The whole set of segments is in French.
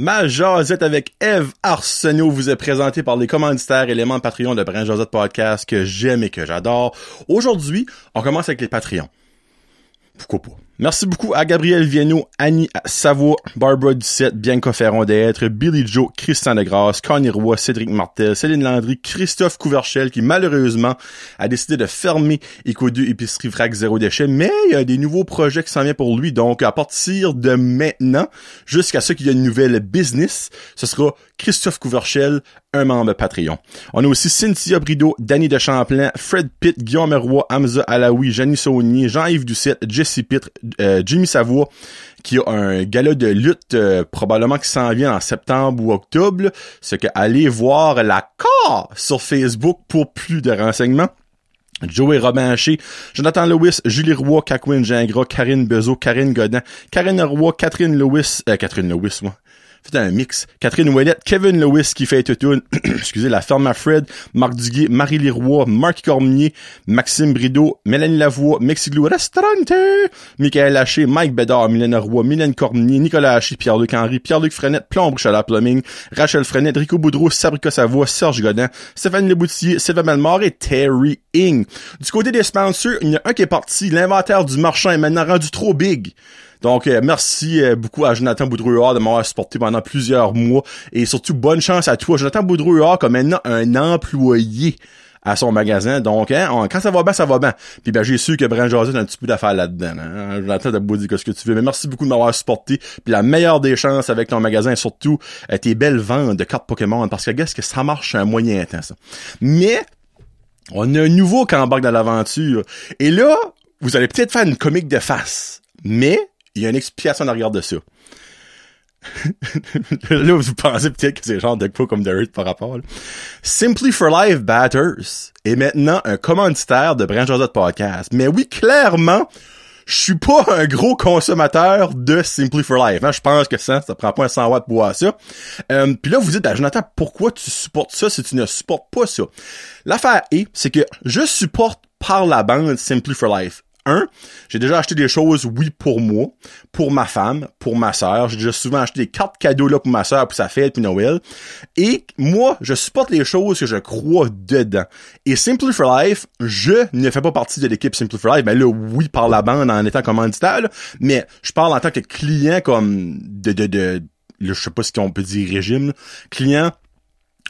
Ma jasette avec Eve Arsenault vous est présentée par les commanditaires éléments Patreon de Brin Josette Podcast que j'aime et que j'adore. Aujourd'hui, on commence avec les Patreons. Pourquoi pas? Merci beaucoup à Gabriel Viano, Annie Savoie, Barbara Ducette, Bianca Ferron d'être, Billy Joe, Christian Degrasse, Connie Roy, Cédric Martel, Céline Landry, Christophe Couverchel, qui malheureusement a décidé de fermer Eco 2 Épicerie Vrac Zéro Déchet, mais il y a des nouveaux projets qui s'en viennent pour lui, donc à partir de maintenant, jusqu'à ce qu'il y ait une nouvelle business, ce sera Christophe Couverchel, un membre Patreon. On a aussi Cynthia Brideau, Danny de Champlain, Fred Pitt, Guillaume Roy, Hamza Alaoui, Janice Saunier, Jean-Yves Doucette, Jesse Pitt, euh, Jimmy Savoie, qui a un gala de lutte euh, probablement qui s'en vient en septembre ou octobre. Ce que allez voir la sur Facebook pour plus de renseignements. Joey Robin Haché, Jonathan Lewis, Julie Roy, Kakwin Gingras, Karine Bezo, Karine Godin, Karine Roy, Catherine Lewis, euh, Catherine Lewis, moi. Fait un mix. Catherine Ouellette, Kevin Lewis qui fait tout excusez, la ferme à Fred, Marc Duguay, Marie Leroy, Marc Cormier, Maxime Brideau, Mélanie Lavoie, Mexiglou Restaurante, Michael Haché, Mike Bédard, Mylène Roy, Mylène Cormier, Nicolas Haché, Pierre-Luc Henry, Pierre-Luc Frenette, Plombre Chalat Plumbing, Rachel Frenette, Rico Boudreau, Sabrica Savoie, Serge Godin, Stéphane Leboutier, Sylvain Malmore et Terry Ing. Du côté des sponsors, il y en a un qui est parti. L'inventaire du marchand est maintenant rendu trop big. Donc, euh, merci euh, beaucoup à Jonathan Boudrouard de m'avoir supporté pendant plusieurs mois. Et surtout, bonne chance à toi. Jonathan Boudrouard comme maintenant un employé à son magasin. Donc, hein, quand ça va bien, ça va bien. Puis ben, j'ai su que Brand Josette a un petit peu d'affaires là-dedans. Hein. Jonathan, t'as beau dire ce que tu veux. Mais merci beaucoup de m'avoir supporté. Puis la meilleure des chances avec ton magasin, et surtout euh, tes belles ventes de cartes Pokémon. Parce que, qu'est-ce que ça marche un moyen temps, ça. Mais, on a un nouveau qui embarque dans l'aventure. Et là, vous allez peut-être faire une comique de face. Mais, il y a une explication derrière de ça. là, vous pensez peut-être que c'est genre de quoi comme de par rapport. Simply for Life Batters est maintenant un commanditaire de Branch de Podcast. Mais oui, clairement, je suis pas un gros consommateur de Simply for Life. Hein. Je pense que ça, ça prend pas un 100 watts pour boire ça. Euh, Puis là, vous dites, ben, Jonathan, pourquoi tu supportes ça si tu ne supportes pas ça? L'affaire est, c'est que je supporte par la bande Simply for Life un, j'ai déjà acheté des choses, oui, pour moi, pour ma femme, pour ma sœur. J'ai déjà souvent acheté des cartes cadeaux là pour ma sœur, pour sa fête, puis Noël. Et moi, je supporte les choses que je crois dedans. Et Simply for Life, je ne fais pas partie de l'équipe Simply for Life. Ben là, oui, par la bande en étant commanditaire, mais je parle en tant que client comme de, de, de, je sais pas ce qu'on peut dire régime, client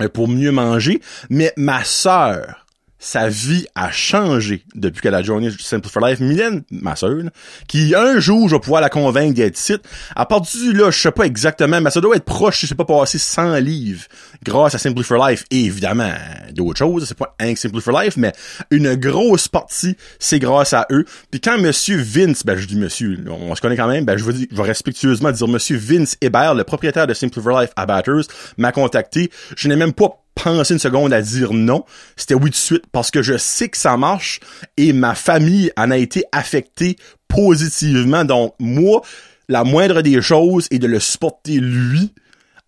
euh, pour mieux manger. Mais ma sœur, sa vie a changé depuis qu'elle a joint Simple for Life. Mylène, ma sœur, qui un jour, je vais pouvoir la convaincre d'être site. À partir du là, je sais pas exactement, mais ça doit être proche, je sais pas, passer 100 livres grâce à Simple for Life. Et évidemment, d'autres choses, c'est pas un Simple for Life, mais une grosse partie, c'est grâce à eux. Puis quand Monsieur Vince, ben je dis Monsieur, on se connaît quand même, ben je vais, je vais respectueusement dire Monsieur Vince Hébert, le propriétaire de Simple for Life à Batters, m'a contacté. Je n'ai même pas pensé une seconde à dire non. C'était oui de suite parce que je sais que ça marche et ma famille en a été affectée positivement. Donc, moi, la moindre des choses est de le supporter lui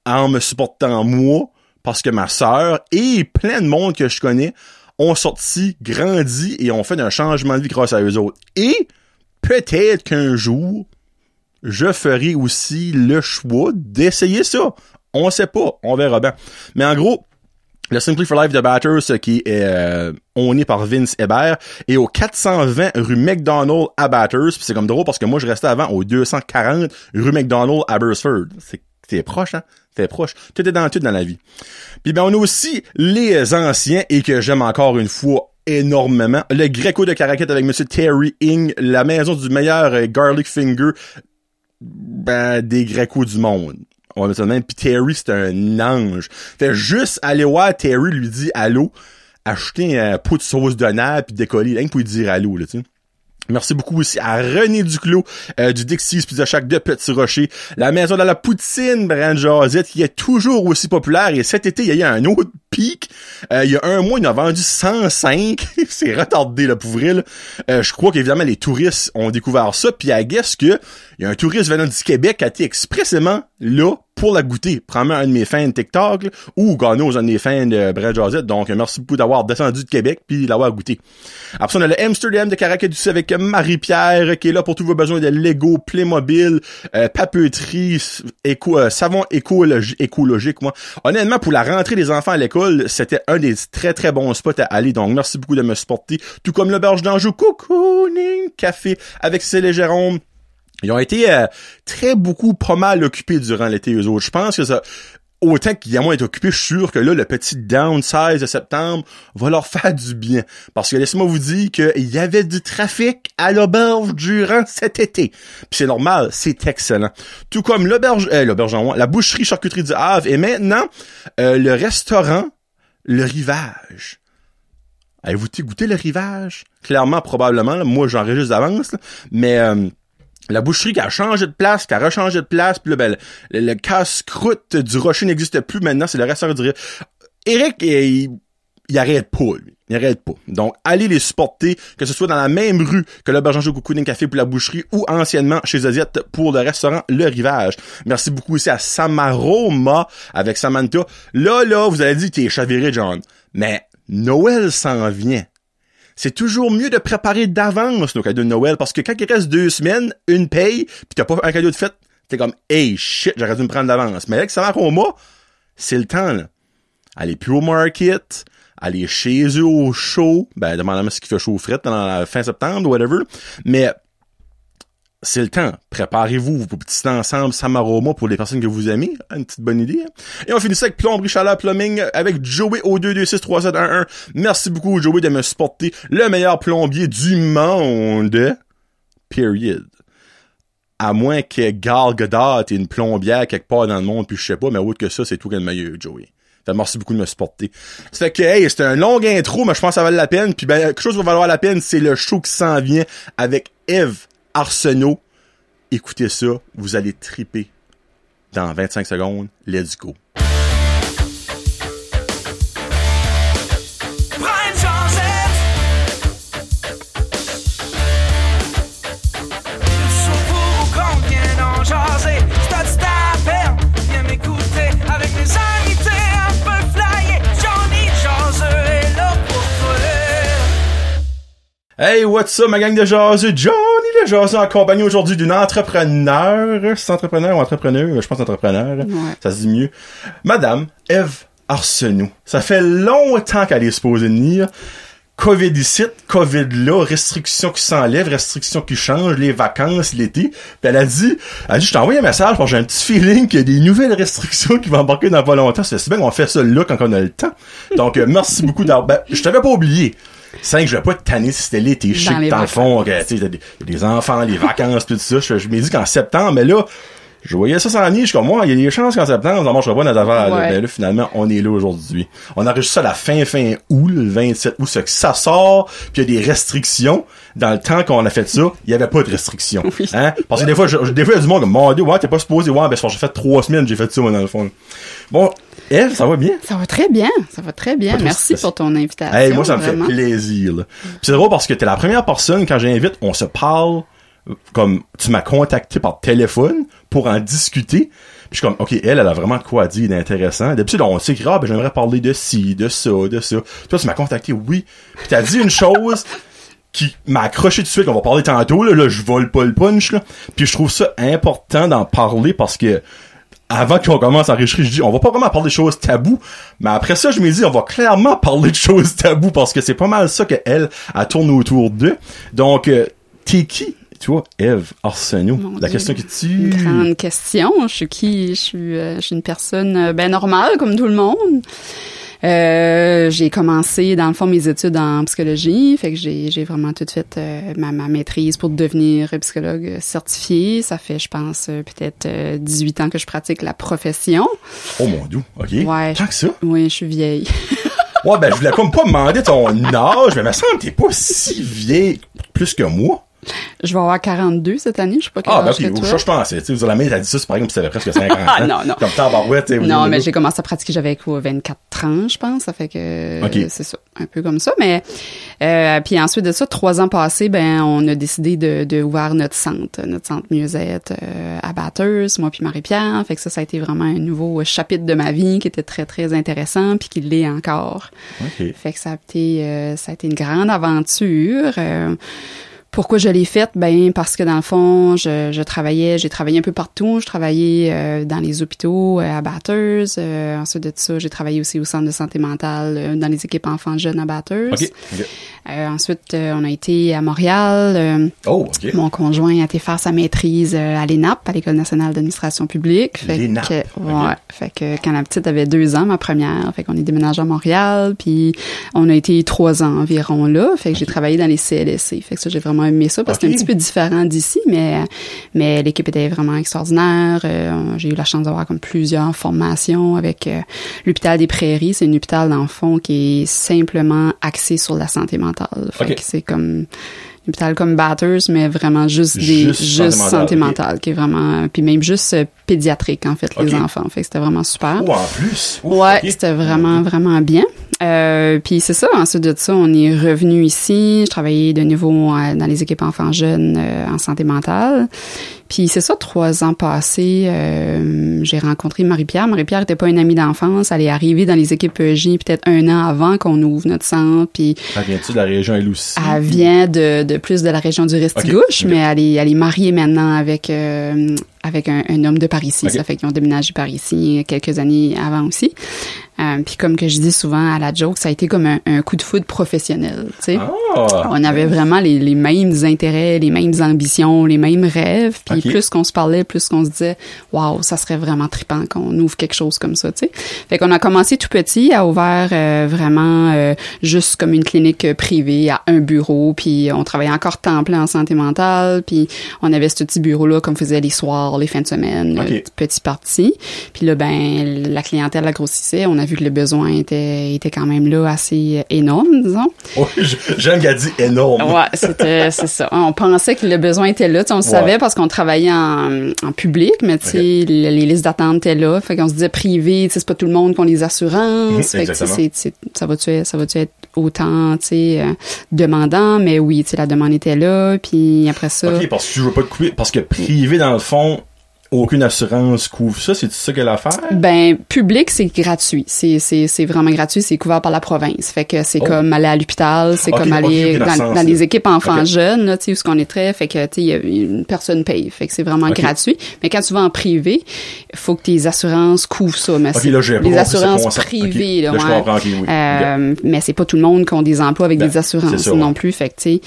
en me supportant moi parce que ma sœur et plein de monde que je connais ont sorti, grandi et ont fait un changement de vie grâce à eux autres. Et peut-être qu'un jour, je ferai aussi le choix d'essayer ça. On sait pas, on verra bien. Mais en gros, le Simply for Life de Batters, qui est euh, par Vince Hébert, et au 420 rue McDonald à Batters. c'est comme drôle parce que moi, je restais avant au 240 rue McDonald à Bursford. C'est proche, hein? C'est proche. Tout est dans tout dans la vie. Puis ben, on a aussi les anciens, et que j'aime encore une fois énormément. Le Greco de Caracat avec Monsieur Terry Ing, la maison du meilleur euh, garlic finger ben, des Greco du monde. On va ça même. Puis Terry, c'est un ange. Fait juste aller voir Terry lui dit allô, acheter un pot de sauce de nerf puis décoller, rien que pour lui dire allô, là, tu sais. Merci beaucoup aussi à René Duclos euh, du Dixie's Pizza Shack de Petit Rocher. La maison de la poutine, Brand Josette, qui est toujours aussi populaire. Et cet été, il y a eu un autre pic. Euh, il y a un mois, il a vendu 105. C'est retardé, là, pour. Euh, je crois qu'évidemment, les touristes ont découvert ça. Puis à guess que il y a un touriste venant du Québec qui a été expressément là pour la goûter. Prends-moi un de mes fans de TikTok, ou Gano, un de mes fans de Brad Josette. Donc, merci beaucoup d'avoir descendu de Québec puis l'avoir goûté. Après ça, on a le Amsterdam de Caracas avec Marie-Pierre, qui est là pour tous vos besoins de Lego, Playmobil, euh, papeterie, éco, euh, savon écologi écologique, moi. Honnêtement, pour la rentrée des enfants à l'école, c'était un des très très bons spots à aller. Donc, merci beaucoup de me supporter. Tout comme l'auberge d'Anjou, Cocooning Café avec Céline Jérôme. Ils ont été euh, très beaucoup pas mal occupés durant l'été eux autres. Je pense que ça autant qu'ils moins été occupés, je suis sûr que là, le petit downsize de septembre va leur faire du bien. Parce que laissez-moi vous dire qu'il y avait du trafic à l'auberge durant cet été. Puis c'est normal, c'est excellent. Tout comme l'auberge, euh, l'auberge en la boucherie charcuterie du Havre et maintenant euh, le restaurant Le Rivage. Avez-vous goûté le rivage? Clairement, probablement. Moi, j'en juste d'avance. Mais euh, la boucherie qui a changé de place, qui a rechangé de place, puis là, ben, le, casse-croûte du rocher n'existe plus maintenant, c'est le restaurant du Eric, il, il arrête pas, lui. Il arrête pas. Donc, allez les supporter, que ce soit dans la même rue que le Bergeron Cocooning Café pour la boucherie ou anciennement chez Zodiette pour le restaurant Le Rivage. Merci beaucoup aussi à Samaroma avec Samantha. Là, là, vous avez dit, t'es chaviré, John. Mais Noël s'en vient c'est toujours mieux de préparer d'avance nos cadeaux de Noël parce que quand il reste deux semaines, une paye, puis t'as pas un cadeau de fête, t'es comme hey shit, j'aurais dû me prendre d'avance. Mais avec au mois, c'est le temps là. Allez plus au market, aller chez eux au show, ben demandez-moi ce qu'il fait chaud ou fret dans la fin septembre, whatever. Mais c'est le temps. Préparez-vous vos petits ensemble Samaroma pour les personnes que vous aimez. Une petite bonne idée. Hein. Et on finit ça avec Plomberie Chaleur Plumbing avec Joey au 2263711. Merci beaucoup Joey de me supporter. Le meilleur plombier du monde. Period. À moins que Gal Godard ait une plombière quelque part dans le monde, puis je sais pas, mais autre que ça, c'est tout le meilleur, Joey. Fait merci beaucoup de me supporter. C'est que, hey, c'était un long intro, mais je pense que ça valait la peine. Puis ben, quelque chose qui va valoir la peine, c'est le show qui s'en vient avec Eve Arsenault. Écoutez ça, vous allez triper dans 25 secondes. Let's go. Hey, what's up, ma gang de jaseux? Johnny le jaseux en compagnie aujourd'hui d'une entrepreneur. C'est entrepreneur ou entrepreneur? Je pense entrepreneur. Ça se dit mieux. Madame Eve Arsenault. Ça fait longtemps qu'elle est supposée venir. COVID ici, COVID là, restrictions qui s'enlèvent, restrictions qui changent, les vacances, l'été. Puis elle a dit, elle a dit, je t'ai envoyé un message parce que j'ai un petit feeling qu'il y a des nouvelles restrictions qui vont embarquer dans pas longtemps. C'est bien qu'on fait ça là quand on a le temps. Donc, euh, merci beaucoup d'avoir, ben, je t'avais pas oublié. Cinq, je vais pas te tanner si c'était l'été chic dans, dans le fond, que, tu sais, des, des enfants, les vacances, tout ça. Je, je me dis qu'en septembre, mais là, je voyais ça s'en venir, je suis comme moi, il y a des chances qu'en septembre, on marchera pas notre affaire. Ouais. Là. Ben là, finalement, on est là aujourd'hui. On enregistre ça à la fin, fin août, le 27 août, ça, que ça sort, puis il y a des restrictions. Dans le temps qu'on a fait ça, il y avait pas de restrictions. Hein? Parce que des fois, je, des fois, il y a du monde comme, mon dieu, ouais, t'es pas supposé, ouais, ben, j'ai fait trois semaines, j'ai fait ça, moi, dans le fond. Bon, elle, ça va bien? Ça va très bien. Ça va très bien. Merci pour ton invitation. Hey, moi, ça me fait plaisir. C'est drôle parce que t'es la première personne, quand j'invite, on se parle comme tu m'as contacté par téléphone pour en discuter. Puis je suis comme, OK, elle, elle a vraiment quoi dire d'intéressant. D'habitude, on sait que, ah, ben, j'aimerais parler de ci, de ça, de ça. Toi, tu m'as contacté, oui. Puis t'as dit une chose qui m'a accroché tout de suite, on va parler tantôt, là, là je vole pas le punch, là. Puis je trouve ça important d'en parler parce que avant qu'on commence à enregistrer, je dis, on va pas vraiment parler de choses tabous, mais après ça, je me dis, on va clairement parler de choses tabous parce que c'est pas mal ça qu'elle, elle tourne autour d'eux. Donc, euh, t'es qui tu vois, Eve Arsenault, la question qui tue. Grande question. Je suis qui? Je suis, euh, je suis une personne euh, ben normale, comme tout le monde. Euh, j'ai commencé dans le fond mes études en psychologie, fait que j'ai j'ai vraiment tout fait euh, ma, ma maîtrise pour devenir psychologue certifié. Ça fait je pense peut-être 18 ans que je pratique la profession. Oh mon dieu, OK. Ouais. Tant que ça. Oui, je suis vieille. ouais, ben je voulais comme pas demander ton âge, mais me semble que t'es pas si vieille plus que moi. Je vais avoir 42 cette année, je sais pas Ah, ben, ça, je pensais. Tu sais, vous avez la t'as dit ça, c'est par exemple, tu avais presque 50 ans. Ah, non, non. Comme tabarouette, tu sais. Non, mais j'ai commencé à pratiquer, j'avais quoi, 24 ans, je pense. Ça fait que euh, c'est ça, un peu comme ça. Mais euh, puis ensuite de ça, trois ans passés, ben on a décidé de, de ouvrir notre centre, notre centre mieux-être euh, à Batters, moi puis Marie-Pierre. Fait que ça, ça a été vraiment un nouveau chapitre de ma vie qui était très très intéressant puis qui l'est encore. OK. Fait que ça a été, euh, ça a été une grande aventure. Pourquoi je l'ai faite? Ben parce que dans le fond, je, je travaillais, j'ai travaillé un peu partout. Je travaillais euh, dans les hôpitaux euh, à Batters. Euh, ensuite de ça, j'ai travaillé aussi au centre de santé mentale euh, dans les équipes enfants jeunes à Batters. OK. OK. Euh, ensuite, euh, on a été à Montréal. Oh, OK. mon conjoint a été faire sa maîtrise à l'ENAP, à l'École nationale d'administration publique. Fait L'ENAP, que, ouais, fait que quand la petite avait deux ans, ma première, fait qu'on est déménagé à Montréal, puis on a été trois ans environ là. Fait que j'ai travaillé dans les CLSC. Fait que ça, j'ai vraiment aimé ça parce que c'est un petit peu différent d'ici, mais mais l'équipe était vraiment extraordinaire. Euh, j'ai eu la chance d'avoir comme plusieurs formations avec euh, l'hôpital des Prairies. C'est un hôpital d'enfants qui est simplement axé sur la santé mentale. Fait Ok. que c'est comme un hôpital comme Batters, mais vraiment juste des Juste juste, santé santé, mentale, qui est vraiment puis même juste euh, pédiatrique en fait les enfants. Fait que c'était vraiment super. Oh, en plus. Ouf, Ouais, c'était vraiment, vraiment bien. Euh, puis c'est ça, ensuite de ça, on est revenu ici. Je travaillais de nouveau euh, dans les équipes enfants jeunes euh, en santé mentale. Puis c'est ça, trois ans passés, euh, j'ai rencontré Marie-Pierre. Marie-Pierre n'était pas une amie d'enfance. Elle est arrivée dans les équipes EJ peut-être un an avant qu'on ouvre notre centre. Puis Elle vient-tu de la région elle aussi? elle vient de, de plus de la région du Restigouche, mais elle est, elle est mariée maintenant avec euh, avec un, un homme de par ici. Ça fait qu'ils ont déménagé par ici quelques années avant aussi. Euh, puis comme que je dis souvent à la joke, ça a été comme un, un coup de foudre professionnel. Tu sais. Ah! On avait vraiment les, les mêmes intérêts, les mêmes ambitions, les mêmes rêves. Puis plus qu'on se parlait, plus qu'on se disait, waouh, ça serait vraiment trippant qu'on ouvre quelque chose comme ça. Tu sais. Fait qu'on a commencé tout petit, à ouvert euh, vraiment euh, juste comme une clinique privée à un bureau. Puis on travaillait encore temps plein en santé mentale. Puis on avait ce petit bureau là, comme faisait les soirs, les fins de semaine, petit parti. Puis là, ben la clientèle la grossissait. On a vu que le besoin était était quand même là assez euh, énorme, disons. Oui, j'aime qu'elle dit énorme. Ouais, c'était c'est ça. On pensait que le besoin était là, on le Ouais. savait parce qu'on travaillait en, en public, mais tu sais les, les listes d'attente étaient là, fait qu'on se disait privé, tu sais c'est pas tout le monde qui ont les assurances, Mhm, fait que ça va tu être ça va être autant tu sais euh, demandant, mais oui, tu sais la demande était là, puis après ça OK, parce que je veux pas te couper. Parce que privé, dans le fond, aucune assurance couvre ça? C'est ça qu'elle a à faire? Ben, public, c'est gratuit. C'est, c'est, c'est vraiment gratuit. C'est couvert par la province. Fait que c'est Oh. comme aller à l'hôpital, c'est comme aller dans dans, dans les équipes enfants jeunes, là, tu sais, où ce qu'on est très. Fait que, tu sais, a une personne paye. Fait que c'est vraiment gratuit. Mais quand tu vas en privé, il faut que tes assurances couvrent ça. Mais là, les assurances privées, là, là, je ouais. ok, oui. Euh, mais c'est pas tout le monde qui ont des emplois avec Ben, des assurances ça, non ouais. plus. Fait que, tu sais,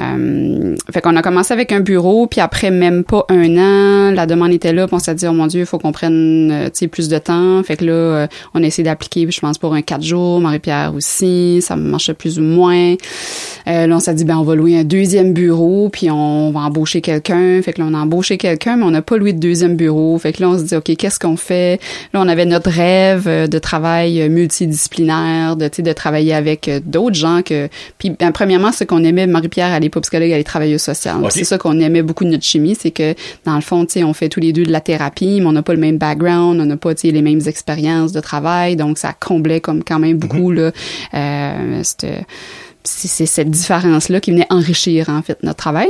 euh, fait qu'on a commencé avec un bureau, puis après même pas un an, la demande était là, puis on s'est dit, oh mon Dieu, il faut qu'on prenne, euh, plus de temps. Fait que là, euh, on a essayé d'appliquer, je pense, pour un quatre jours, Marie-Pierre aussi, ça marchait plus ou moins. Euh, là, on s'est dit, ben, on va louer un deuxième bureau, puis on va embaucher quelqu'un. Fait que là, on a embauché quelqu'un, mais on n'a pas loué de deuxième bureau. Fait que là, on se dit, OK, qu'est-ce qu'on fait? Là, on avait notre rêve euh, de travail multidisciplinaire, de, de travailler avec d'autres gens que... Puis, ben, premièrement, ce qu'on aimait, Marie-Pierre, elle est pas psychologue, elle est travailleuse sociale. Ok. C'est ça qu'on aimait beaucoup de notre chimie, c'est que, dans le fond, tu sais, on fait tous les deux de la thérapie, mais on n'a pas le même background, on n'a pas, les mêmes expériences de travail, donc ça comblait comme quand même beaucoup, là, euh, cette- c'est cette différence-là qui venait enrichir, en fait, notre travail.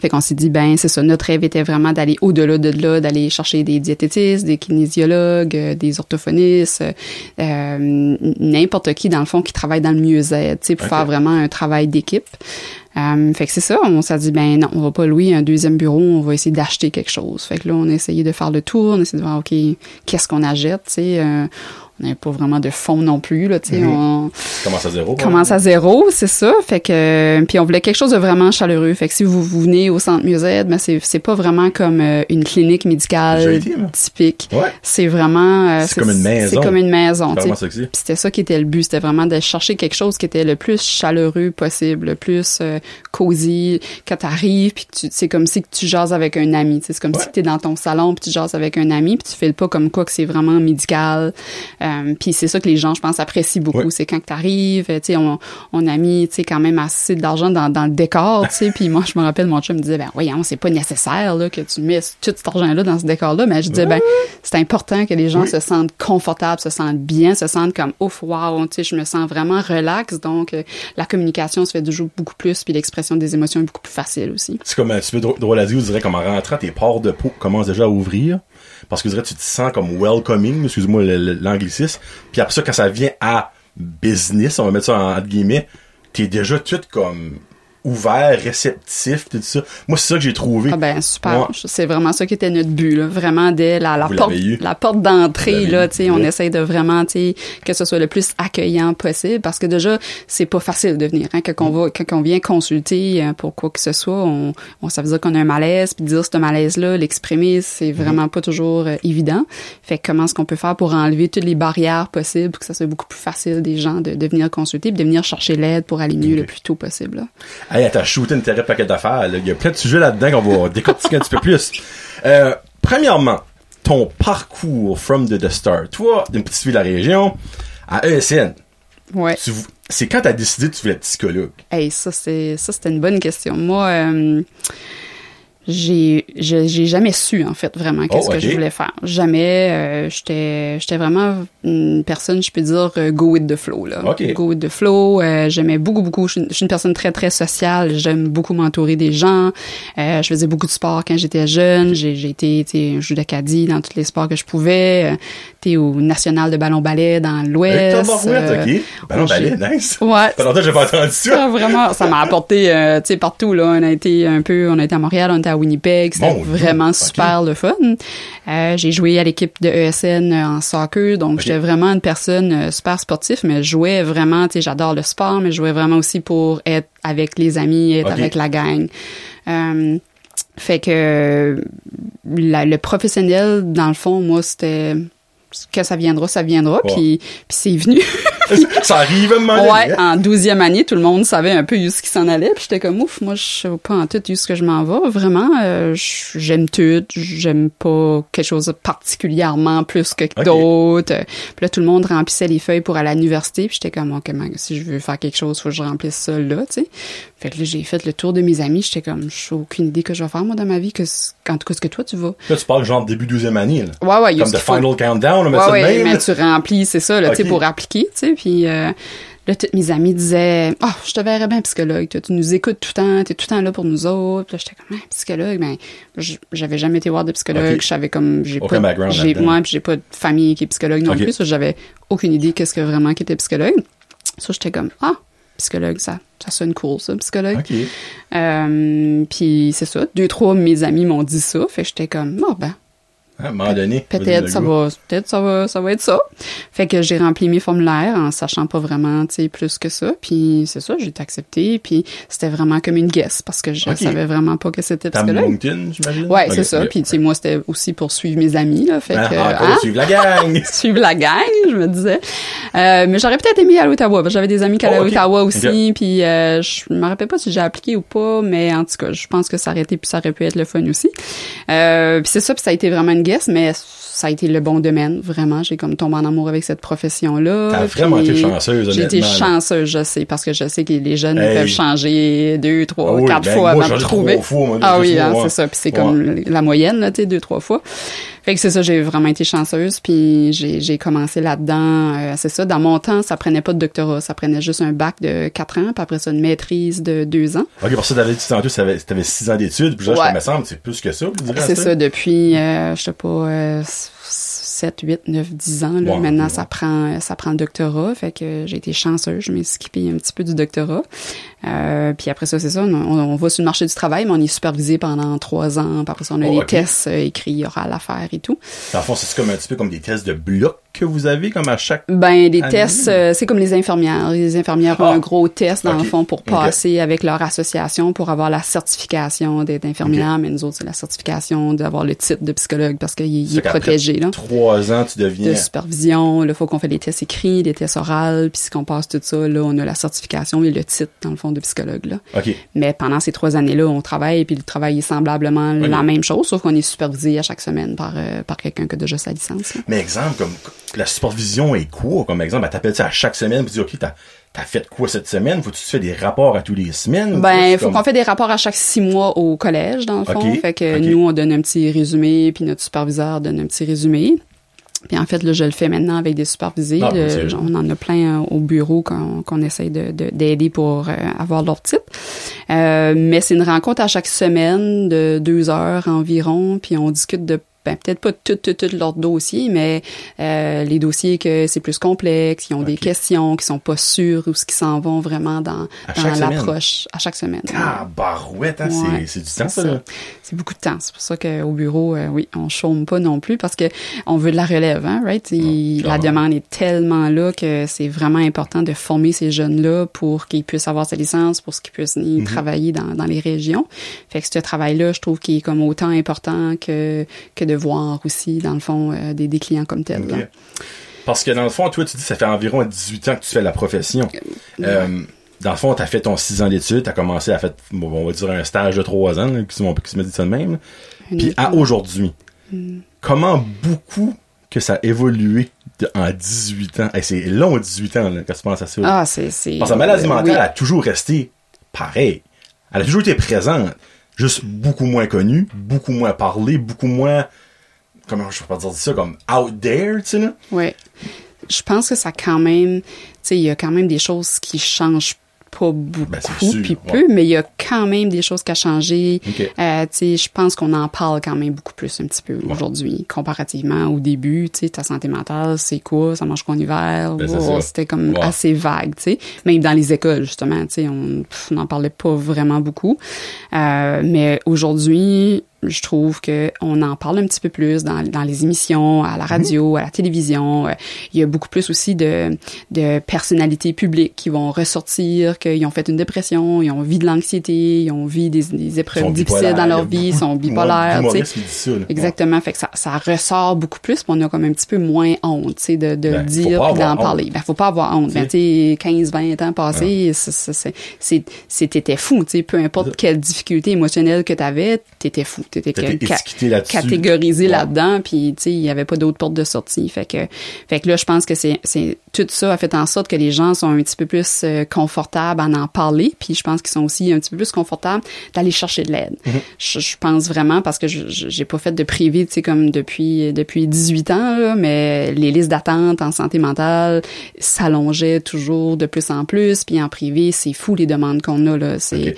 Fait qu'on s'est dit, ben, c'est ça, notre rêve était vraiment d'aller au-delà de là, d'aller chercher des diététistes, des kinésiologues, euh, des orthophonistes, euh, n'importe qui, dans le fond, qui travaille dans le mieux-être, tu sais, pour faire vraiment un travail d'équipe. Euh, fait que c'est ça, on s'est dit, ben non, on va pas louer un deuxième bureau, on va essayer d'acheter quelque chose. Fait que là, on a essayé de faire le tour, on a essayé de voir, OK, qu'est-ce qu'on achète, tu sais, euh, on n'avait pas vraiment de fonds non plus, là, tu sais, Mhm. on Commence à zéro. commence à zéro, c'est ça. Fait que puis on voulait quelque chose de vraiment chaleureux. Fait que si vous, vous venez au centre Musette, ben c'est c'est pas vraiment comme euh, une clinique médicale typique. Ouais. C'est vraiment euh, C'est comme une maison. C'est comme une maison. Puis c'était ça qui était le but, c'était vraiment de chercher quelque chose qui était le plus chaleureux possible, le plus euh, cosy, quand t'arrives, puis que tu, c'est comme si tu jases avec un ami. C'est comme Ouais. si t'es dans ton salon, puis tu jases avec un ami, puis tu fais pas comme quoi que c'est vraiment médical. Euh, puis c'est ça que les gens, je pense, apprécient beaucoup. Ouais. C'est quand que t'arrives, tu sais, on, on a mis, tu sais, quand même assez d'argent dans, dans le décor, tu sais. Puis moi, je me rappelle, mon chum me disait, ben voyons, c'est pas nécessaire là que tu mets tout cet argent-là dans ce décor-là. Mais je disais, ben c'est important que les gens Oui. se sentent confortables, se sentent bien, se sentent comme ouf, wow, tu sais, je me sens vraiment relax. Donc euh, la communication se fait toujours beaucoup plus, puis l'expression des émotions est beaucoup plus facile aussi. C'est comme un petit peu drôle drôle à dire, on dirait comme en rentrant, tes pores de peau commencent déjà à ouvrir. Parce que je dirais, tu te sens comme welcoming, excuse-moi l'anglicisme. Puis après ça, quand ça vient à business, on va mettre ça en- guillemets, t'es déjà tout comme ouvert, réceptif, tout ça. Moi, c'est ça que j'ai trouvé. Ah ben super, Ouais. c'est vraiment ça qui était notre but là, vraiment dès la, la porte la porte d'entrée là, tu sais, on essaye de vraiment tu sais que ce soit le plus accueillant possible parce que déjà c'est pas facile de venir hein, quand on va quand on vient consulter euh, pour quoi que ce soit, on, on ça veut dire qu'on a un malaise puis dire ce malaise là, l'exprimer, c'est vraiment pas toujours euh, évident. Fait que comment est-ce qu'on peut faire pour enlever toutes les barrières possibles pour que ça soit beaucoup plus facile des gens de, de venir consulter puis de venir chercher l'aide pour aller mieux le plus tôt possible. là? Hey, t'as shooté une terrible paquet d'affaires. Il y a plein de sujets là-dedans qu'on va décortiquer un petit peu plus. Euh, premièrement, ton parcours from the, the start. Toi, d'une petite fille de la région, à ESN, Ouais. c'est quand t'as décidé que tu voulais être psychologue? Hey, ça c'est ça c'était une bonne question. Moi euh, j'ai je- j'ai jamais su en fait vraiment qu'est-ce Oh, que je voulais faire. Jamais euh, j'étais j'étais vraiment une personne je peux dire euh, go with the flow là. Ok. Go with the flow, euh, j'aimais beaucoup beaucoup je suis, une, je suis une personne très très sociale, j'aime beaucoup m'entourer des gens. Euh, je faisais beaucoup de sport quand j'étais jeune, j'ai j'ai été tu sais judo d'Acadie dans tous les sports que je pouvais, euh, t'es au national de ballon ballet dans l'ouest. euh, ok. Ballon j'ai- ballet, nice. Ouais, Ça longtemps que j'ai pas entendu ça. ça, vraiment, ça m'a apporté, euh, tu sais, partout, là. On a été un peu, on a été à Montréal, on était à Winnipeg. C'était vraiment super le fun. Euh, j'ai joué à l'équipe de ESN en soccer, donc j'étais vraiment une personne euh, super sportive, mais je jouais vraiment, tu sais, j'adore le sport, mais je jouais vraiment aussi pour être avec les amis, être avec la gang. Euh, fait que la- le professionnel, dans le fond, moi, c'était que ça viendra, ça viendra, Ouais. puis puis c'est venu. ça arrive à un moment donné, Ouais, hein? en douzième année, tout le monde savait un peu où ce qui s'en allait. Puis j'étais comme ouf, moi je sais pas en tout où ce que je m'en vais. Vraiment, euh, j'aime tout. J'aime pas quelque chose de particulièrement plus que d'autres. Puis là, tout le monde remplissait les feuilles pour aller à l'université. Puis j'étais comme ok, man, si je veux faire quelque chose, faut que je remplisse ça là, tu sais. Fait que là, j'ai fait le tour de mes amis. J'étais comme, j'ai aucune idée que je vais faire moi dans ma vie. Que en tout cas, ce que toi tu vas. Là, tu parles genre début 12e année, là. Ouais, ouais, Comme The faut. Final Countdown, on met Ouais, ça de ouais, même. mais tu remplis, c'est ça, là, tu sais, pour appliquer, tu sais, puis euh, là, toutes mes amis disaient, ah, je te verrais bien psychologue, tu nous écoutes tout le temps, t'es tout le temps là pour nous autres. Puis là, j'étais comme, ah, psychologue, ben, j'avais jamais été voir de psychologue, Ok. je savais comme, j'ai pas, background j'ai, moi, puis j'ai pas de famille qui est psychologue non plus, j'avais aucune idée qu'est-ce que vraiment qui était psychologue. Ça, j'étais comme, ah, psychologue, ça, ça sonne cool, ça, psychologue. Euh, puis c'est ça, deux, trois de mes amis m'ont dit ça, fait j'étais comme, oh, ben, À un moment donné. Peut-être ça va, peut-être ça va, ça va être ça. Fait que j'ai rempli mes formulaires en sachant pas vraiment, tu sais, plus que ça. Puis c'est ça, j'ai été acceptée. Puis c'était vraiment comme une guess parce que je Ok. savais vraiment pas que c'était psychologue. Moncton, j'imagine? Ouais, c'est ça. Puis tu sais, moi c'était aussi pour suivre mes amis là. Fait Ah, que encore hein, suivre la gang. suivre la gang, je me disais. Euh, mais j'aurais peut-être aimé aller à Ottawa. J'avais des amis qui allaient Oh, à ok. Ottawa aussi. Puis euh, je me rappelle pas si j'ai appliqué ou pas, mais en tout cas, je pense que ça aurait été puis ça aurait pu être le fun aussi. Euh, puis c'est ça, puis ça a été vraiment une guess, mais ça a été le bon domaine, vraiment. J'ai comme tombé en amour avec cette profession-là. T'as vraiment été chanceuse, J'ai été chanceuse, je sais, parce que je sais que les jeunes Hey. peuvent changer deux, trois, Ah oui, quatre ben, fois moi, avant de trouver. trois fois, moi, ah oui, hein, c'est ça. Puis c'est Ouais. comme la moyenne, là, tu sais, deux, trois fois. Fait que c'est ça, j'ai vraiment été chanceuse, puis j'ai j'ai commencé là-dedans. euh, c'est ça, dans mon temps, ça prenait pas de doctorat, ça prenait juste un bac de quatre ans, puis après ça, une maîtrise de deux ans. Ok, pour ça, t'avais dit tantôt, t'avais, t'avais six ans d'études, puis là, Ouais. je me semble, c'est plus que ça. C'est ça, depuis, euh, je sais pas, euh, 7, 8, 9, 10 ans. Là. Maintenant, ça prend ça prend le doctorat. Fait que j'ai été chanceuse. Je m'ai skippé un petit peu du doctorat. Euh, puis après ça, c'est ça. On, on va sur le marché du travail, mais on est supervisé pendant trois ans. Puis après ça, on a Oh, des ok. tests euh, écrits orales à faire et tout. Dans le fond, c'est comme un petit peu comme des tests de bloc que vous avez comme à chaque Ben, des année? tests, euh, c'est comme les infirmières. Les infirmières ont Ah. un gros test, dans Ok. le fond, pour passer avec leur association pour avoir la certification d'être infirmière. Mais nous autres, c'est la certification d'avoir le titre de psychologue parce qu'il est qu'après protégé, là. trois ans, tu deviens De supervision, il faut qu'on fait des tests écrits, des tests oraux, puis qu'on passe tout ça, là, on a la certification et le titre, dans le fond, de psychologue, là. Mais pendant ces trois années-là, on travaille, puis le travail est semblablement la même chose, sauf qu'on est supervisé à chaque semaine par, euh, par quelqu'un qui a déjà sa licence. là. Mais exemple, comme la supervision est quoi? Comme exemple, elle t'appelle ça à chaque semaine, puis tu dis, OK, t'as, t'as fait quoi cette semaine? Faut-tu fais des rapports à tous les semaines? Ben, faut comme- qu'on fait des rapports à chaque six mois au collège, dans le fond. Fait que nous, on donne un petit résumé, puis notre superviseur donne un petit résumé. Puis en fait, là, je le fais maintenant avec des supervisés. Ah, Le- c'est- on en a plein euh, au bureau qu'on qu'on essaye de- de- d'aider pour euh, avoir leur titre. Euh, mais c'est une rencontre à chaque semaine de deux heures environ, puis on discute de ben, peut-être pas tout, tout, tout leur dossier, mais euh, les dossiers que c'est plus complexe, ils ont des questions, qui sont pas sûrs ou ce qui s'en vont vraiment dans, dans l'approche à chaque semaine. Ah, barouette, hein, Ouais, c'est, c'est du temps, ça. C'est beaucoup de temps. C'est pour ça qu'au bureau, euh, oui, on chôme pas non plus parce que on veut de la relève, hein, right? Il- la demande est tellement là que c'est vraiment important de former ces jeunes-là pour qu'ils puissent avoir sa licence, pour qu'ils puissent y Mhm. travailler dans, dans les régions. Fait que ce travail-là, je trouve qu'il est comme autant important que, que de voir aussi, dans le fond, euh, des, des clients comme tels. Parce que dans le fond, toi, tu dis ça fait environ 18 ans que tu fais la profession. Euh, dans le fond, tu as fait ton 6 ans d'études, tu as commencé à faire, on va dire, un stage de 3 ans, là, qui, se- qui se met ça de même. là. Puis à aujourd'hui, Hmm. comment beaucoup que ça a évolué de- en 18 ans? Hey, c'est long, 18 ans, là, quand tu penses à ça. Ah, c'est... Parce que la maladie euh, mentale oui. a toujours resté pareil. Elle a toujours été présente, juste beaucoup moins connue, beaucoup moins parlée, beaucoup moins, comment je peux pas dire ça, comme out there, tu sais, là? Ouais. Je pense que ça quand même, tu sais, il y a quand même des choses qui changent pas beaucoup, Ben, c'est sûr, puis ouais. peu, mais il y a quand même des choses qui ont changé. Euh, tu sais, je pense qu'on en parle quand même beaucoup plus un petit peu aujourd'hui, comparativement au début. Tu sais, ta santé mentale, c'est quoi Ça marche quoi en hiver? Ben. C'était comme assez vague, tu sais. Même dans les écoles justement, tu sais, on n'en parlait pas vraiment beaucoup. Euh, mais aujourd'hui, je trouve que on en parle un petit peu plus dans, dans les émissions, à la radio, à la télévision. Euh, Il y a beaucoup plus aussi de, de personnalités publiques qui vont ressortir, qu'ils ont fait une dépression, ils ont vu de l'anxiété, ils ont vu des, des épreuves difficiles dans leur vie, ils sont bipolaires. ouais, tu ça, là. Exactement. Fait que ça, ça ressort beaucoup plus, puis on a comme un petit peu moins honte, tu sais, de, de Ben, dire puis d'en parler. Ben, faut pas avoir honte. Ben, tu sais, 15, 20 ans passés, c'est- c'était fou, tu sais, peu importe quelle difficulté émotionnelle que t'avais, t'étais fou. T'étais ca- catégorisé là-dedans, puis tu sais, il y avait pas d'autre porte de sortie. Fait que, fait que là, je pense que c'est, c'est tout ça a fait en sorte que les gens sont un petit peu plus euh, confortables à en parler, puis je pense qu'ils sont aussi un petit peu plus confortables d'aller chercher de l'aide. Mm-hmm. je, je pense vraiment parce que j'ai pas fait de privé, tu sais, comme depuis depuis 18 ans, là, mais les listes d'attente en santé mentale s'allongeaient toujours de plus en plus, puis en privé, c'est fou les demandes qu'on a là, c'est.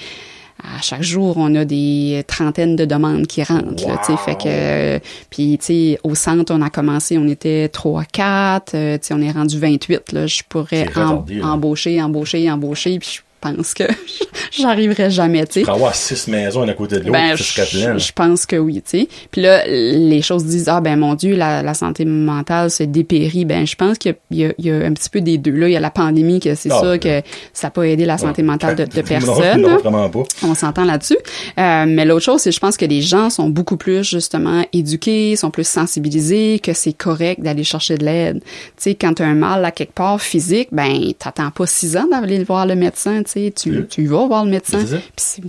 À chaque jour, on a des trentaines de demandes qui rentrent. là, Wow! fait que, euh, puis tu sais, au centre, on a commencé, on était 3 4, euh, tu sais, on est rendu 28. Là, je pourrais em- là. embaucher, embaucher, embaucher, puis je pense que j'arriverai jamais, tu sais. Pour avoir six maisons à côté de l'autre, Ben, je, je pense que oui, tu sais. Puis là, les choses disent ah ben mon Dieu, la, la santé mentale se dépérit. Ben je pense qu'il y, y a- il y a un petit peu des deux. Là, il y a la pandémie que c'est Ah, sûr ouais. que ça n'a pas aidé la santé mentale de, de Non, personne. Non, vraiment pas. On s'entend là-dessus. Euh, mais l'autre chose, c'est je pense que les gens sont beaucoup plus justement éduqués, sont plus sensibilisés, que c'est correct d'aller chercher de l'aide. Tu sais, quand tu as un mal à quelque part physique, ben t'attends pas six ans d'aller voir le médecin. Tu vas voir le médecin. Puis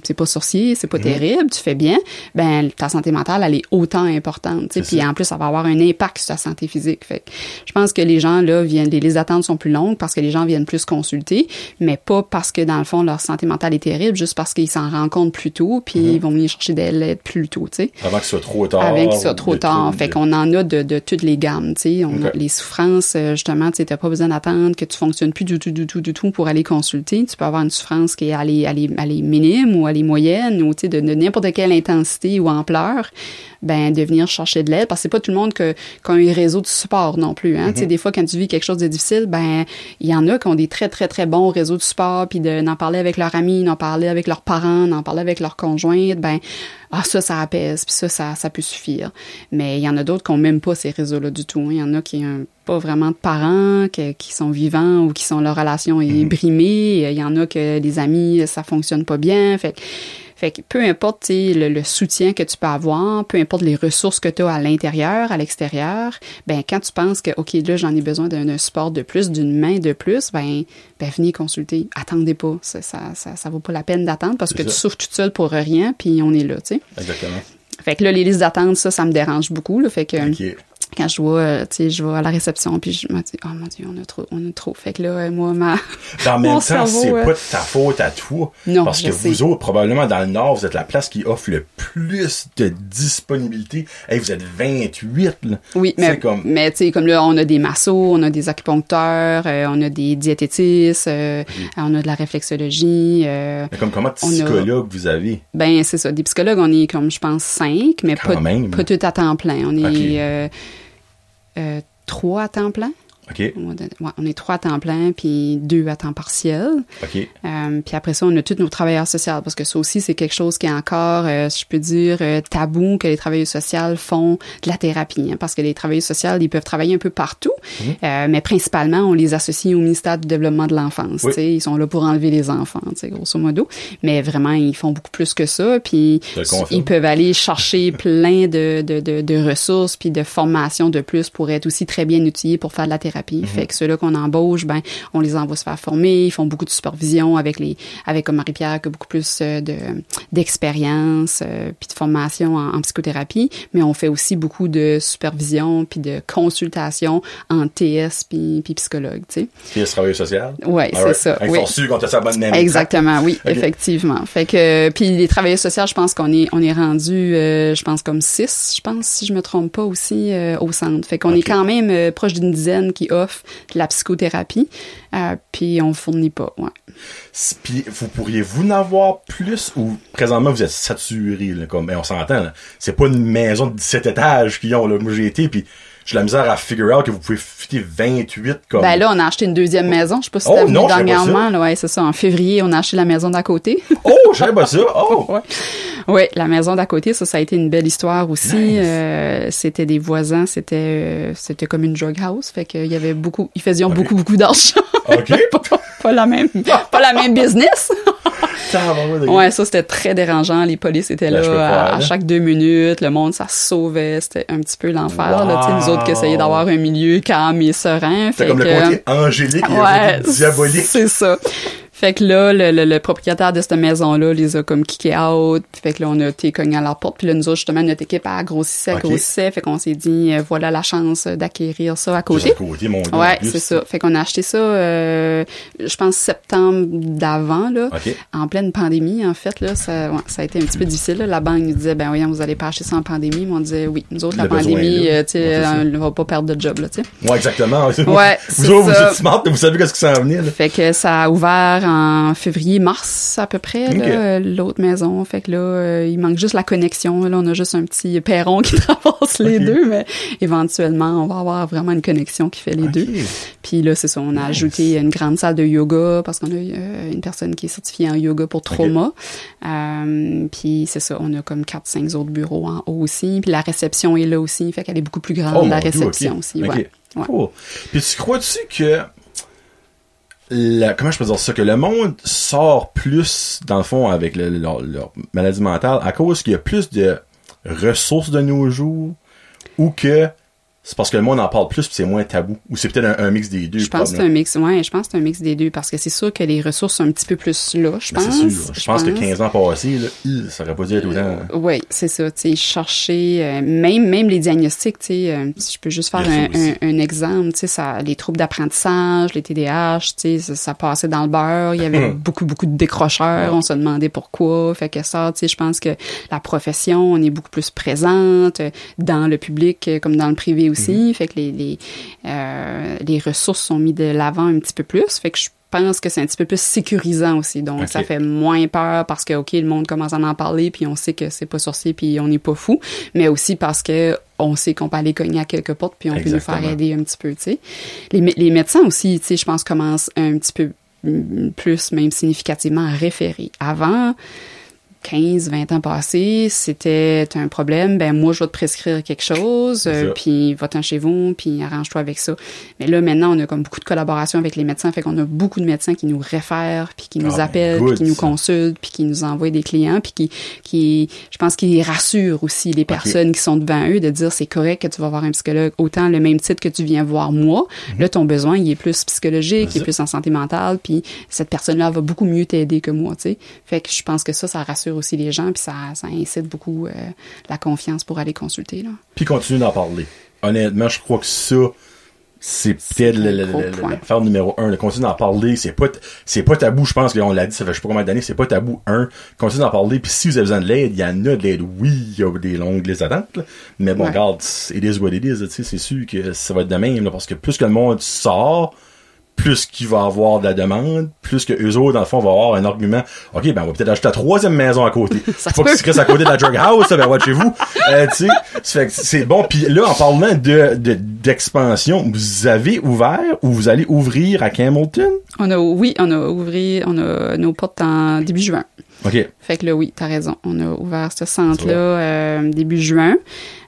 c'est- pas sorcier, c'est pas Mhm. terrible, tu fais bien. Ben ta santé mentale, elle est autant importante. Tu sais, C'est puis en plus, ça va avoir un impact sur ta santé physique. Fait que je pense que les gens là viennent, les listes d'attente sont plus longues parce que les gens viennent plus consulter, mais pas parce que dans le fond leur santé mentale est terrible, juste parce qu'ils s'en rendent compte plus tôt, puis Mhm. ils vont venir chercher de l'aide plus tôt, tu sais. Avant que ce soit trop tard. Avec que ce soit trop tard. Fait de- qu'on en a de, de toutes les gammes, tu sais. Les souffrances, euh, justement, tu sais, t'as pas besoin d'attendre que tu fonctionnes plus du tout, du tout, du tout pour aller consulter. Tu peux avoir une souffrance qui est les, à les minime ou à les moyenne ou, de, de n'importe quelle intensité ou ampleur. Ben, de venir chercher de l'aide. Parce que c'est pas tout le monde que, qui a un réseau de support non plus, hein. Tu Mhm. sais, des fois, quand tu vis quelque chose de difficile, ben, il y en a qui ont des très, très, très bons réseaux de support puis de, d'en parler avec leurs amis, d'en parler avec leurs parents, d'en parler avec leurs conjointes. Ben, ah ça ça apaise puis ça ça ça peut suffire mais il y en a d'autres qui ont même pas ces réseaux là du tout hein. il y en a qui ont pas vraiment de parents que- qui sont vivants ou qui sont leur relation est brimée. Il y en a que les amis, ça fonctionne pas bien. Fait, fait que peu importe le, le soutien que tu peux avoir, peu importe les ressources que tu as à l'intérieur, à l'extérieur, ben quand tu penses que OK, là j'en ai besoin d'un support de plus, d'une main de plus, ben ben venez consulter. Attendez pas, ça ça ça, ça vaut pas la peine d'attendre parce que tu souffres toute seule pour rien puis on est là, tu sais. Exactement. Fait que là les listes d'attente ça ça me dérange beaucoup là, fait que. Quand je vois, euh, tu sais, je vais à la réception, puis je me dis, oh mon Dieu, on a trop, on a trop. Fait que là, euh, moi, ma... En même temps, c'est euh, pas de ta faute à toi. Non, Parce je que sais. vous autres, probablement dans le Nord, vous êtes la place qui offre le plus de disponibilité. Hey, vous êtes 28, là. Oui, mais, comme- mais tu sais, comme là, on a des massos, on a des acupuncteurs, euh, on a des diététistes, euh, on a de la réflexologie. Mais comme comment de On a- psychologue vous avez? ben, c'est ça. Des psychologues, on est comme, je pense, cinq, mais Quand pas, même. pas tout à temps plein. On est. euh, trois à temps plein? OK. On est trois à temps plein, puis deux à temps partiel. OK. Euh, puis après ça, on a tous nos travailleurs sociaux, parce que ça aussi, c'est quelque chose qui est encore, euh, si je peux dire, euh, tabou que les travailleurs sociaux font de la thérapie. hein, parce que les travailleurs sociaux, ils peuvent travailler un peu partout, euh, mais principalement, on les associe au ministère du Développement de l'enfance. Oui. Ils sont là pour enlever les enfants, grosso modo. Mais vraiment, ils font beaucoup plus que ça. Puis ils peuvent aller chercher plein de, de, de, de ressources puis de formations de plus pour être aussi très bien outillés pour faire de la thérapie. Fait que ceux-là qu'on embauche, ben, on les envoie se faire former. Ils font beaucoup de supervision avec les, avec comme Marie-Pierre qui a beaucoup plus euh, de d'expérience euh, puis de formation en, en psychothérapie. Mais on fait aussi beaucoup de supervision puis de consultation en TS puis, puis psychologue, tu sais. Puis ce travail social? Ouais, c'est Alright. ça. Ils oui. sont sûrs qu'on t'a sa bonne même. Exactement, oui, effectivement. Fait que puis les travailleurs sociaux, je pense qu'on est on est rendu euh, je pense comme six, je pense si je me trompe pas aussi euh, au centre. Fait qu'on est quand même euh, proche d'une dizaine qui offre de la psychothérapie. Euh, puis on fournit pas, Puis vous pourriez-vous en avoir plus ou présentement vous êtes saturé, comme, ben, on s'entend. C'est pas une maison de 17 étages qu'ils ont, là. Moi, j'ai été, puis j'ai la misère à figure out que vous pouvez fitter 28 comme. Ben là, on a acheté une deuxième maison. Je sais pas si Oh, t'as vu non, dernièrement. Là, ouais, c'est ça. En février, on a acheté la maison d'à côté. Oh, savais pas ça. Oh! ouais. Ouais, la maison d'à côté, ça, ça a été une belle histoire aussi. Nice. Euh, c'était des voisins, c'était, euh, c'était comme une drug house, fait qu'il y avait beaucoup, ils faisaient beaucoup, beaucoup d'argent. OK. pas, la même, pas la même business. Ouais, ça c'était très dérangeant. Les polices étaient Ben, là à, chaque deux minutes. Le monde, ça se sauvait. C'était un petit peu l'enfer. Là, sais, nous autres qui Wow. essayaient d'avoir un milieu calme et serein. C'est Fait comme le que- côté angélique et Ouais, le diabolique. C'est ça. Fait que là, le, le- le propriétaire de cette maison-là les a comme kické out. Puis fait que là, on a été cogné à leur porte. Puis là, nous autres, justement, notre équipe a grossissait, Ok. grossissait. Fait qu'on s'est dit, euh, voilà la chance d'acquérir ça à côté. à côté, mon Ouais, c'est ça. Fait qu'on a acheté ça, euh, je pense, septembre d'avant, là. En pleine pandémie, en fait, là, ça, ouais, ça a été un petit peu difficile. là. La banque nous disait, ben voyons, vous allez pas acheter ça en pandémie. Mais on disait, oui, nous autres, la besoin pandémie, euh, tu sais, ça. on va pas perdre de job, là, tu sais. Ouais, exactement. Ouais, vous autres, vous ça. êtes smart, vous savez qu'est-ce qui s'en venait, là. Fait que ça a ouvert en février-mars à peu près, l'autre maison. Fait que là, euh, il manque juste la connexion. Là, on a juste un petit perron qui traverse les deux, mais éventuellement, on va avoir vraiment une connexion qui fait les deux. Puis là, c'est ça, on a ajouté une grande salle de yoga parce qu'on a euh, une personne qui est certifiée en yoga pour trauma. Euh, puis c'est ça, on a comme 4-5 autres bureaux en haut aussi. Puis la réception est là aussi, fait qu'elle est beaucoup plus grande, Oh, la Dieu, réception aussi. Ok. Ouais. Ouais. Cool. Puis tu crois-tu que comment je peux dire ça que le monde sort plus dans le fond avec le- leur, leur maladie mentale à cause qu'il y a plus de ressources de nos jours ou que c'est parce que le monde en parle plus puis c'est moins tabou. Ou c'est peut-être un, un mix des deux Je pense que c'est un mix, ouais, je pense que c'est un mix des deux parce que c'est sûr que les ressources sont un petit peu plus là, je Ben, pense. c'est sûr je pense que 15 ans passés là, ça aurait pas dû être autant Oui, c'est ça, tu sais, chercher, euh, même, même les diagnostics, tu sais, euh, si je peux juste faire un, un, un exemple, tu sais, ça, les troubles d'apprentissage, les TDAH, tu sais, ça, ça passait dans le beurre, il y avait beaucoup, beaucoup de décrocheurs, on se demandait pourquoi, fait que ça, tu sais, je pense que la profession, on est beaucoup plus présente euh, dans le public comme dans le privé aussi, Mm-hmm. fait que les, les, euh, les ressources sont mises de l'avant un petit peu plus, fait que je pense que c'est un petit peu plus sécurisant aussi. Donc, ça fait moins peur parce que, OK, le monde commence à en parler, puis on sait que c'est pas sorcier, puis on n'est pas fou, mais aussi parce que on sait qu'on peut aller cogner à quelques portes, puis on peut nous faire aider un petit peu, tu sais. Les, les médecins aussi, tu sais, je pense, commencent un petit peu mm, plus, même significativement, à référer. Avant, 15, 20 ans passés, c'était un problème, ben moi je vais te prescrire quelque chose, euh, puis va-t'en chez vous, puis arrange-toi avec ça. Mais là maintenant, on a comme beaucoup de collaboration avec les médecins, fait qu'on a beaucoup de médecins qui nous réfèrent, puis qui nous Ah, ben, appellent, good, puis qui nous consultent, puis qui nous envoient des clients, puis qui, qui, je pense qu'ils rassurent aussi les personnes qui sont devant eux de dire c'est correct que tu vas voir un psychologue autant le même titre que tu viens voir moi. Là, ton besoin, il est plus psychologique, Mhm. Il est plus en santé mentale, puis cette personne-là va beaucoup mieux t'aider que moi, tu sais. Fait que je pense que ça, ça rassure aussi les gens, puis ça, ça incite beaucoup euh, la confiance pour aller consulter, là. Puis continue d'en parler. Honnêtement, je crois que ça, c'est peut-être l'affaire numéro un. Le continue d'en parler, c'est pas, c'est pas tabou, je pense qu'on l'a dit, ça fait je sais pas combien d'années, c'est pas tabou, un. Continue d'en parler, puis si vous avez besoin de l'aide, il y en a de l'aide. Oui, il y a des longues listes d'attente, là. mais bon, Ouais. regarde, it is what it is, c'est sûr que ça va être de même, là, parce que plus que le monde sort, plus qu'il va avoir de la demande, plus que eux autres, dans le fond, vont avoir un argument. OK, ben, on va peut-être acheter la troisième maison à côté. Ça Faut se restent à côté de la drug house, ben, watchez-vous. Euh, tu sais, que c'est bon. Puis là, en parlant de, de, d'expansion, vous avez ouvert ou vous allez ouvrir à Campbellton? On a, oui, on a ouvert, on a nos portes en début juin. OK. Fait que là, oui, t'as raison. On a ouvert ce centre-là euh, début juin.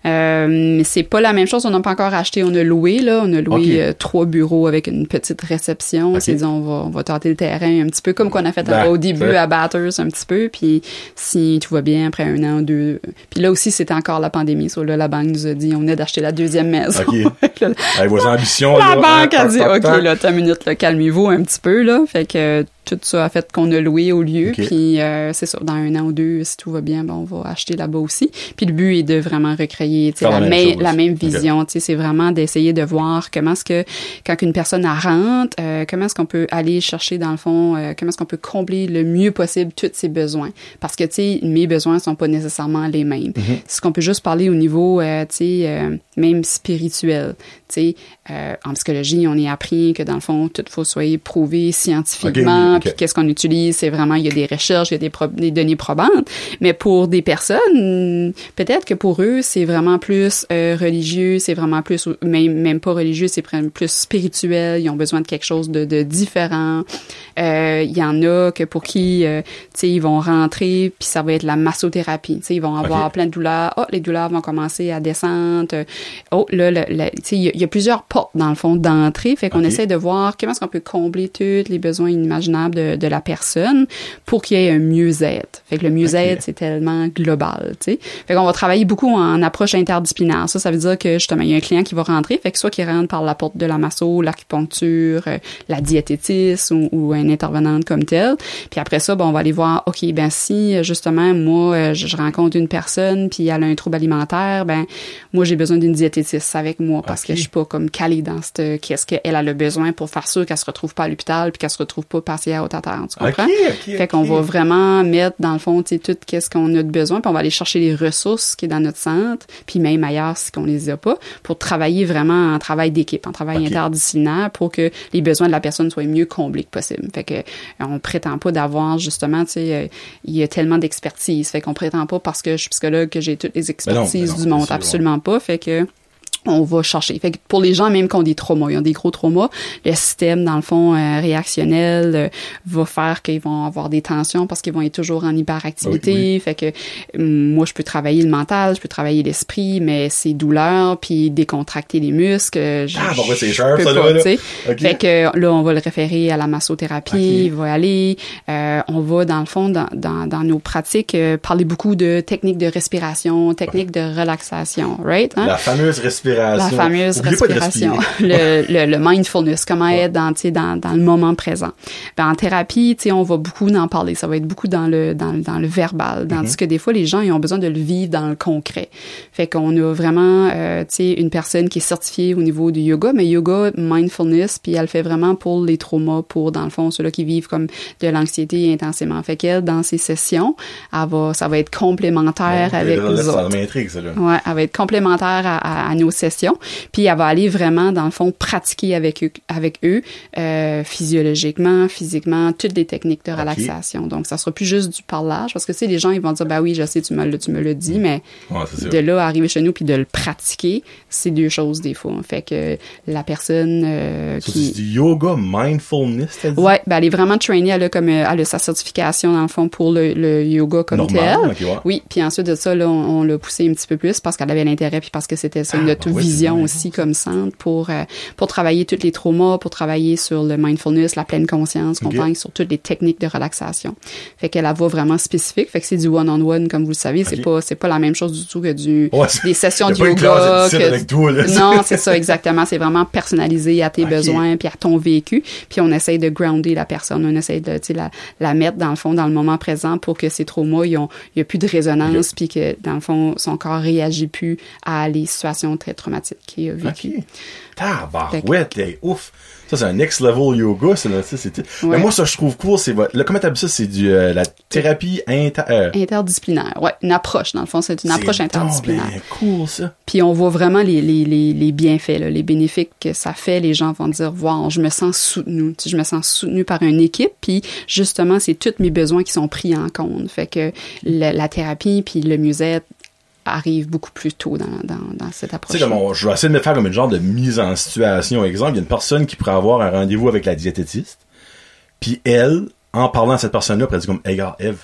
Euh, mais c'est pas la même chose. On n'a pas encore acheté. On a loué, là. On a loué Ok. euh, trois bureaux avec une petite réception. Ok. C'est dit, on va, on va tenter le terrain un petit peu comme qu'on a fait Ben, au début à Batters un petit peu. Puis si tout va bien après un an ou deux. Puis là aussi, c'était encore la pandémie. So, là, la banque nous a dit, on est d'acheter la deuxième maison. OK. Fait que là, Avec vos ambitions, la là, banque hein, a dit, OK, tac. là, ta minute, là, calmez-vous un petit peu, là. Fait que tout ça a fait qu'on a loué au lieu. OK. Puis, euh, c'est ça, dans un an ou deux, si tout va bien, ben, on va acheter là-bas aussi. Puis, le but est de vraiment recréer, Faire la, la même la même vision. Tu sais, c'est vraiment d'essayer de voir comment est-ce que, quand une personne elle rentre, euh, comment est-ce qu'on peut aller chercher, dans le fond, euh, comment est-ce qu'on peut combler le mieux possible tous ses besoins. Parce que, tu sais, mes besoins sont pas nécessairement les mêmes. Mm-hmm. C'est ce qu'on peut juste parler au niveau, euh, tu sais, euh, même spirituel. Tu sais, euh, en psychologie, on est appris que dans le fond, tout faut soit prouvé scientifiquement. Ok, oui, ok. Puis qu'est-ce qu'on utilise, c'est vraiment il y a des recherches, il y a des, pro- des données probantes. Mais pour des personnes, peut-être que pour eux, c'est vraiment plus euh, religieux, c'est vraiment plus même même pas religieux, c'est plus spirituel. Ils ont besoin de quelque chose de, de différent. Euh, Il y en a que pour qui, euh, tu sais, ils vont rentrer puis ça va être la massothérapie. Tu sais, ils vont avoir plein de douleurs. Oh, les douleurs vont commencer à descendre. Oh, là, le- tu sais, il y, a- il y a plusieurs portes dans le fond d'entrée. Fait qu'on essaie de voir comment est-ce qu'on peut combler tous les besoins inimaginables de, de la personne pour qu'il y ait un mieux-être. Fait que le mieux-être, c'est tellement global, tu sais. Fait qu'on va travailler beaucoup en approche interdisciplinaire. Ça, ça veut dire que justement, il y a un client qui va rentrer, fait que soit qu'il rentre par la porte de la masso, l'acupuncture, euh, la diététisme ou, ou un intervenant comme tel. Puis après ça, ben, on va aller voir, OK, ben si justement, moi, euh, je, je rencontre une personne, puis elle a un trouble alimentaire, ben moi, j'ai besoin d'une diététiste avec moi parce que je suis pas comme calée dans ce qu'est-ce qu'elle a le besoin pour faire sûr qu'elle se retrouve pas à l'hôpital puis qu'elle se retrouve pas passée au terre. Tu comprends? Fait qu'on va vraiment mettre dans le fond, tout qu'est-ce qu'on a de besoin, puis on va aller chercher les ressources qui est dans notre centre, puis même ailleurs si on les a pas, pour travailler vraiment en travail d'équipe, en travail interdisciplinaire, pour que les besoins de la personne soient mieux comblés que possible. Fait que on prétend pas d'avoir justement, tu sais, euh, il y a tellement d'expertise. Fait qu'on prétend pas parce que je suis psychologue que j'ai toutes les Ben non, expertises ben non, du monde, absolument pas. Fait que on va chercher. Fait que pour les gens même qui ont des traumas, ils ont des gros traumas, le système dans le fond euh, réactionnel euh, va faire qu'ils vont avoir des tensions parce qu'ils vont être toujours en hyperactivité. Oui, Fait que hum, moi je peux travailler le mental, je peux travailler l'esprit, mais ces douleurs puis décontracter les muscles, euh, je, Ah, bon, c'est cher, ça, pas, là. Fait que là, on va le référer à la massothérapie, Ok. il va aller, euh, on va dans le fond, dans, dans, dans nos pratiques, euh, parler beaucoup de techniques de respiration, techniques de relaxation, right? Hein? La fameuse respiration. La fameuse Oubliez respiration, le, le, le mindfulness, comment être dans, tu sais, dans, dans le moment présent. Ben, en thérapie, tu sais, on va beaucoup en parler. Ça va être beaucoup dans le, dans, dans le verbal, tandis Mm-hmm. que des fois, les gens, ils ont besoin de le vivre dans le concret. Fait qu'on a vraiment, euh, tu sais, une personne qui est certifiée au niveau du yoga, mais yoga, mindfulness, puis elle fait vraiment pour les traumas, pour, dans le fond, ceux-là qui vivent comme de l'anxiété intensément. Fait qu'elle, dans ses sessions, elle va, ça va être complémentaire Bon, avec là, nous ça autres. m'intrigue, ça, là. Ouais, elle va être complémentaire à, à- à nos puis elle va aller vraiment, dans le fond, pratiquer avec eux, avec eux euh, physiologiquement, physiquement, toutes les techniques de relaxation. Donc, ça sera plus juste du parlage, parce que, tu sais, les gens, ils vont dire, bah oui, je sais, tu me, le- tu me l'as dit, mais Ouais, de là à arriver chez nous puis de le pratiquer, c'est deux choses des fois. Fait que la personne euh, qui... C'est du yoga mindfulness, t'as dit? Ouais, ben elle est vraiment trainée, elle a comme euh, elle a sa certification dans le fond pour le, le yoga comme Normal, tel. ouais. Oui, puis ensuite de ça là, on, on l'a poussé un petit peu plus parce qu'elle avait l'intérêt puis parce que c'était ça Ah, ben c'est vision aussi comme centre pour euh, pour travailler tous les traumas, pour travailler sur le mindfulness, la pleine conscience, Ok. comprendre sur toutes les techniques de relaxation. Fait qu'elle a voix vraiment spécifique, fait que c'est du one on one comme vous le savez, c'est Ok. pas c'est pas la même chose du tout que du Ouais, c'est- des sessions de yoga que- avec toi, là. non, c'est ça exactement. C'est vraiment personnalisé à tes besoins puis à ton vécu. Puis on essaye de grounder la personne, on essaye de la, la mettre dans le fond dans le moment présent pour que ces traumas, il y a plus de résonance puis que dans le fond son corps réagit plus à les situations très traumatiques qu'il a vécues. Ok. Tabarouette, là, ouf. Ça, c'est un next level yoga, ça, là. Mais moi, ça, je trouve cool, c'est votre, comment t'appelles ça? C'est du, euh, la thérapie inter, euh, Interdisciplinaire, ouais, une approche dans le fond, c'est une approche c'est interdisciplinaire. ben cool, ça. Puis on voit vraiment les, les, les, les bienfaits, là, les bénéfices que ça fait. Les gens vont dire, wow, je me sens soutenu, je me sens soutenu par une équipe. Puis justement, c'est tous mes besoins qui sont pris en compte. Fait que la, la thérapie puis le mieux-être arrive beaucoup plus tôt dans, dans, dans cette approche. comme on- je vais essayer de me faire comme une genre de mise en situation. Exemple, il y a une personne qui pourrait avoir un rendez-vous avec la diététiste. Puis elle, en parlant à cette personne-là, elle dit comme, hey, gars, Eve,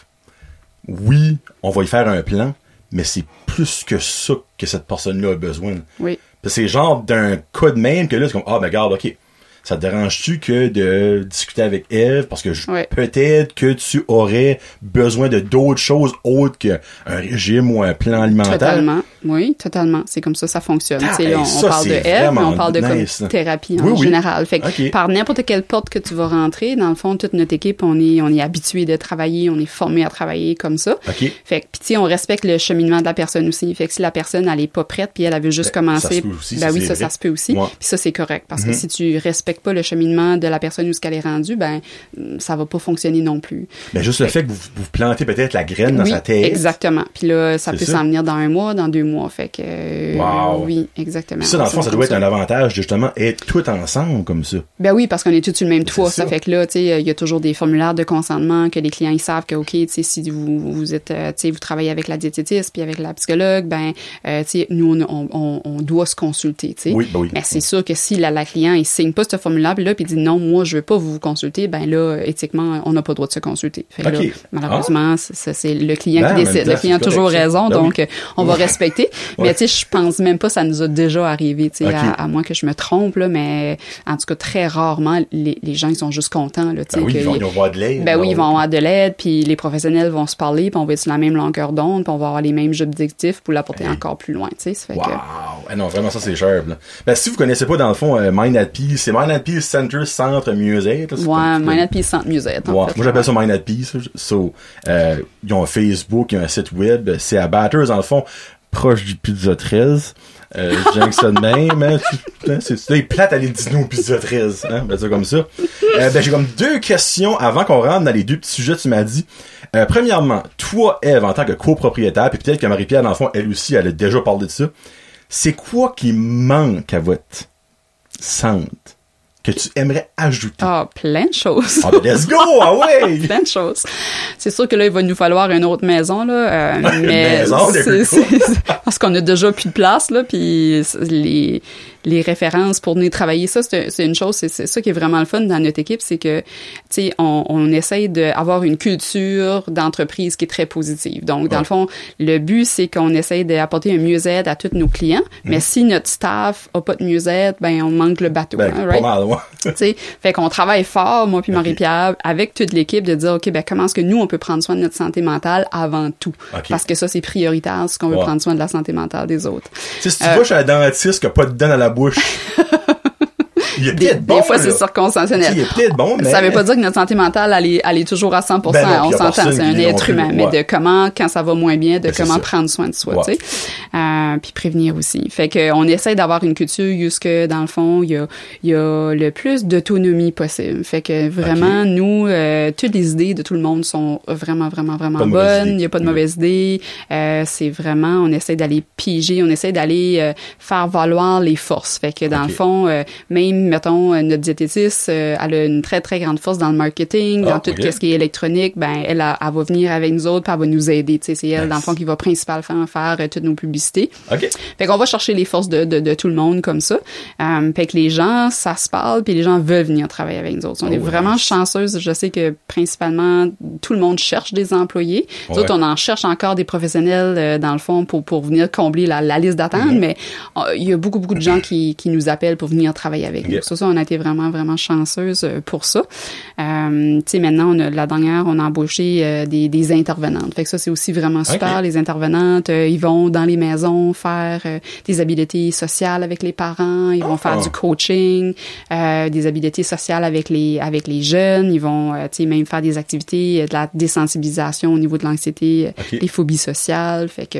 oui, on va y faire un plan, mais c'est plus que ça que cette personne-là a besoin. Oui. C'est genre d'un cas de même que là, c'est comme, ah, ben, garde, ok. Ça te dérange-tu que de discuter avec Eve parce que Ouais. peut-être que tu aurais besoin de d'autres choses autres qu'un régime ou un plan alimentaire? Totalement. Oui, totalement. C'est comme ça, ça fonctionne. Ah, hey, on, ça, parle de F, mais on parle de comme nice. thérapie en oui. général. Fait que par n'importe quelle porte que tu vas rentrer, dans le fond, toute notre équipe, on est, on est habitué de travailler, on est formé à travailler comme ça. Fait que, puis tu on respecte le cheminement de la personne aussi. Fait que si la personne, elle est pas prête, puis elle avait juste Ben, commencé, ça se peut aussi, ben ça, oui, ça, vrai. ça se peut aussi. Puis ça, c'est correct. Parce que Mhm. si tu respectes pas le cheminement de la personne où ce qu'elle est rendue, ben, ça va pas fonctionner non plus. Mais juste le fait que vous, vous plantez peut-être la graine dans oui, sa tête. exactement. Puis là, ça peut s'en venir dans un mois, dans deux mois. Fait que, euh, Wow. oui, exactement. Puis ça, dans le fond, ça doit être un avantage, justement, être tout ensemble comme ça. Ben oui, parce qu'on est tous sur le même toit. Ça. ça. fait que là, tu sais, il y a toujours des formulaires de consentement que les clients ils savent que ok, tu sais, si vous vous êtes, euh, tu sais, vous travaillez avec la diététiste puis avec la psychologue, ben, euh, tu sais, nous on, on, on doit se consulter, tu sais. Oui, ben oui. Mais c'est sûr que si la, la client il signe pas ce formulaire puis dit non, moi je veux pas vous consulter, ben là éthiquement on n'a pas le droit de se consulter. Fait que Ok. là, malheureusement, c'est- le client Ben, en qui décide. temps, Le client a toujours raison, Ben oui. donc euh, on va respecter. Ouais. Mais tu sais, je pense même pas que ça nous a déjà arrivé, tu sais, à, à moins que je me trompe là, mais en tout cas très rarement les, les gens ils sont juste contents là, tu sais. Ben oui, ils vont, y- ils vont voir de l'aide. ben oui, ils vont avoir... avoir de l'aide, puis les professionnels vont se parler, puis on va être sur la même longueur d'onde, puis on va avoir les mêmes objectifs pour l'apporter Hey. encore plus loin, tu sais. Wow! que- Ah non, vraiment, ça, c'est cher. Ben, si vous connaissez pas, dans le fond, euh, Mind at Peace, c'est Mind at Peace Center Centre c'est Ouais, at Peace Centre en Ouais, moi j'appelle ça Mind at Peace. So, euh, ils ont un Facebook, ils ont un site web. C'est à Batters, dans le fond, proche du Pizza 13. Euh, je dirais que ça de même, hein. Hein, C'est c'est plate aller dîner au Pizza 13, hein. Ben, c'est comme ça. Euh, ben, j'ai comme deux questions avant qu'on rentre dans les deux petits sujets que tu m'as dit. Euh, premièrement, toi, Eve, en tant que copropriétaire, puis peut-être que Marie-Pierre, dans le fond, elle aussi, elle a déjà parlé de ça. C'est quoi qui manque à votre centre? Que tu aimerais ajouter? Ah, plein de choses. Ah, ben, let's go! Ah ouais! plein de choses. C'est sûr que là, il va nous falloir une autre maison, là. euh, Une mais maison, c'est- parce qu'on a déjà plus de place, là, puis les, les références pour venir travailler, ça, c'est une chose, c'est ça qui est vraiment le fun dans notre équipe, c'est que, tu sais, on, on essaye d'avoir une culture d'entreprise qui est très positive. Donc, dans le fond, le but, c'est qu'on essaye d'apporter un mieux-être à tous nos clients, mais si notre staff a pas de mieux-être, ben, on manque le bateau, Ben, hein, pas right? mal, ouais. Tu sais, fait qu'on travaille fort, moi puis Marie-Pierre, avec toute l'équipe, de dire, OK, ben comment est-ce que nous, on peut prendre soin de notre santé mentale avant tout? OK. Parce que ça, c'est prioritaire, ce qu'on veut prendre soin de la santé mentale des autres. Si tu Euh, vas chez un dentiste qui a pas de dents dans la la bouche. Il est des, bon, des fois, c'est circonstanciel. Il est peut-être bon, mais... Ça veut pas dire que notre santé mentale, elle est, elle est toujours à 100%. Ben non, on s'entend, c'est un être humain. Mais ouais. de comment, quand ça va moins bien, de Ben, comment prendre soin de soi, Ouais. tu sais. Euh, puis prévenir aussi. Fait que on essaie d'avoir une culture jusque dans le fond, il y a, y a le plus d'autonomie possible. Fait que vraiment, nous, euh, toutes les idées de tout le monde sont vraiment, vraiment, vraiment bonnes. Il y a pas de Mm. mauvaise idée. Euh, c'est vraiment, on essaie d'aller piger, on essaie d'aller euh, faire valoir les forces. Fait que dans le fond, euh, même, mettons, notre diététiste, euh, elle a une très, très grande force dans le marketing, Ah, dans tout ok. ce qui est électronique. Ben, elle, elle, elle va venir avec nous autres, puis elle va nous aider. C'est elle, Nice. dans le fond, qui va principalement faire euh, toutes nos publicités. OK. Fait qu'on va chercher les forces de, de, de tout le monde comme ça. Euh, fait que les gens, ça se parle, puis les gens veulent venir travailler avec nous autres. On Oh, est vraiment nice. chanceuse. Je sais que principalement, tout le monde cherche des employés. Nous Ouais. autres, on en cherche encore des professionnels, euh, dans le fond, pour, pour venir combler la, la liste d'attente, Mhm. mais euh, il y a beaucoup, beaucoup de gens qui, qui nous appellent pour venir travailler avec Ok. nous. Ça, ça, on a été vraiment, vraiment chanceuse euh, pour ça. Euh, tu sais, maintenant, on a, la dernière, on a embauché euh, des, des intervenantes. Fait que ça, c'est aussi vraiment super. Les intervenantes, euh, ils vont dans les maisons faire des habiletés sociales avec les parents, ils vont Ah. faire du coaching, euh, des habiletés sociales avec les avec les jeunes, ils vont tu sais même faire des activités de la désensibilisation au niveau de l'anxiété, les phobies sociales, fait que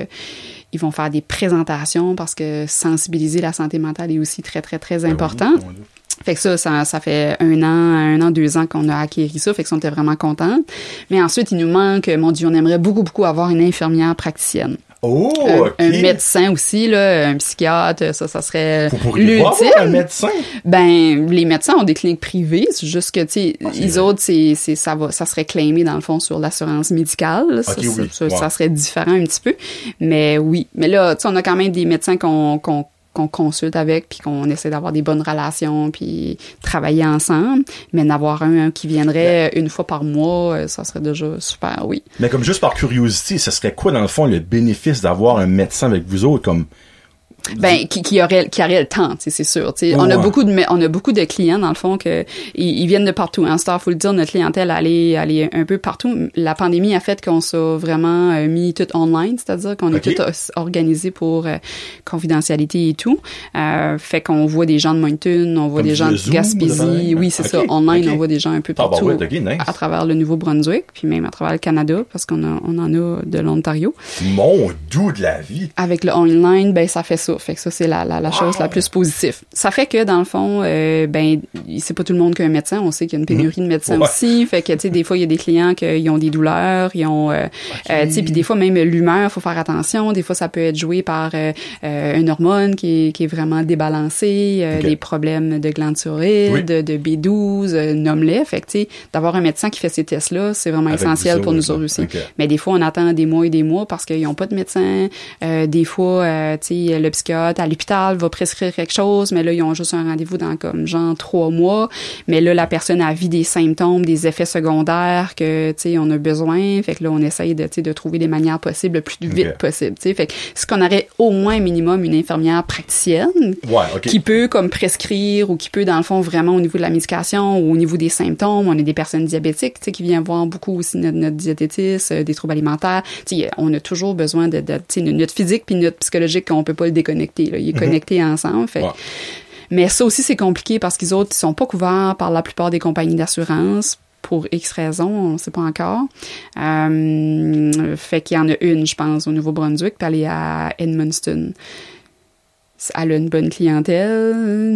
ils vont faire des présentations parce que sensibiliser la santé mentale est aussi très très très Ben important. oui. Fait que ça, ça, ça fait un an, un an, deux ans qu'on a acquéri ça, fait que ça, on était vraiment contents. Mais ensuite, il nous manque, mon Dieu, on aimerait beaucoup, beaucoup avoir une infirmière praticienne. Oh, Un, OK. un médecin aussi, là, un psychiatre, ça, ça serait voir un l'ultime. médecin? Ben, les médecins ont des cliniques privées, c'est juste que, tu sais, Ah, les vrai. autres, c'est, c'est, ça va, ça serait claimé, dans le fond, sur l'assurance médicale. Ça, Ok, ça, oui, ça, ouais. ça serait différent un petit peu. Mais oui. Mais là, tu sais, on a quand même des médecins qu'on, qu'on, qu'on consulte avec, puis qu'on essaie d'avoir des bonnes relations, puis travailler ensemble. Mais d'avoir un, un qui viendrait une fois par mois, euh, ça serait déjà super, oui. Mais comme juste par curiosité, ce serait quoi, dans le fond, le bénéfice d'avoir un médecin avec vous autres, comme... Ben, qui, qui aurait, qui aurait le temps, c'est sûr. Ouais, on a ouais. beaucoup de, on a beaucoup de clients dans le fond que ils, ils viennent de partout. En Star, faut le dire, notre clientèle elle est, elle est un peu partout. La pandémie a fait qu'on s'est vraiment euh, mis tout online, c'est-à-dire qu'on est tout organisé pour euh, confidentialité et tout. Euh, fait qu'on voit des gens de Moncton, on voit Comme des gens de Zoom, Gaspésie, oui c'est ça. Online, ok. on voit des gens un peu Ah, bah partout ouais, nice. à travers le Nouveau-Brunswick, puis même à travers le Canada parce qu'on a, on en a de l'Ontario Mon doux de la vie. avec le online, ben ça fait ça. Fait que ça c'est la, la, la chose la plus positive. Ça fait que dans le fond, euh, ben c'est pas tout le monde qui a un médecin. On sait qu'il y a une pénurie de médecins Ouais. aussi. Fait que tu sais des fois il y a des clients qui ont des douleurs, ils ont, euh, euh, tu sais puis des fois même l'humeur, faut faire attention. Des fois ça peut être joué par euh, euh, une hormone qui est, qui est vraiment débalancée, euh, Ok. des problèmes de glandes thyroïdes, Oui. de, de B12, euh, nomme-les. Fait que tu sais d'avoir un médecin qui fait ces tests là, c'est vraiment Avec essentiel pour nous autres, aussi. Mais des fois, on attend des mois et des mois parce qu'ils n'ont pas de médecin. Euh, des fois, euh, tu sais, le psychiatre à l'hôpital va prescrire quelque chose, mais là, ils ont juste un rendez-vous dans comme genre trois mois. Mais là, la personne a vu des symptômes, des effets secondaires que, tu sais, on a besoin. Fait que là, on essaye de, tu sais, de trouver des manières possibles le plus vite possible, tu sais. Fait que ce qu'on aurait au moins minimum une infirmière praticienne Ouais, OK. qui peut comme prescrire ou qui peut dans le fond vraiment au niveau de la médication ou au niveau des symptômes on a des personnes diabétiques tu sais qui viennent voir beaucoup aussi notre, notre diététiste euh, des troubles alimentaires tu sais on a toujours besoin de, de tu sais, notre physique puis notre psychologique on peut pas le déconnecter là. il est connecté ensemble fait que- Ouais. mais ça aussi c'est compliqué parce qu'ils autres ils sont pas couverts par la plupart des compagnies d'assurance pour X raisons, on ne sait pas encore. Euh, fait qu'il y en a une, je pense, au Nouveau-Brunswick, puis elle est à Edmundston elle a une bonne clientèle,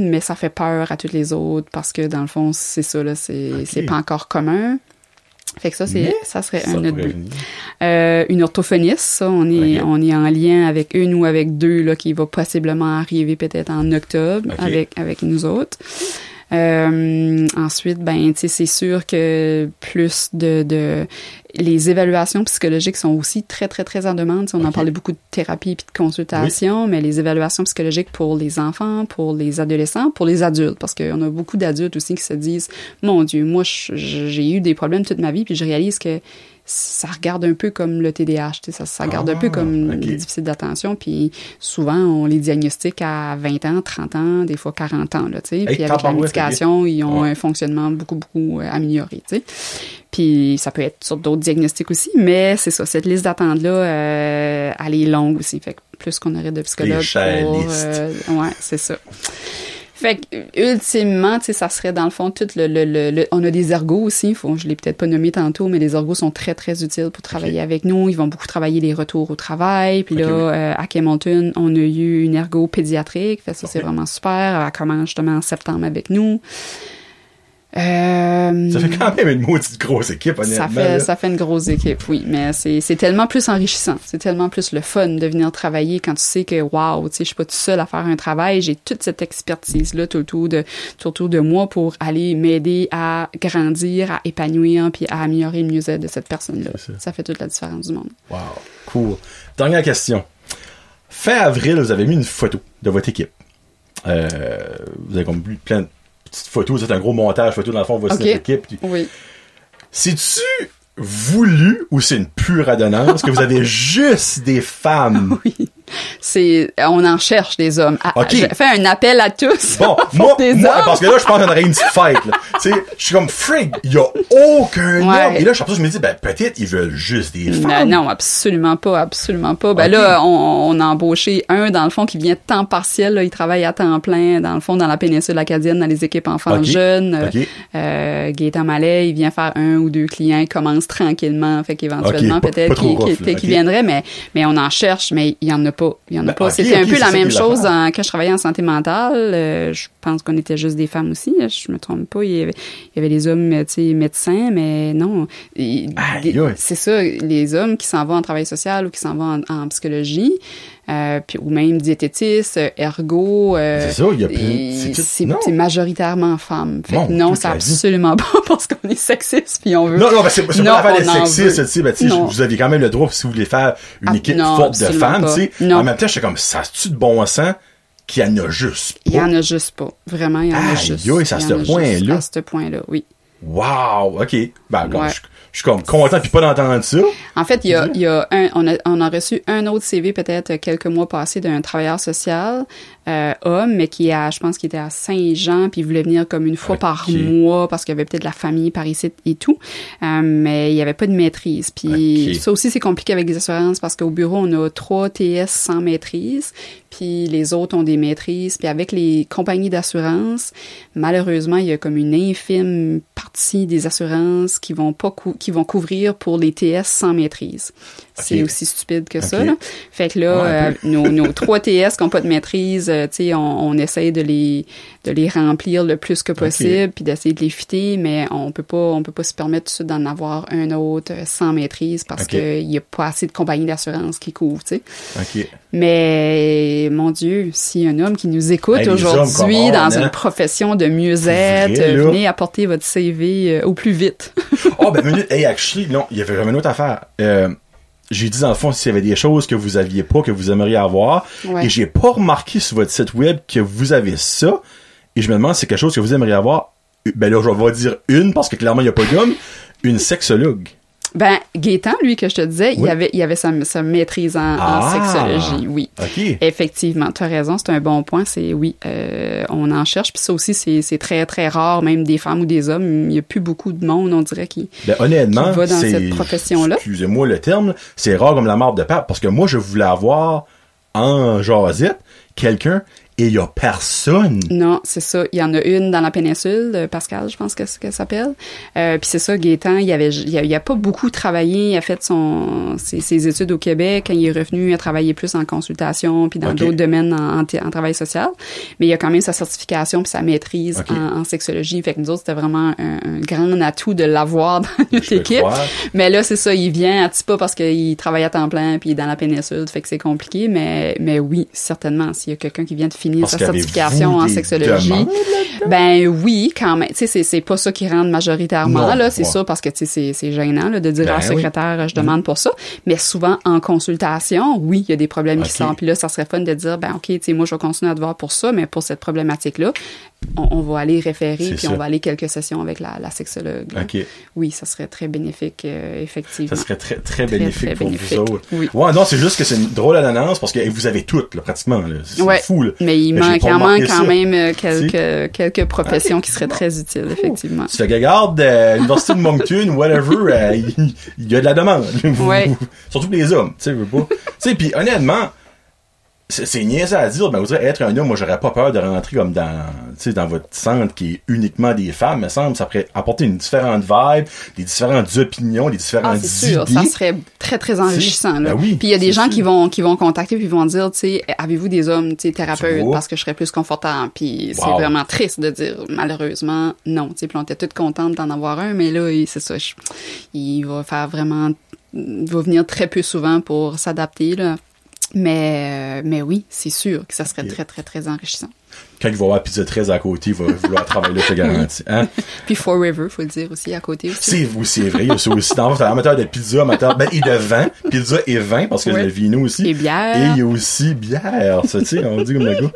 mais ça fait peur à toutes les autres parce que dans le fond, c'est ça, là, c'est pas encore commun. Fait que ça, c'est ça serait Ça un autre but. Euh, une orthophoniste, ça, on est, on est en lien avec une ou avec deux là, qui va possiblement arriver peut-être en octobre avec, avec nous autres. Euh, ensuite, ben, c'est sûr que plus de, de les évaluations psychologiques sont aussi très très très en demande. On en parlait beaucoup de thérapie puis de consultation, mais les évaluations psychologiques pour les enfants, pour les adolescents, pour les adultes, parce qu'on a beaucoup d'adultes aussi qui se disent, mon Dieu, moi j'ai eu des problèmes toute ma vie, puis je réalise que ça regarde un peu comme le TDAH, tu sais, ça, ça regarde un peu Ah, comme les déficits d'attention, puis souvent on les diagnostique à 20 ans, 30 ans, des fois 40 ans, là, tu sais, puis avec la médication, ils ont Ouais. un fonctionnement beaucoup, beaucoup euh, amélioré, tu sais. Puis ça peut être sur d'autres diagnostics aussi, mais c'est ça, cette liste d'attente-là, euh, elle est longue aussi, fait que plus qu'on aurait de psychologues pour... euh, ouais, c'est ça. Fait que, ultimement, tu sais, ça serait dans le fond tout le, le, le, on a des ergots aussi. Faut, je l'ai peut-être pas nommé tantôt, mais les ergots sont très très utiles pour travailler avec nous. Ils vont beaucoup travailler les retours au travail. Puis là, oui. euh, à Hamilton, on a eu une ergo pédiatrique. Fait ça c'est Ok. vraiment super. Elle commence justement en septembre avec nous. Euh, Ça fait quand même une maudite grosse équipe, honnêtement. ça fait, là. ça fait une grosse équipe, oui. Mais c'est, tellement plus enrichissant. C'est tellement plus le fun de venir travailler quand tu sais que, waouh, tu sais, je suis pas tout seul à faire un travail. J'ai toute cette expertise-là tout autour de, tout autour de moi pour aller m'aider à grandir, à épanouir, puis à améliorer le mieux-être de cette personne-là. Ça. Ça fait toute la différence du monde. Wow, cool. Dernière question. Fin avril, vous avez mis une photo de votre équipe. Euh, vous avez comme plein de petites photos. C'est un gros montage photo dans le fond de votre Ok. équipe. Puis, Oui. C'est-tu voulu ou c'est une pure adonnance que vous avez juste des femmes? Oui. C'est, on en cherche des hommes. Ah, Ok. Je fais un appel à tous. Bon, moi, des moi, hommes. parce que là, je pense qu'on aurait une petite fête. Tu sais, je suis comme, frig, il y a aucun Ouais. homme. Et là, je ça, je me dis, ben, peut-être, ils veulent juste des femmes. non, absolument pas, absolument pas. Ben là, on, on a embauché un, dans le fond, qui vient de temps partiel. Là, il travaille à temps plein, dans le fond, dans la péninsule acadienne, dans les équipes enfants Ok. jeunes. Euh. Euh, Gaétan Mallet, il vient faire un ou deux clients, il commence tranquillement. Fait qu'éventuellement, peut-être qu'il ok. viendrait, mais, mais on en cherche, mais il y en a pas. Il y en a Ben, pas. C'était un peu la même chose dans- quand je travaillais en santé mentale. Euh, je pense qu'on était juste des femmes aussi. Je me trompe pas. Il y avait, il y avait les hommes, tu sais, médecins, mais non. C'est ça, les hommes qui s'en vont en travail social ou qui s'en vont en, en psychologie, euh, puis, ou même diététistes, euh, ergo. euh, C'est ça, il y a plus- c'est tout- majoritairement femmes. Fait Non, que non, c'est absolument pas parce qu'on est sexiste puis on veut. Non, non, ben c'est pas l'affaire d'être sexiste, tu sais, vous aviez quand même le droit, si vous voulez faire une Ah, équipe non, forte de femmes, pas. tu sais. Non. En même temps, j'étais comme, ça se-tu de bon sens qu'il y en a juste Il y pas? en a juste pas. Vraiment, il y en a Aïe, juste. aïe, c'est à ce a point-là. À ce point-là, oui. Wow, ok. Ben, Ouais. je, je suis comme content puis pas d'entendre ça. En fait, il y a, il y a un, on a, on a reçu un autre CV peut-être quelques mois passés d'un travailleur social, euh, homme, mais qui est à, je pense qu'il était à Saint-Jean, puis il voulait venir comme une fois par mois parce qu'il y avait peut-être de la famille par ici et tout, Euh, mais il y avait pas de maîtrise. Puis ça aussi c'est compliqué avec les assurances parce qu'au bureau on a trois TS sans maîtrise, puis les autres ont des maîtrises, puis avec les compagnies d'assurance, malheureusement il y a comme une infime partie des assurances qui vont pas cou- qui vont couvrir pour les TS sans maîtrise. C'est aussi stupide que ça. Là. Fait que là, Ouais, euh, nos, nos trois TS qui n'ont pas de maîtrise, euh, tu sais, on, on essaye de les de les remplir le plus que possible, puis d'essayer de les fitter, mais on peut pas on peut pas se permettre tout de suite d'en avoir un autre euh, sans maîtrise parce qu'il y a pas assez de compagnies d'assurance qui couvrent, tu sais. Mais mon Dieu, si un homme qui nous écoute Hey, aujourd'hui dans hein? une profession de mieux-être, venez apporter votre CV euh, au plus vite. Oh, ben, minute. Hey, actually, non, il y avait vraiment une autre affaire. Euh, j'ai dit, dans le fond, s'il y avait des choses que vous aviez pas, que vous aimeriez avoir. Ouais. Et j'ai pas remarqué sur votre site web que vous avez ça. Et je me demande si c'est quelque chose que vous aimeriez avoir. Ben là, je vais dire une, parce que clairement, il n'y a pas d'homme. Une sexologue. Ben, Gaétan, lui, que je te disais, il avait, il avait sa, sa maîtrise en, en Ah. sexologie, oui. OK. Effectivement, tu as raison, c'est un bon point. C'est oui, euh, on en cherche. Puis ça aussi, c'est très, très rare, même des femmes ou des hommes. Il n'y a plus beaucoup de monde, on dirait, qui. Ben, honnêtement, qui va dans cette profession-là. Excusez-moi le terme, c'est rare comme la marde de pape, parce que moi, je voulais avoir en jasette quelqu'un et il y a personne. Non, c'est ça. Il y en a une dans la péninsule, Pascal, je pense que c'est ce qu'elle s'appelle. Euh, puis c'est ça, Gaétan, il avait, il a, il a pas beaucoup travaillé. Il a fait son ses, ses études au Québec. Quand il est revenu, il a travaillé plus en consultation puis dans d'autres domaines en, en, t- en travail social. Mais il a quand même sa certification puis sa maîtrise Ok. en, en sexologie. Fait que nous autres, c'était vraiment un, un grand atout de l'avoir dans notre équipe. croire. Mais là, c'est ça, il vient à pas parce qu'il travaille à temps plein puis il est dans la péninsule, fait que c'est compliqué. Mais, mais oui, certainement, s'il y a quelqu'un qui vient de finir Parce sa certification en sexologie, demandes ben oui, quand même. Tu sais, c'est- pas ça qui rentre majoritairement, Non, là. C'est ça parce que, tu sais, c'est- gênant, là, de dire Ben à la oui. Mm-hmm. secrétaire, je demande pour ça. Mais souvent, en consultation, oui, il y a des problèmes qui sortent. Puis là, ça serait fun de dire, ben, OK, tu sais, moi, je vais continuer à te voir pour ça, mais pour cette problématique-là, on, on va aller référer, puis ça. on va aller quelques sessions avec la, la sexologue. là. OK. Oui, ça serait très bénéfique, euh, effectivement. Ça serait très, très, Très, bénéfique très pour bénéfique. vous autres. Oui. Ouais, non, c'est juste que c'est une drôle d'annonce parce que vous avez toutes, là, pratiquement. là. C'est Ouais. fou, là. Mais il j'ai manque, remarqué manque quand ça. même euh, quelques, quelques professions qui seraient Bon. très utiles, effectivement. Tu fais que regarde, euh, l'Université de Moncton, whatever, euh, il il y, a de la demande. Ouais. Surtout pour les hommes, tu sais, veux pas. tu sais, puis honnêtement, c'est niaiseux à dire, mais vous dire, être un homme, moi, j'aurais pas peur de rentrer comme dans, dans votre centre qui est uniquement des femmes, me semble, ça pourrait apporter une différente vibe, des différentes opinions, des Ah, différentes c'est sûr, idées. ça serait très très enrichissant. Là. Ben oui, puis il y a des gens sûr. qui vont qui vont contacter puis vont dire, tu sais, avez-vous des hommes, tu sais, thérapeutes, parce que je serais plus confortable. Puis c'est vraiment triste de dire malheureusement non. Tu sais, puis on était toutes contentes d'en avoir un, mais là, c'est ça, je- il va faire vraiment, il va venir très peu souvent pour s'adapter là. Mais euh, mais oui, c'est sûr que ça serait très très très enrichissant. Quand il va avoir Pizza 13 à côté, il va vouloir travailler là, je te garantis. Hein? Puis Forever, faut le dire aussi à côté aussi. C'est oui, c'est vrai, il y a ça aussi. Dans t'as amateur de pizza, amateur, ben, et de vin. Pizza et vin, parce que Ouais. le vino aussi. Et bière. Et il y a aussi bière, ça, tu sais, on dit comme le gars.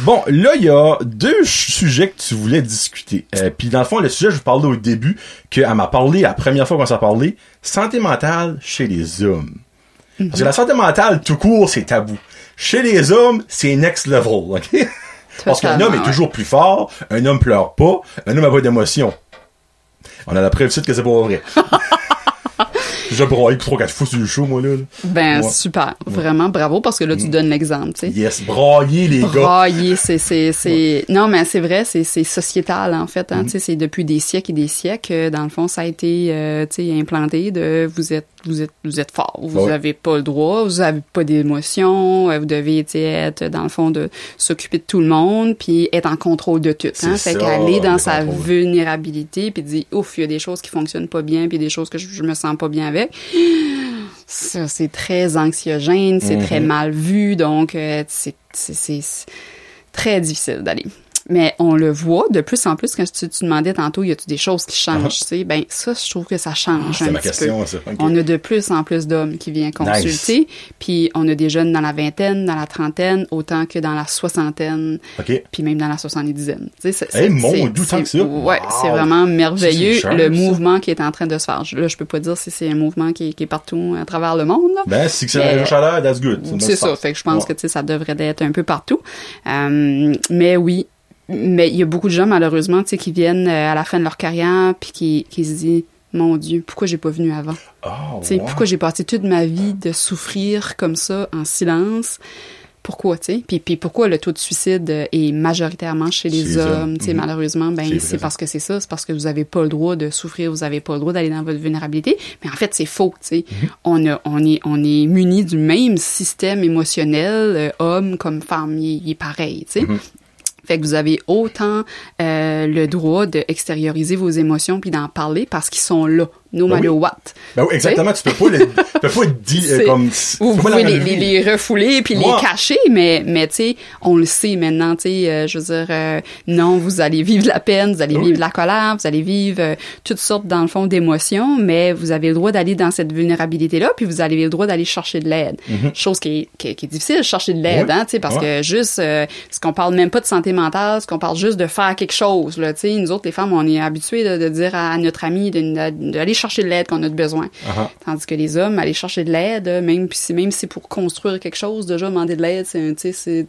Bon, là, il y a deux sujets que tu voulais discuter. Euh, Puis dans le fond, le sujet, je vous parlais au début, qu'elle m'a parlé, la première fois qu'on s'est parlé, santé mentale chez les hommes. Parce que la santé mentale, tout court, c'est tabou. Chez les hommes, c'est next level, OK? Parce qu'un homme est toujours plus fort, un homme pleure pas, un homme a pas d'émotion. On a la preuve que c'est pas vrai. J'ai broyé trois, quatre fois sur le show, moi, là. Ben Ouais. super, vraiment bravo parce que là tu donnes l'exemple, tu sais. Yes, brailler, les gars. Brailler, c'est c'est non mais c'est vrai, c'est c'est sociétal en fait, hein, tu sais, c'est depuis des siècles et des siècles euh, dans le fond ça a été euh, tu sais implanté de vous êtes vous êtes vous êtes fort, vous Ouais. avez pas le droit, vous avez pas d'émotion, vous devez être dans le fond de s'occuper de tout le monde puis être en contrôle de tout, hein, C'est fait qu'aller dans sa contrôle. vulnérabilité puis dire ouf, il y a des choses qui fonctionnent pas bien puis des choses que je, je me sens pas bien avec. Ça, c'est très anxiogène, c'est très mal vu, donc euh, c'est très difficile d'aller. Mais on le voit de plus en plus quand tu, tu demandais tantôt, y a-tu des choses qui changent, tu sais, ben ça, je trouve que ça change Ah, C'est un ma petit question, peu. ça. Ok. On a de plus en plus d'hommes qui viennent consulter, puis on a des jeunes dans la vingtaine, dans la trentaine, autant que dans la soixantaine, OK. puis même dans la soixante-dizaine. Tu sais, c'est- c'est- mon tant que ça. Ouais, Wow. c'est vraiment merveilleux le sharp, ça. mouvement qui est en train de se faire. Là, je peux pas dire si c'est un mouvement qui est, qui est partout à travers le monde. Là. Ben, si c'est la chaleur, that's good. C'est ça. Fait que je pense Ouais. que tu sais, ça devrait être un peu partout. Euh, mais oui, mais il y a beaucoup de gens malheureusement, tu sais, qui viennent euh, à la fin de leur carrière puis qui, qui se disent mon Dieu, pourquoi j'ai pas venu avant? Oh, Tu sais, wow. pourquoi j'ai passé toute ma vie de souffrir comme ça en silence? Pourquoi, tu sais? Puis, puis pourquoi le taux de suicide est majoritairement chez les hommes, tu sais, Mhm. malheureusement, C'est ben c'est parce que c'est ça, c'est parce que vous avez pas le droit de souffrir, vous avez pas le droit d'aller dans votre vulnérabilité. Mais en fait, c'est faux, tu sais. Mhm. On, a, on est, on est muni du même système émotionnel, euh, homme comme femme, il, il est pareil, tu sais. Mhm. Fait que vous avez autant euh, le droit d'extérioriser vos émotions puis d'en parler parce qu'ils sont là, no Ben matter oui. what. Ben oui, exactement, tu peux pas le, tu peux pas dire, euh, comme, Vous pouvez les, les, les refouler puis les cacher, mais, mais tu sais, on le sait maintenant, tu sais, euh, je veux dire, euh, non, vous allez vivre de la peine, vous allez Oui. vivre de la colère, vous allez vivre euh, toutes sortes, dans le fond, d'émotions, mais vous avez le droit d'aller dans cette vulnérabilité-là, puis vous avez le droit d'aller chercher de l'aide. Chose qui est, qui, qui est difficile, chercher de l'aide, Mm-hmm. Hein, tu sais, parce que juste, euh, ce qu'on parle même pas de santé mentale, ce qu'on parle juste de faire quelque chose, là, tu sais, nous autres, les femmes, on est habitués de, de dire à notre ami de- d'aller chercher de l'aide qu'on a besoin. Ah, Tandis que les hommes, aller chercher de l'aide, euh, même si même si pour construire quelque chose, déjà demander de l'aide, c'est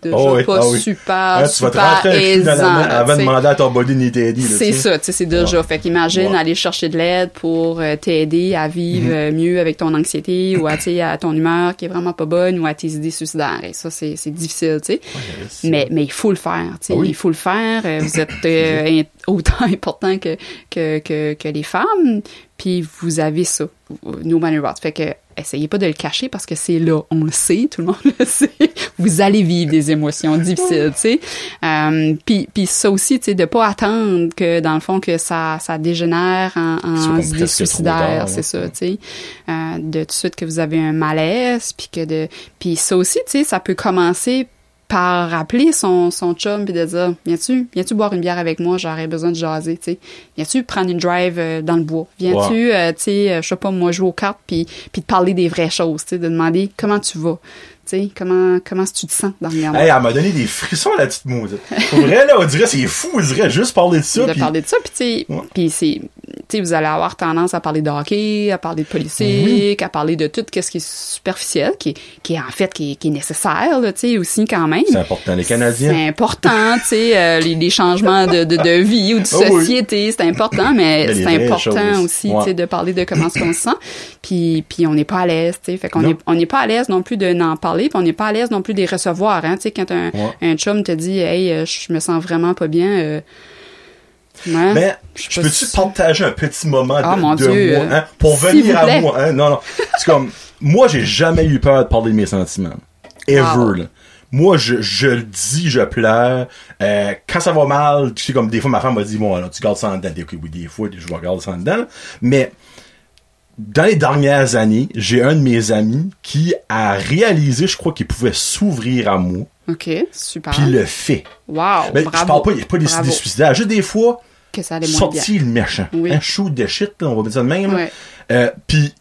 déjà Oh oui, pas ah oui. super, Hein, tu vas te super dans la aisant. main avant de demander à ton body ni t'aider, C'est ça, tu sais, c'est déjà. Fait qu'imagine aller chercher de l'aide pour euh, t'aider à vivre Mhm. euh, mieux avec ton anxiété ou à, à ton humeur qui est vraiment pas bonne ou à tes idées suicidaires. Et ça, c'est difficile, tu sais. Mais, mais il faut le faire, tu sais. Ah oui. Il faut le faire. Vous êtes euh, autant important que, que, que, que les femmes. Puis vous avez ça, no matter what. Fait que essayez pas de le cacher parce que c'est là, on le sait, tout le monde le sait. Vous allez vivre des émotions difficiles, tu sais. Euh, puis, puis ça aussi, tu sais, de pas attendre que dans le fond que ça, ça dégénère en, en suicidaires, tard, c'est ouais. ça, tu sais. Euh, de tout de suite que vous avez un malaise, puis que de, puis ça aussi, tu sais, ça peut commencer par rappeler son, son chum puis de dire viens-tu viens-tu boire une bière avec moi? J'aurais besoin de jaser tu sais viens-tu prendre une drive euh, dans le bois? Viens-tu euh, tu sais euh, je sais pas moi jouer aux cartes puis puis de parler des vraies choses tu sais de demander comment tu vas tu sais comment comment tu te sens dans le Hey, elle m'a donné des frissons, la petite maudite. Pour vrai, là, on dirait, c'est fou, on dirait juste parler de ça. de puis- parler de ça puis tu sais Ouais. c'est vous allez avoir tendance à parler de hockey, à parler de politique, à parler de tout ce qui est superficiel, qui, qui est en fait qui, est- qui est nécessaire, là, tu sais, aussi quand même. C'est important. Les Canadiens. C'est important, tu sais, euh, les, les changements de, de, de vie ou de Ah oui. société, c'est important, mais c'est important choses. aussi, Ouais. tu sais, de parler de comment qu'on se sent. Puis, puis on n'est pas à l'aise, tu sais, fait qu'on Non. est, on n'est pas à l'aise non plus de n'en parler, puis on n'est pas à l'aise non plus de les recevoir, hein, tu sais, quand un, Ouais. un chum te dit, hey, euh, je me sens vraiment pas bien. Euh, ouais, Mais je peux-tu partager un petit moment Ah, de, mon de Dieu, moi, hein, pour venir à moi, hein? Non, non. C'est comme, moi, j'ai jamais eu peur de parler de mes sentiments. Ever, Wow. là. Moi, je, je le dis, je pleure. Euh, quand ça va mal, tu sais, comme des fois, ma femme m'a dit, bon, alors, tu gardes ça en dedans. Des- Oui, des fois, je vais garder ça en dedans. Mais, dans les dernières années, j'ai un de mes amis qui a réalisé, je crois, qu'il pouvait s'ouvrir à moi, OK, super. puis le fait. Wow, Mais je parle pas, il n'y a pas des, des suicidaires. Juste des fois, Que ça allait moins bien. sorti le méchant. Oui. Un shoot de shit, là, on va dire ça de même. Ouais. Euh, Puis,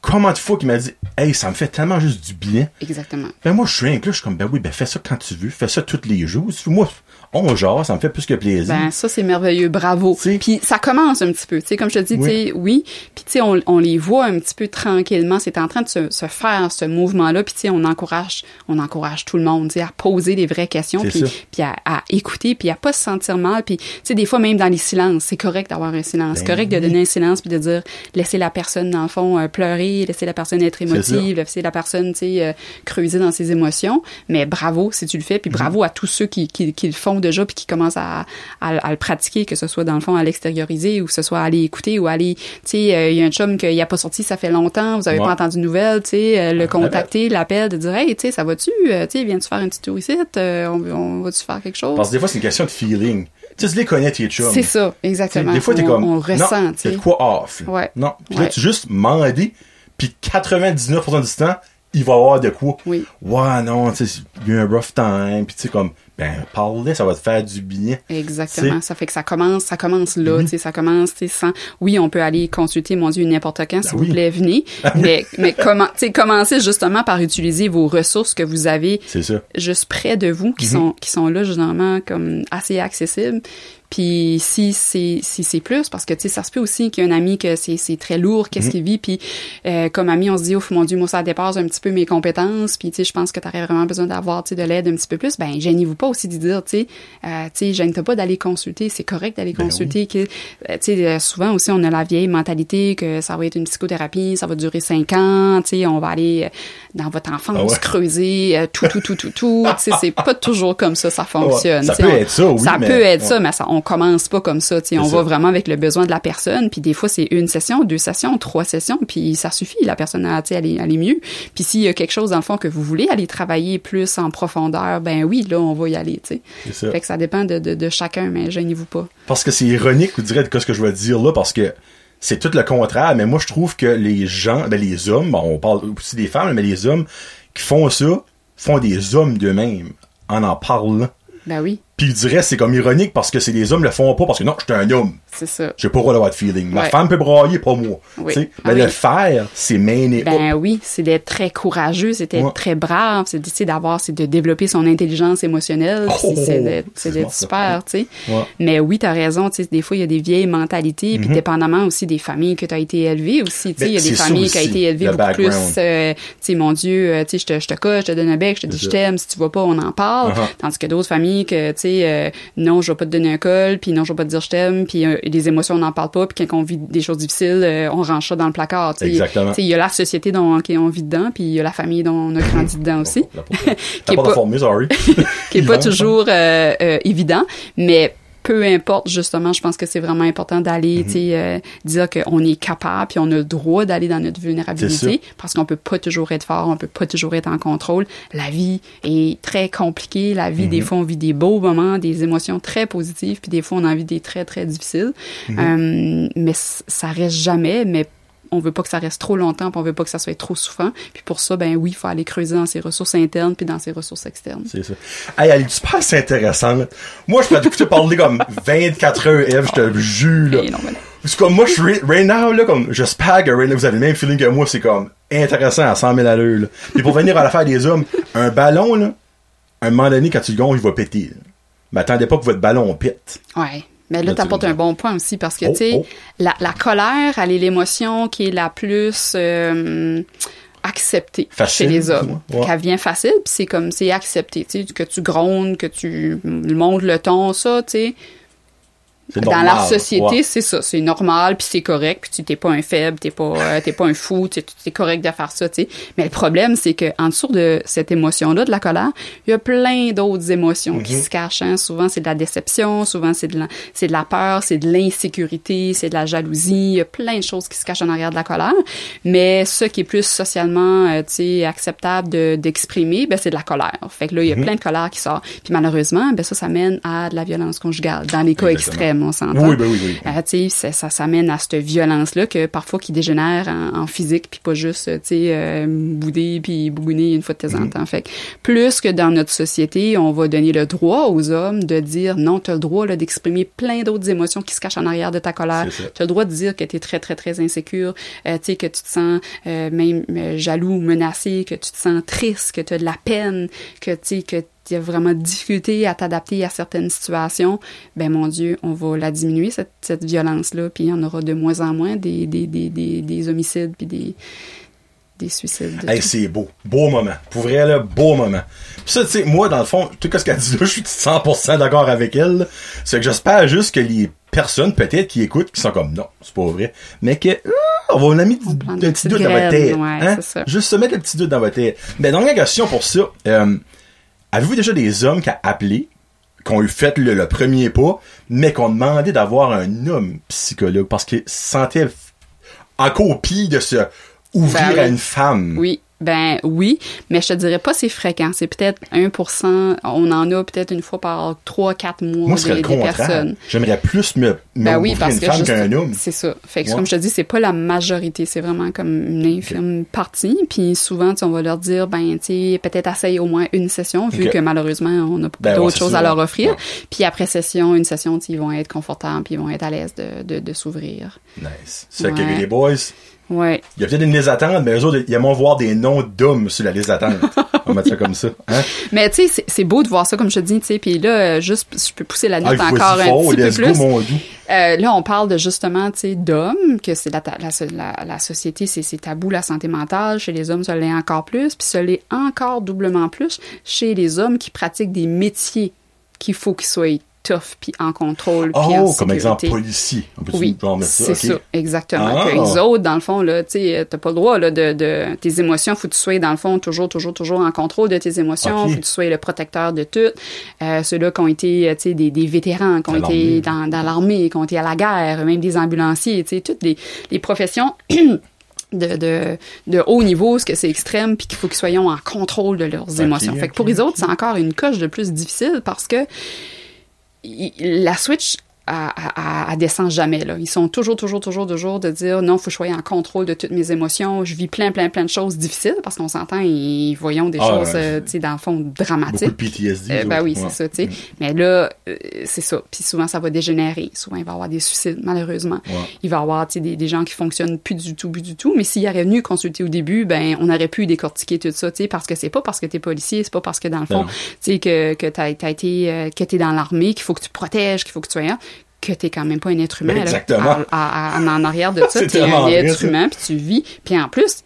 comment de fois qu'il m'a dit, hey, ça me fait tellement juste du bien. Exactement. Ben, moi, je suis un là, je suis comme, ben oui, ben fais ça quand tu veux, fais ça tous les jours. Moi, on genre, ça me fait plus que plaisir. Ben ça c'est merveilleux, bravo. Puis ça commence un petit peu, tu sais comme je te dis, Oui. tu sais oui, puis tu sais on, on les voit un petit peu tranquillement, c'est en train de se, se faire ce mouvement là, puis tu sais on encourage on encourage tout le monde, tu sais à poser les vraies questions C'est puis à, à écouter puis à pas se sentir mal, puis tu sais des fois même dans les silences, c'est correct d'avoir un silence, c'est Ben correct de donner un silence puis de dire laisser la personne dans le fond euh, pleurer, laisser la personne être émotive, laisser la personne tu sais euh, creuser dans ses émotions, mais bravo si tu le fais, puis Mhm. bravo à tous ceux qui, qui, qui le font déjà puis qui commencent à, à, à le pratiquer, que ce soit dans le fond à l'extérioriser ou que ce soit à aller écouter ou aller, tu sais, euh, il y a un chum qui a pas sorti, ça fait longtemps, vous avez Ouais. pas entendu de nouvelles, tu sais, euh, le contacter, l'appel, de dire, hey, tu sais, ça va-tu, Euh, tu sais, viens-tu faire un petit tour ici, on, on va-tu faire quelque chose? Parce que des fois, c'est une question de feeling. Tu sais, les connais, tes chums. C'est ça, exactement. Des fois, t'es comme, on ressent, tu quoi off. là. Ouais. Non. Puis là, Ouais. tu juste demander, puis 99% du temps, il va y avoir de quoi. Oui. Ouais, non, tu sais, il y a eu un rough time, puis tu sais, comme, ben, parle ça va te faire du bien. Exactement. Ça fait que ça commence, ça commence là, tu sais, ça commence, tu sais, sans, oui, on peut aller consulter, mon Dieu, n'importe quand, s'il Ben oui. vous plaît, venez. mais, mais comment, tu sais, commencez justement par utiliser vos ressources que vous avez C'est ça. juste près de vous, qui sont, qui sont là, généralement, comme assez accessibles. Puis si c'est si c'est plus parce que tu sais ça se peut aussi qu'il y a un ami que c'est c'est très lourd qu'est-ce qu'il vit puis euh, comme ami on se dit ouf mon dieu moi ça dépasse un petit peu mes compétences puis tu sais je pense que tu aurais vraiment besoin d'avoir tu sais de l'aide un petit peu plus ben gênez-vous pas aussi de dire tu sais. Euh, tu sais gêne-toi pas d'aller consulter. C'est correct d'aller Ben consulter euh, tu sais euh, souvent aussi on a la vieille mentalité que ça va être une psychothérapie ça va durer cinq ans tu sais on va aller euh, dans votre enfance Ah ouais. creuser tout tout tout tout tout. Tu sais c'est pas toujours comme ça ça fonctionne Ça peut on- être ça, oui, ça mais- peut être ouais. ça mais ça on commence pas comme ça tu sais on va vraiment avec le besoin de la personne puis des fois c'est une session deux sessions trois sessions puis ça suffit la personne a tu sais elle est, elle est mieux. Puis s'il y a quelque chose dans le fond que vous voulez aller travailler plus en profondeur ben oui là on va y aller tu sais C'est ça. fait que ça dépend de, de, de chacun mais gênez-vous pas Parce que c'est ironique, vous direz, de ce que je vais dire là, parce que c'est tout le contraire, mais moi, je trouve que les gens, ben, les hommes, bon, on parle aussi des femmes, mais les hommes qui font ça, font des hommes d'eux-mêmes, en en parlant. ben oui Puis je dirais, c'est comme ironique parce que c'est les hommes le font pas parce que non, j'étais un homme. c'est ça J'ai pas le droit d'avoir de feeling. Ma Ouais. femme peut brailler, pas moi. Oui. Ah Mais oui. le faire, c'est mainer Ben oui, c'est d'être très courageux, c'est d'être Ouais. très brave, c'est d'essayer d'avoir, c'est de développer son intelligence émotionnelle, Oh, c'est- d'être, super, tu sais. Ouais. Mais oui, t'as raison, tu sais, des fois, il y a des vieilles mentalités, Mhm. puis dépendamment aussi des familles que t'as été élevé aussi, tu sais, Ben, il y a des familles qui ont été élevées le beaucoup plus, euh, tu sais, mon Dieu, euh, tu sais, je te, je coche, je te donne un bec, je te dis je t'aime, si tu vas pas, on en parle. Uh-huh. Tandis que d'autres familles que, tu sais, euh, non, je vais pas te donner un col, puis non, je vais pas te dire je t'aime, puis euh, les émotions, on n'en parle pas, puis quand on vit des choses difficiles, euh, on range ça dans le placard. Exactement. Il y a la société dont qui on vit dedans, puis il y a la famille dont on a grandi dedans aussi, Qui est pas sorry. qui est pas toujours évident, mais peu importe, justement, je pense que c'est vraiment important d'aller, tu sais, euh, dire qu'on est capable, puis on a le droit d'aller dans notre vulnérabilité, parce qu'on peut pas toujours être fort, on peut pas toujours être en contrôle. La vie est très compliquée. La vie, des fois, on vit des beaux moments, des émotions très positives, puis des fois, on en vit des très, très difficiles. Euh, mais ça reste jamais, mais on veut pas que ça reste trop longtemps, puis on veut pas que ça soit trop souffrant. Puis pour ça, ben oui, il faut aller creuser dans ses ressources internes puis dans ses ressources externes. C'est ça. Hey, elle est super c'est intéressante. Moi, je peux t'écouter parler comme 24 heures, Eve, je te jure, là. Hey, non, mais- C'est comme moi, je suis right- now, là, comme, j'espère que right now, vous avez le même feeling que moi, c'est comme intéressant à 100 000 à l'heure, là. Et pour venir à l'affaire des hommes, un ballon, là, un moment donné, quand tu le gonfles, il va péter. là. Mais attendez pas que votre ballon pète. Ouais. Mais là, t'apportes un bon point aussi parce que, Oh, tu sais, oh. la, la colère, elle est l'émotion qui est la plus euh, acceptée Facile, chez les hommes. ouais. Qu'elle vient facile, puis c'est comme, c'est accepté, tu sais, que tu grondes, que tu montes le ton, ça, tu sais. Dans la société, c'est ça, c'est normal, puis c'est correct, puis tu t'es pas un faible, t'es pas euh, t'es pas un fou, tu es correct de faire ça, tu sais. Mais le problème, c'est que en dessous de cette émotion-là, de la colère, il y a plein d'autres émotions qui Mhm. se cachent. hein. Souvent, c'est de la déception, souvent c'est de la, c'est de la peur, c'est de l'insécurité, c'est de la jalousie. Il y a plein de choses qui se cachent en arrière de la colère. Mais ce qui est plus socialement, euh, tu sais, acceptable de- d'exprimer, ben c'est de la colère. Fait que là, il y a Mhm. plein de colère qui sort. Puis malheureusement, ben ça, ça mène à de la violence conjugale dans les cas Exactement. extrêmes, on s'entend. Oui, ben oui, oui. Euh, tu sais, ça, ça, ça mène à cette violence-là que parfois qui dégénère en, en physique, puis pas juste, tu sais, euh, bouder puis bougonner une fois de temps Mm-hmm. en temps. Fait que plus que dans notre société, on va donner le droit aux hommes de dire non, tu as le droit d'exprimer plein d'autres émotions qui se cachent en arrière de ta colère. Tu as le droit de dire que tu es très, très, très insécure, euh, tu sais, que tu te sens euh, même euh, jaloux ou menacé, que tu te sens triste, que tu as de la peine, que tu sais, que tu as vraiment difficulté à t'adapter à certaines situations, ben mon Dieu, on va la diminuer, cette, cette violence-là, puis il y en aura de moins en moins des, des, des, des, des homicides puis des, des suicides. de Hey, c'est beau. Beau moment. Pour vrai, là, beau moment. Puis ça, tu sais, moi, dans le fond, tout ce qu'elle dit là, je suis 100% d'accord avec elle. C'est que j'espère juste que les personnes, peut-être, qui écoutent, qui sont comme, non, c'est pas vrai, mais que, ah, on va On plante un des petit doute dans votre tête. ouais, hein? Juste se mettre le petit doute dans votre tête. Mais dernière question pour ça, euh, avez-vous déjà des hommes qui ont appelé, qui ont eu fait le, le premier pas, mais qui ont demandé d'avoir un homme psychologue parce qu'ils se sentaient en copie de se ouvrir Ben oui. à une femme? Oui, ben oui, mais je te dirais pas c'est fréquent. C'est peut-être 1%, on en a peut-être une fois par 3-4 mois Moi, des, le des personnes. J'aimerais plus me, me Ben oui, parce une que femme qu'un homme. c'est ça. Fait que Ouais. comme je te dis, c'est pas la majorité, c'est vraiment comme une infime partie. Puis souvent, on va leur dire, ben, tu sais, peut-être essaye au moins une session, vu que malheureusement, on n'a pas Ben d'autres c'est choses à leur offrir. Ouais. Puis après session, une session, ils vont être confortables, puis ils vont être à l'aise de, de, de s'ouvrir. Nice. Que Ouais. les boys, Ouais. il y a peut-être une liste d'attente, mais eux autres, ils aiment voir des noms d'hommes sur la liste d'attente. On va mettre ça comme ça. Hein? Mais tu sais, c'est- beau de voir ça, comme je te dis, tu sais. Puis là, euh, juste, je peux pousser la Ah, note encore un petit peu go, plus. mon. Euh, là, on parle de justement, tu sais, d'hommes, que c'est la, la, la, la société, c'est c'est tabou la santé mentale. Chez les hommes, ça l'est encore plus, puis ça l'est encore doublement plus chez les hommes qui pratiquent des métiers qu'il faut qu'ils soient tough puis en contrôle puis en Oh, comme exemple, policier. Oui, c'est ça? ça, exactement. Ah. Que les autres, dans le fond, là, tu sais, t'as pas le droit là, de, de tes émotions. Faut que tu sois dans le fond toujours, toujours, toujours en contrôle de tes émotions. Ok. Faut que tu sois le protecteur de tout. Euh, Ceux-là qui ont été, euh, tu sais, des, des vétérans, qui ont été dans, dans l'armée, qui ont été à la guerre, même des ambulanciers, tu sais, toutes les, les professions. De, de, de haut niveau, ce que c'est extrême, puis qu'il faut qu'ils soient en contrôle de leurs émotions. Fait que pour les autres, c'est encore une coche de plus difficile parce que la Switch, elle- elle descend jamais. Là. Ils sont toujours, toujours, toujours, toujours de dire non, faut que je sois en contrôle de toutes mes émotions. Je vis plein, plein, plein de choses difficiles parce qu'on s'entend et voyons des Ah, choses, ouais. euh, tu sais, dans le fond, Beaucoup de dramatiques. PTSD. Euh, ben oui, Ouais. c'est ça, tu sais. Mais là, euh, c'est ça. Puis souvent, ça va dégénérer. Souvent, il va y avoir des suicides, malheureusement. Ouais. Il va y avoir, tu sais, des, des gens qui fonctionnent plus du tout, plus du tout. Mais s'il aurait venu consulter au début, ben, on aurait pu décortiquer tout ça, tu sais, parce que c'est pas parce que t'es policier, c'est pas parce que dans le fond, Non. tu sais, que, que t'as, t'as été, euh, que t'es dans l'armée, qu'il faut que tu protèges, qu'il faut que tu sois que t'es quand même pas un être humain. Ben, là. exactement. À- à- à- en arrière de ça, t'es un être humain, puis tu vis. Puis en plus,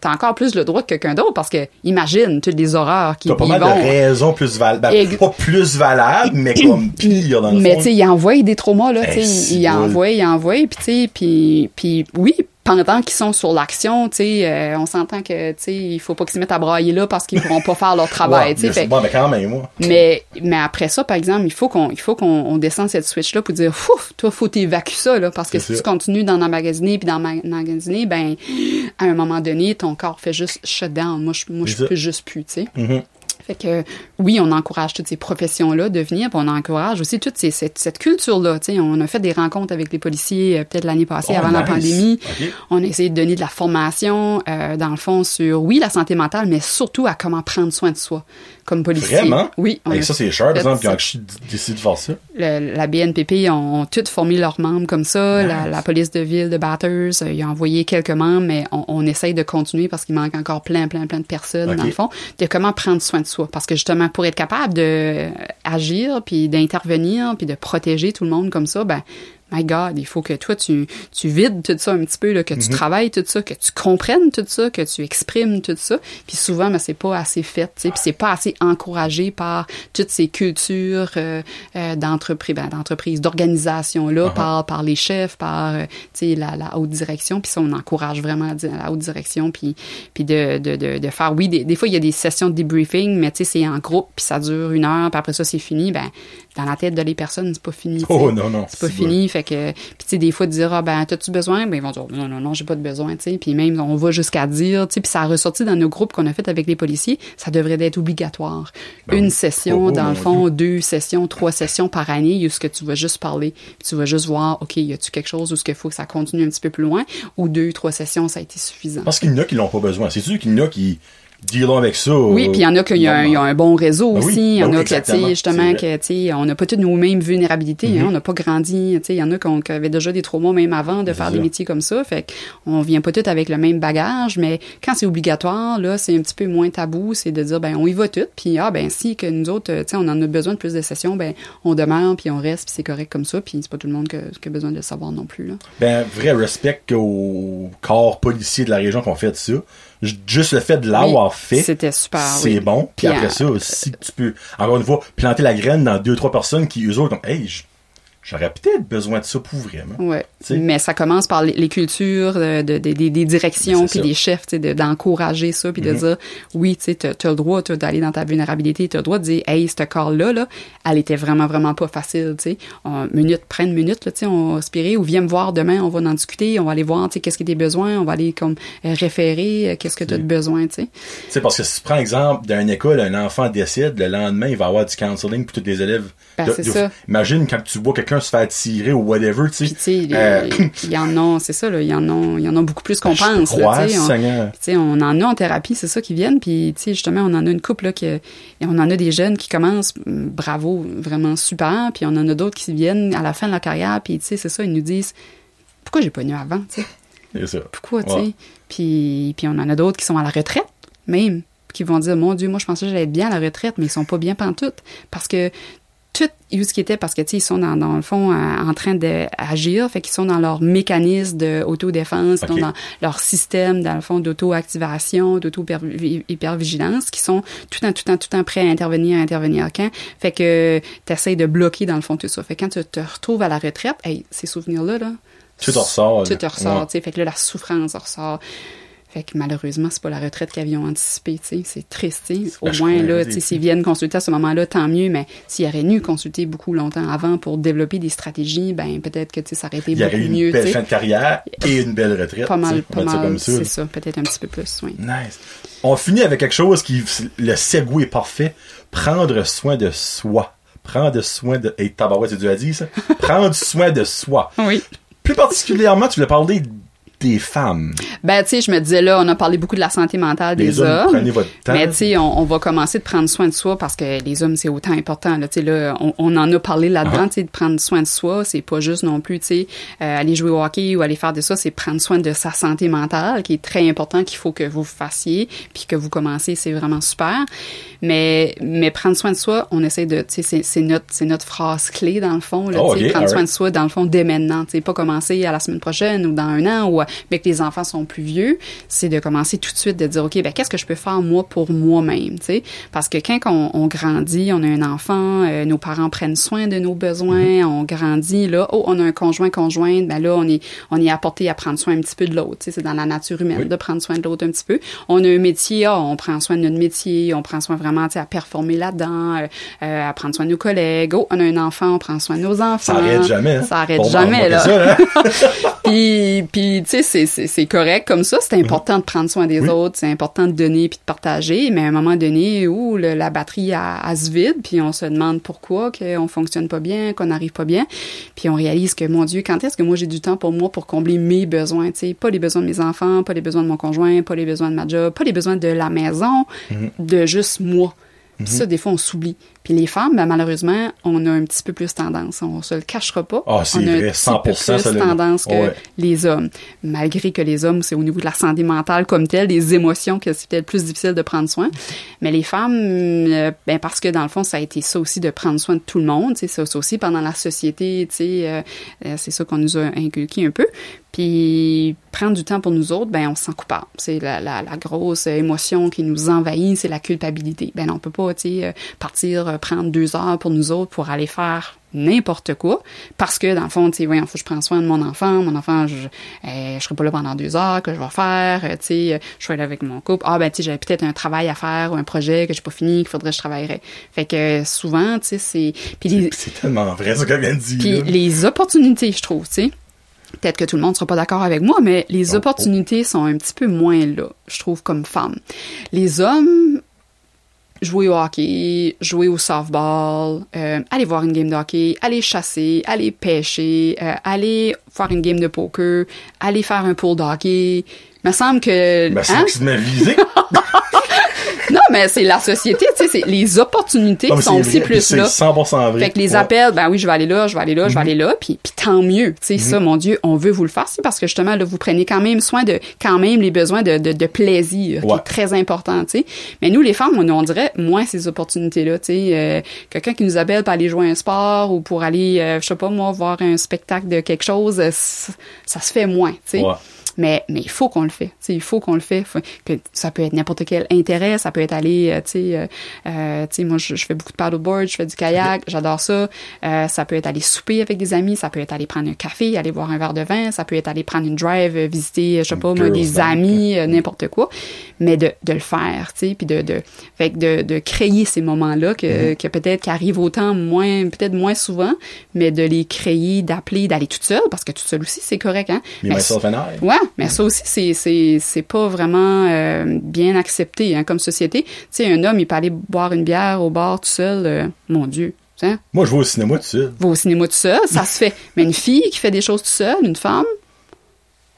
t'as encore plus le droit que quelqu'un d'autre, parce que imagine toutes les horreurs qui T'as pas mal vont. de raisons plus valables. Ex- pas plus valables, mais comme pire dans le Mais tu sais, il envoie des traumas là, tu Eh, sais, si, il, envoie, il envoie, puis tu sais, puis puis oui, pendant qu'ils sont sur l'action, tu sais, euh, on s'entend que tu sais, il faut pas qu'ils se mettent à brailler là parce qu'ils pourront pas faire leur travail, Ouais, tu sais. mais fait- c'est- bon, mais quand même, moi. mais mais après ça, par exemple, il faut qu'on il faut qu'on on descende cette switch là pour dire, ouf, toi faut t'évacuer ça là, parce que si tu continues d'en emmagasiner puis d'en ma- emmagasiner, ben à un moment donné, ton corps fait juste shut down. Moi, je moi je peux juste plus, tu sais. Mhm. Fait que oui, on encourage toutes ces professions-là de venir, puis on encourage aussi toute ces- cette, cette culture-là. On a fait des rencontres avec les policiers euh, peut-être l'année passée, Oh, avant la pandémie. On a essayé de donner de la formation, euh, dans le fond, sur, oui, la santé mentale, mais surtout à comment prendre soin de soi comme policier. Vraiment? Oui. on Hey, a ça, c'est cher, par exemple, quand je décide de faire ça. Le- la BNPP ont, ont toutes formé leurs membres comme ça. La, Nice. la police de ville de Batters, euh, ils ont envoyé quelques membres, mais on, on essaye de continuer parce qu'il manque encore plein, plein, plein de personnes, dans le fond, de comment prendre soin de soi. Parce que justement, pour être capable de agir, puis d'intervenir, puis de protéger tout le monde comme ça, ben my God, il faut que toi, tu, tu vides tout ça un petit peu, là, que tu Mhm. travailles tout ça, que tu comprennes tout ça, que tu exprimes tout ça. Puis souvent, ben, c'est pas assez fait, tu sais, puis c'est pas assez encouragé par toutes ces cultures euh, euh, d'entreprise, ben, d'entreprise, d'organisation-là, Uh-huh. par, par les chefs, par, euh, tu sais, la, la haute direction. Puis ça, on encourage vraiment la, haute direction, puis, puis de, de, de, de faire, oui, des, des fois, il y a des sessions de debriefing, mais tu sais, c'est en groupe, puis ça dure une heure, puis après ça, c'est fini. Ben, dans la tête de les personnes, c'est pas fini. Oh non, non. C'est pas fini, fait que puis tu sais des fois de dire ah ben t'as-tu besoin? Ben ils vont dire non non non j'ai pas de besoin tu sais puis même on va jusqu'à dire tu sais puis ça a ressorti dans nos groupes qu'on a fait avec les policiers ça devrait être obligatoire Ben une session Oh, oh, dans le fond deux sessions trois sessions par année où ce que tu vas juste parler puis tu vas juste voir ok y a-tu quelque chose où ce qu'il faut que ça continue un petit peu plus loin ou deux trois sessions ça a été suffisant Parce qu'il y en a qui l'ont pas besoin. C'est sûr qu'il y en a qui dealent avec ça. Oui, puis il y en a qui ont bon, un bon réseau Ben aussi. Il y en ben a qui, tu sais, exactement, justement, que, tu sais, on n'a pas toutes nos mêmes vulnérabilités. hein, Mhm. on n'a pas grandi. Tu sais, il y en a qui, qui avaient déjà des traumas même avant de faire des métiers comme ça. Fait qu'on vient pas tous avec le même bagage, mais quand c'est obligatoire, là, c'est un petit peu moins tabou. C'est de dire, ben, on y va tout. Puis, ah, ben, si que nous autres, tu sais, on en a besoin de plus de sessions, ben, on demeure, puis on reste, puis c'est correct comme ça. Puis c'est pas tout le monde qui a besoin de le savoir non plus, là. Ben, vrai respect au corps policier de la région qu'on fait ça. Juste le fait de l'avoir fait, C'était super, c'est oui. bon. Puis Puis, après ça, si tu peux, encore une fois, planter la graine dans deux, trois personnes qui, eux autres, comme, hey, j- j'aurais peut-être besoin de ça pour vraiment. Ouais. Tu. Mais ça commence par les, les cultures, euh, de, de- des- directions, puis des chefs, tu d'encourager ça, puis de Mhm. dire, oui, tu t'as le droit d'aller dans ta vulnérabilité, t'as le droit de dire, hey, ce corps-là, là, elle était vraiment, vraiment pas facile, tu sais. On- Minute, prends une minute, là, tu sais, on va respirer, ou viens me voir demain, on va en discuter, on va aller voir, tu sais, qu'est-ce que tes besoins, on va aller comme euh, référer, euh, qu'est-ce que tu as de besoin, tu sais. Tu parce que si tu prends exemple d'une école, un enfant décide, le lendemain, il va avoir du counseling pour tous les élèves. Ben, De-. Imagine quand tu vois quelqu'un se faire tirer ou whatever, tu sais. Euh, il y en a, c'est ça, là, il y en a, il y en a beaucoup plus qu'on pense, crois, on- en a en thérapie, c'est ça qui viennent. Puis, tu sais, justement, on en a une couple là, que, et on en a des jeunes qui commencent, hum, bravo, vraiment super. Puis, on en a d'autres qui viennent à la fin de leur carrière. Puis, tu sais, c'est ça, ils nous disent, pourquoi j'ai pas eu avant, tu sais? Pourquoi, tu Ouais. sais? Puis, puis, on en a d'autres qui sont à la retraite, même, qui vont dire, mon Dieu, moi, je pensais que j'allais être bien à la retraite, mais ils sont pas bien pantoute. Parce que tout où ce qui était parce que tu sais ils sont dans, dans le fond euh, en train d'agir fait qu'ils sont dans leur mécanisme d'autodéfense ils sont Ok. dans leur système dans le fond d'auto-activation d'auto-hypervigilance qui sont tout le temps tout le temps tout le temps prêts à intervenir à intervenir quand fait que tu essaies de bloquer dans le fond tout ça fait que quand tu te retrouves à la retraite hey, ces souvenirs là là Tout ressort, tout là. ressort Ouais. tu sais fait que là la souffrance ressort fait que malheureusement, c'est pas la retraite qu'ils avaient anticipée, tu. C'est triste, tu. Au moins, là, tu s'ils viennent consulter à ce moment-là, tant mieux, mais s'ils auraient dû consulter beaucoup longtemps avant pour développer des stratégies, ben, peut-être que, tu ça aurait été Il y aurait beaucoup eu une mieux, tu belle fin de carrière et une belle retraite. Pas tu mal, pas mal, c'est ça. Peut-être un petit peu plus, oui. Nice. On finit avec quelque chose qui, le segue est parfait. Prendre soin de soi. Prendre soin de, hey, tabarouette, du à dire, ça? Prendre soin de soi. Oui. Plus particulièrement, tu voulais parler des femmes. Ben, tu sais, je me disais, là, on a parlé beaucoup de la santé mentale des hommes, hommes. prenez votre temps. Mais tu sais, on, on va commencer de prendre soin de soi parce que les hommes, c'est autant important. Là, tu sais, là, on, on en a parlé là-dedans, Ah. tu sais, de prendre soin de soi. C'est pas juste non plus, tu sais, euh, aller jouer au hockey ou aller faire de ça. C'est prendre soin de sa santé mentale, qui est très important, qu'il faut que vous fassiez, puis que vous commencez, c'est vraiment super. Mais mais prendre soin de soi, on essaie de, tu sais, c'est- notre c'est notre phrase clé dans le fond. Là, Oh, prendre soin de soi dans le fond dès maintenant. Tu sais, pas commencer à la semaine prochaine ou dans un an ou mais que les enfants sont plus vieux, c'est de commencer tout de suite de dire ok ben qu'est-ce que je peux faire moi pour moi-même, tu sais, parce que quand on, on grandit, on a un enfant, euh, nos parents prennent soin de nos besoins, Mm-hmm. on grandit là, oh on a un conjoint conjointe, ben là on est on est apporté à prendre soin un petit peu de l'autre, tu sais, c'est dans la nature humaine Oui. de prendre soin de l'autre un petit peu. On a un métier, ah, on prend soin de notre métier, on prend soin vraiment tu sais, à performer là-dedans, euh, euh, à prendre soin de nos collègues. Oh, on a un enfant, on prend soin de nos enfants. Ça arrête jamais. hein? Ça arrête Bon, jamais, là. ça, hein? puis, puis tu sais, c'est- correct comme ça. C'est important de prendre soin des Oui. autres. C'est important de donner puis de partager. Mais à un moment donné, où le- la batterie se vide, puis on se demande pourquoi qu'on fonctionne pas bien, qu'on n'arrive pas bien. Puis on réalise que, mon Dieu, quand est-ce que moi j'ai du temps pour moi pour combler mes besoins, tu sais, pas les besoins de mes enfants, pas les besoins de mon conjoint, pas les besoins de ma job, pas les besoins de la maison, Mhm. de juste moi. Puis ça, des fois, on s'oublie. Puis les femmes, ben, malheureusement, on a un petit peu plus tendance. On se le cachera pas. Ah, c'est on a vrai, un petit 100%, peu plus tendance que Ouais. les hommes. Malgré que les hommes, c'est au niveau de la santé mentale comme telle, des émotions que c'est peut-être plus difficile de prendre soin. Mais les femmes, euh, ben parce que dans le fond, ça a été ça aussi de prendre soin de tout le monde. Ça, ça aussi pendant la société, euh, euh, c'est ça qu'on nous a inculqué un peu. Puis prendre du temps pour nous autres, ben on se sent coupable. C'est la, la, la grosse émotion qui nous envahit, c'est la culpabilité. Ben on peut pas, tu sais, euh, partir euh, prendre deux heures pour nous autres pour aller faire n'importe quoi parce que dans le fond tu sais voyons faut que je prends soin de mon enfant mon enfant je euh, je serai pas là pendant deux heures que je vais faire? Euh, tu sais euh, je suis là avec mon couple ah ben tu sais j'avais peut-être un travail à faire ou un projet que j'ai pas fini qu'il faudrait que je travaillerais fait que souvent tu sais c'est puis les, C'est tellement vrai ce qu'elle vient de dire. puis les opportunités, je trouve, tu sais. Peut-être que tout le monde sera pas d'accord avec moi, mais les Oh, opportunités sont un petit peu moins là, je trouve, comme femme. Les hommes, jouer au hockey, jouer au softball, euh, aller voir une game de hockey, aller chasser, aller pêcher, euh, aller faire une game de poker, aller faire un pool de hockey. Il me semble que... Ben, c'est hein? que tu m'as visé. Non, mais c'est la société, tu sais, c'est les opportunités Non, qui sont aussi vrai, plus c'est là. 100% vrai. Fait que les Ouais. appels, ben oui, je vais aller là, je vais aller là, je vais aller là, puis, puis tant mieux. Tu sais, ça, Mhm. mon Dieu, on veut vous le faire, c'est parce que justement, là, vous prenez quand même soin de, quand même, les besoins de, de, de plaisir, qui Ouais. est très important, tu sais. Mais nous, les femmes, on, on dirait moins ces opportunités-là, tu sais. Euh, Quelqu'un qui nous appelle pour aller jouer à un sport ou pour aller, euh, je sais pas moi, voir un spectacle de quelque chose, euh, c- ça se fait moins, tu sais. Ouais. Mais, mais il faut qu'on le fait. Tu sais, il faut qu'on le fait. Faut- que ça peut être n'importe quel intérêt. Ça peut être aller, euh, tu sais, euh, euh, tu sais, moi, je, je fais beaucoup de paddleboard, je fais du kayak, j'adore ça. Euh, ça peut être aller souper avec des amis, ça peut être aller prendre un café, aller boire un verre de vin, ça peut être aller prendre une drive, euh, visiter, je sais pas, moi, des amis, euh, n'importe quoi. Mais de, de le faire, tu sais, puis de, de, fait de, de créer ces moments-là que, que peut-être qui arrivent autant moins, peut-être moins souvent, mais de les créer, d'appeler, d'aller toute seule, parce que toute seule aussi, c'est correct, hein. Mais. Ouais, mais ça aussi, c'est, pas vraiment euh, bien accepté hein, comme société. Tu sais, un homme, il peut aller boire une bière au bar tout seul, euh, mon Dieu. sais, Moi, je vais au cinéma tout seul. Va au cinéma tout seul, ça se fait. Mais une fille qui fait des choses tout seule, une femme,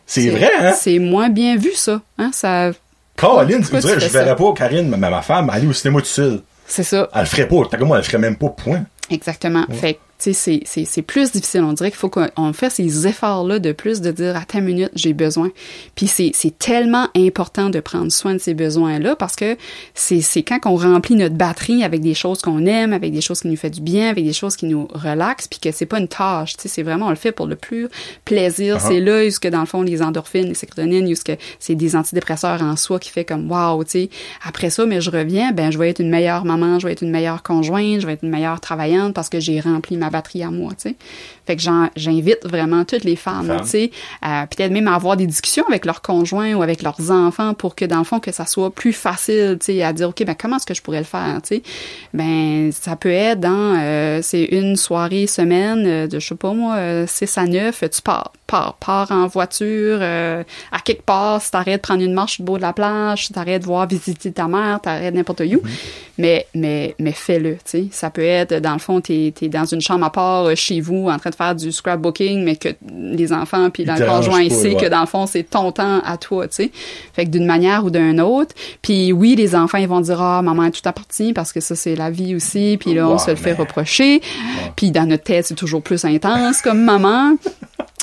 C'est vrai, hein? C'est moins bien vu, ça. Hein? ça Caroline, tu dirais, je verrais pas Karine, ma, ma femme, aller au cinéma tout seul. c'est ça. Elle le ferait pas. T'as comme moi, elle le ferait même pas, point. Exactement. Fait c'est- c'est c'est plus difficile. On dirait qu'il faut qu'on on fasse ces efforts-là de plus, de dire à ta minute, j'ai besoin. Puis c'est c'est tellement important de prendre soin de ces besoins-là parce que c'est c'est quand on remplit notre batterie avec des choses qu'on aime, avec des choses qui nous fait du bien, avec des choses qui nous relaxent, puis que c'est pas une tâche. C'est vraiment, on le fait pour le plus plaisir. Uh-huh. C'est là, que dans le fond, les endorphines, les sérotonines, que c'est des antidépresseurs en soi qui fait comme, wow, tu sais. Après ça, mais je reviens, ben, je vais être une meilleure maman, je vais être une meilleure conjointe, je vais être une meilleure travaillante parce que j'ai rempli ma batterie à moi, tu sais. Fait que j'invite vraiment toutes les femmes, Femmes. tu sais, à peut-être même à avoir des discussions avec leurs conjoints ou avec leurs enfants pour que, dans le fond, que ça soit plus facile, tu sais, à dire, OK, ben, comment est-ce que je pourrais le faire, tu sais? Ben, ça peut être dans, euh, c'est une soirée semaine euh, de, je sais pas moi, euh, 6 à 9, tu pars, pars, pars en voiture, euh, à quelque part, si t'arrêtes de prendre une marche le bord de la plage, si t'arrêtes de voir visiter ta mère, t'arrêtes n'importe où, mais, mais, mais fais-le, tu sais. Ça peut être, dans le fond, t'es, t'es dans une chambre à part euh, chez vous, en train de faire du scrapbooking, mais que les enfants puis le conjoint sait que dans le fond, c'est ton temps à toi, tu sais. Fait que d'une manière ou d'une autre. Puis oui, les enfants, ils vont dire, ah, maman est tout appartient parce que ça, c'est la vie aussi. Puis là, on se le fait reprocher. Puis dans notre tête, c'est toujours plus intense comme maman.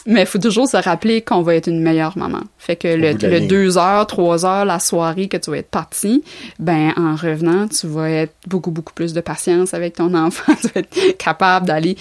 Mais il faut toujours se rappeler qu'on va être une meilleure maman. Fait que le, le deux heures, trois heures, la soirée que tu vas être parti, ben en revenant, tu vas être beaucoup, beaucoup plus de patience avec ton enfant. tu vas être capable d'aller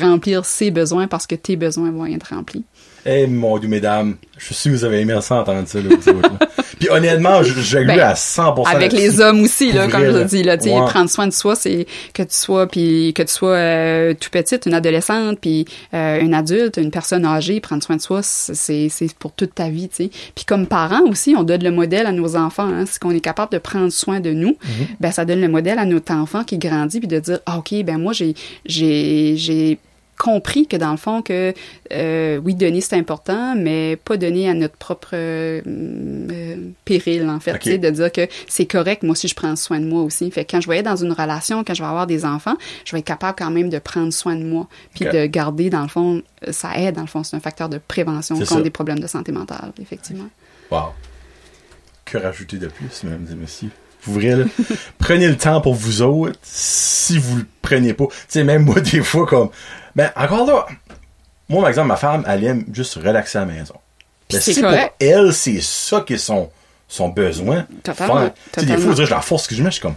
remplir ses besoins parce que tes besoins vont être remplis. Eh, mon Dieu, mesdames, je suis sûr que vous avez aimé ça entendre ça, là. Puis honnêtement, je- j'ai Ben, lu à 100% Avec les hommes aussi, là, comme je dis, là, Ouais. prendre soin de soi, c'est que tu sois, puis que tu sois euh, tout petite, une adolescente, puis euh, une adulte, une personne âgée, prendre soin de soi, c'est pour toute ta vie, tu sais. Puis comme parents aussi, on donne le modèle à nos enfants, hein, c'est qu'on est capable de prendre soin de nous, Mhm. ben ça donne le modèle à notre enfant qui grandit, puis de dire, ah, ok, ben moi j'ai j'ai compris que dans le fond que euh, oui donner c'est important mais pas donner à notre propre euh, euh, péril en fait Ok. tu sais, de dire que c'est correct moi aussi je prends soin de moi aussi fait que quand je vais être dans une relation quand je vais avoir des enfants je vais être capable quand même de prendre soin de moi puis de garder dans le fond ça aide dans le fond c'est un facteur de prévention contre ça. des problèmes de santé mentale effectivement Wow. Que rajouter de plus, mesdames et messieurs? Vrai, prenez le temps pour vous autres, si vous le prenez pas. Tu sais, même moi, des fois, comme, ben, encore là, moi, par exemple, ma femme, elle aime juste relaxer à la maison. Puis Ben, c'est si pour correct. elle, c'est ça qui est son, son besoin. Totalement, Tu sais, des fois, je la force que je mets, je suis comme,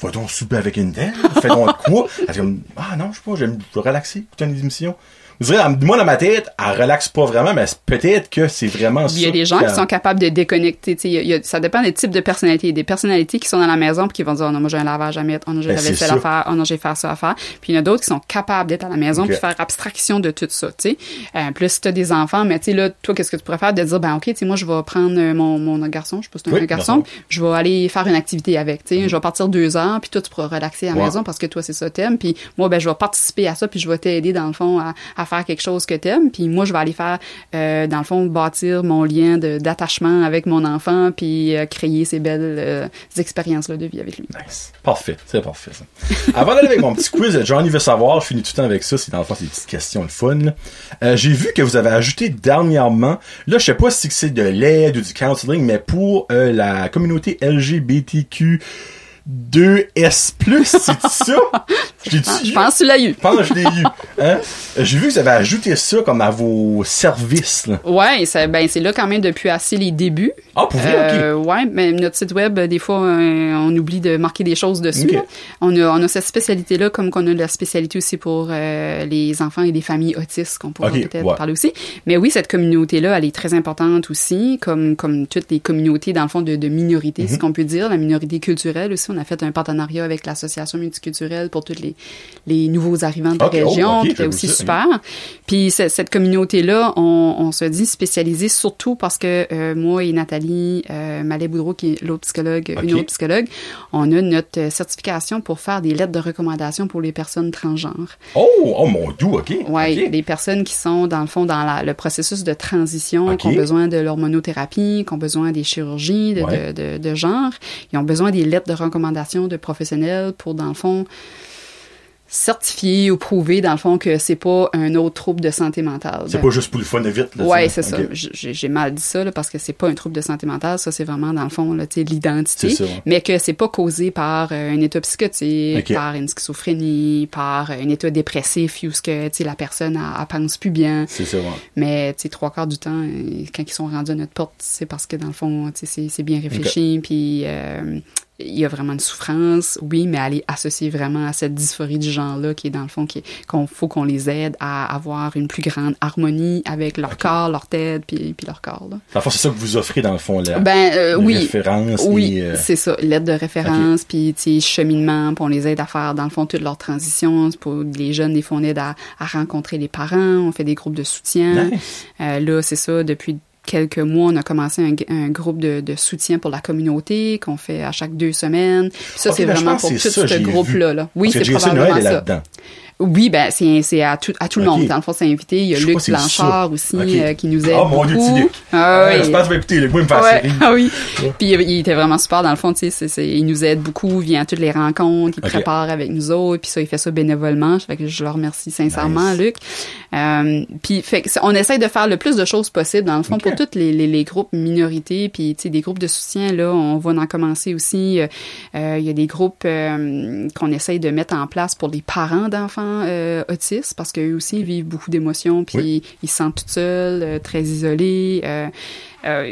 va donc souper avec une dame, fais donc quoi? Elle est comme, ah non, je sais pas, j'aime je veux relaxer, écouter une émission. Vous direz, elle- moi, dans ma tête, elle relaxe pas vraiment, mais peut-être que c'est vraiment ça. Il y a des gens qui sont capables de déconnecter. il y a- il y a- ça dépend des types de personnalités. Il y a des personnalités qui sont dans la maison puis qui vont dire oh non moi j'ai un lavage à mettre, oh non j'ai Ben, la vaisselle à faire, oh non j'ai faire ça à faire. Puis il y en a d'autres qui sont capables d'être à la maison Ok. puis faire abstraction de tout ça. Tu sais, euh, plus si t'as des enfants, mais tu sais là toi qu'est-ce que tu pourrais faire? De dire ben ok tu sais moi je vais prendre euh, mon, mon garçon, je sais pas si c'est un Oui, garçon, garçon. je vais aller faire une activité avec. Tu sais, je vais partir deux heures puis toi tu pourras relaxer à la maison parce que toi c'est ça t'aimes. Puis moi ben je vais participer à ça puis je vais t'aider dans le fond à, à faire quelque chose que t'aimes. Puis moi je vais aller faire euh, dans le fond bâtir mon lien d'attachement avec mon enfant puis euh, créer ces belles euh, expériences là de vie avec lui. Nice. Parfait. C'est parfait, ça. Avant d'aller avec mon petit quiz, Johnny veut savoir, je finis tout le temps avec ça, c'est dans le fond, c'est des petites questions le fun, j'ai vu que vous avez ajouté dernièrement, là, je sais pas si c'est de l'aide ou du counseling, mais pour la communauté LGBTQ 2S+, c'est ça? Je pense que tu l'as eu. Je pense que je l'ai eu. Hein? Euh, J'ai vu que vous avez ajouté ça comme à vos services, là. Ouais, ben c'est là quand même depuis assez les débuts. Ah, pour vrai? Ok. Euh, ouais, mais notre site web, des fois, euh, on oublie de marquer des choses dessus. On, a, on a cette spécialité-là, comme qu'on a la spécialité aussi pour euh, les enfants et les familles autistes, qu'on pourra Ok, peut-être ouais. parler aussi. Mais oui, cette communauté-là, elle est très importante aussi, comme, comme toutes les communautés, dans le fond, de, de minorités, Mhm. ce qu'on peut dire. La minorité culturelle aussi, on a fait un partenariat avec l'Association multiculturelle pour tous les, les nouveaux arrivants de la oh, région, qui j'avoue aussi ça, super. Puis ce- cette communauté-là, on, on se dit spécialisée surtout parce que euh, moi et Nathalie euh, Mallet-Boudreau, qui est l'autre psychologue, une autre psychologue, on a notre euh, certification pour faire des lettres de recommandation pour les personnes transgenres. Oh, oh mon doux, ok. Ok. les personnes qui sont dans le fond dans la- le processus de transition, qui ont besoin de l'hormonothérapie, qui ont besoin des chirurgies de, Ouais. de, de, de genre, ils ont besoin des lettres de recommandation de professionnels pour dans le fond certifier ou prouver dans le fond que c'est pas un autre trouble de santé mentale. C'est pas juste pour le fun de vite, là. Ouais, c'est sais. ça. J'ai mal dit ça là, parce que c'est pas un trouble de santé mentale, ça c'est vraiment dans le fond là, tu sais, l'identité, mais que c'est pas causé par euh, un état psychotique, par une schizophrénie, par un état dépressif où ce que la personne elle, elle pense plus bien. C'est ça, ouais. Mais tu trois quarts du temps euh, quand ils sont rendus à notre porte, c'est parce que dans le fond, c'est- bien réfléchi puis euh, il y a vraiment une souffrance, oui, mais elle est associée vraiment à cette dysphorie du genre-là qui est dans le fond, qu'on faut qu'on les aide à avoir une plus grande harmonie avec leur corps, leur tête, puis, puis leur corps. Là. Dans le fond, c'est ça que vous offrez, dans le fond, là. Ben euh, oui, références oui, euh, c'est ça, lettre de référence, puis tu sais, cheminement, puis on les aide à faire dans le fond toute leur transition. Pour les jeunes, des fois on aide à, à rencontrer les parents, on fait des groupes de soutien. Nice. Euh, là, c'est ça, depuis quelques mois, on a commencé un, un groupe de, de soutien pour la communauté qu'on fait à chaque deux semaines. Ça, c'est ben, vraiment pour tout ce groupe-là. Là. Oui, c'est probablement Noël ça. Oui, ben c'est c'est à tout à tout le monde. Dans le fond, c'est invité. Il y a Je Luc. Blanchard aussi euh, qui nous aide Oh mon dieu, Luc. Ah, Ouais, oui. Je pense que je vais écouter, gars, il me Ouais, série. ah oui. Puis il, était vraiment super dans le fond, tu sais, il nous aide beaucoup, il vient à toutes les rencontres, il prépare avec nous autres, puis ça il fait ça bénévolement, fait que je le remercie sincèrement Nice. Luc. Euh, puis fait que c'est- on essaye de faire le plus de choses possible dans le fond pour toutes les, les, les groupes minorités, puis tu sais des groupes de soutien là, on va en commencer aussi. euh, euh, Il y a des groupes euh, qu'on essaye de mettre en place pour les parents d'enfants euh, autistes parce qu'eux aussi ils vivent beaucoup d'émotions, puis ils se sentent tout seuls, euh, très isolés. Euh,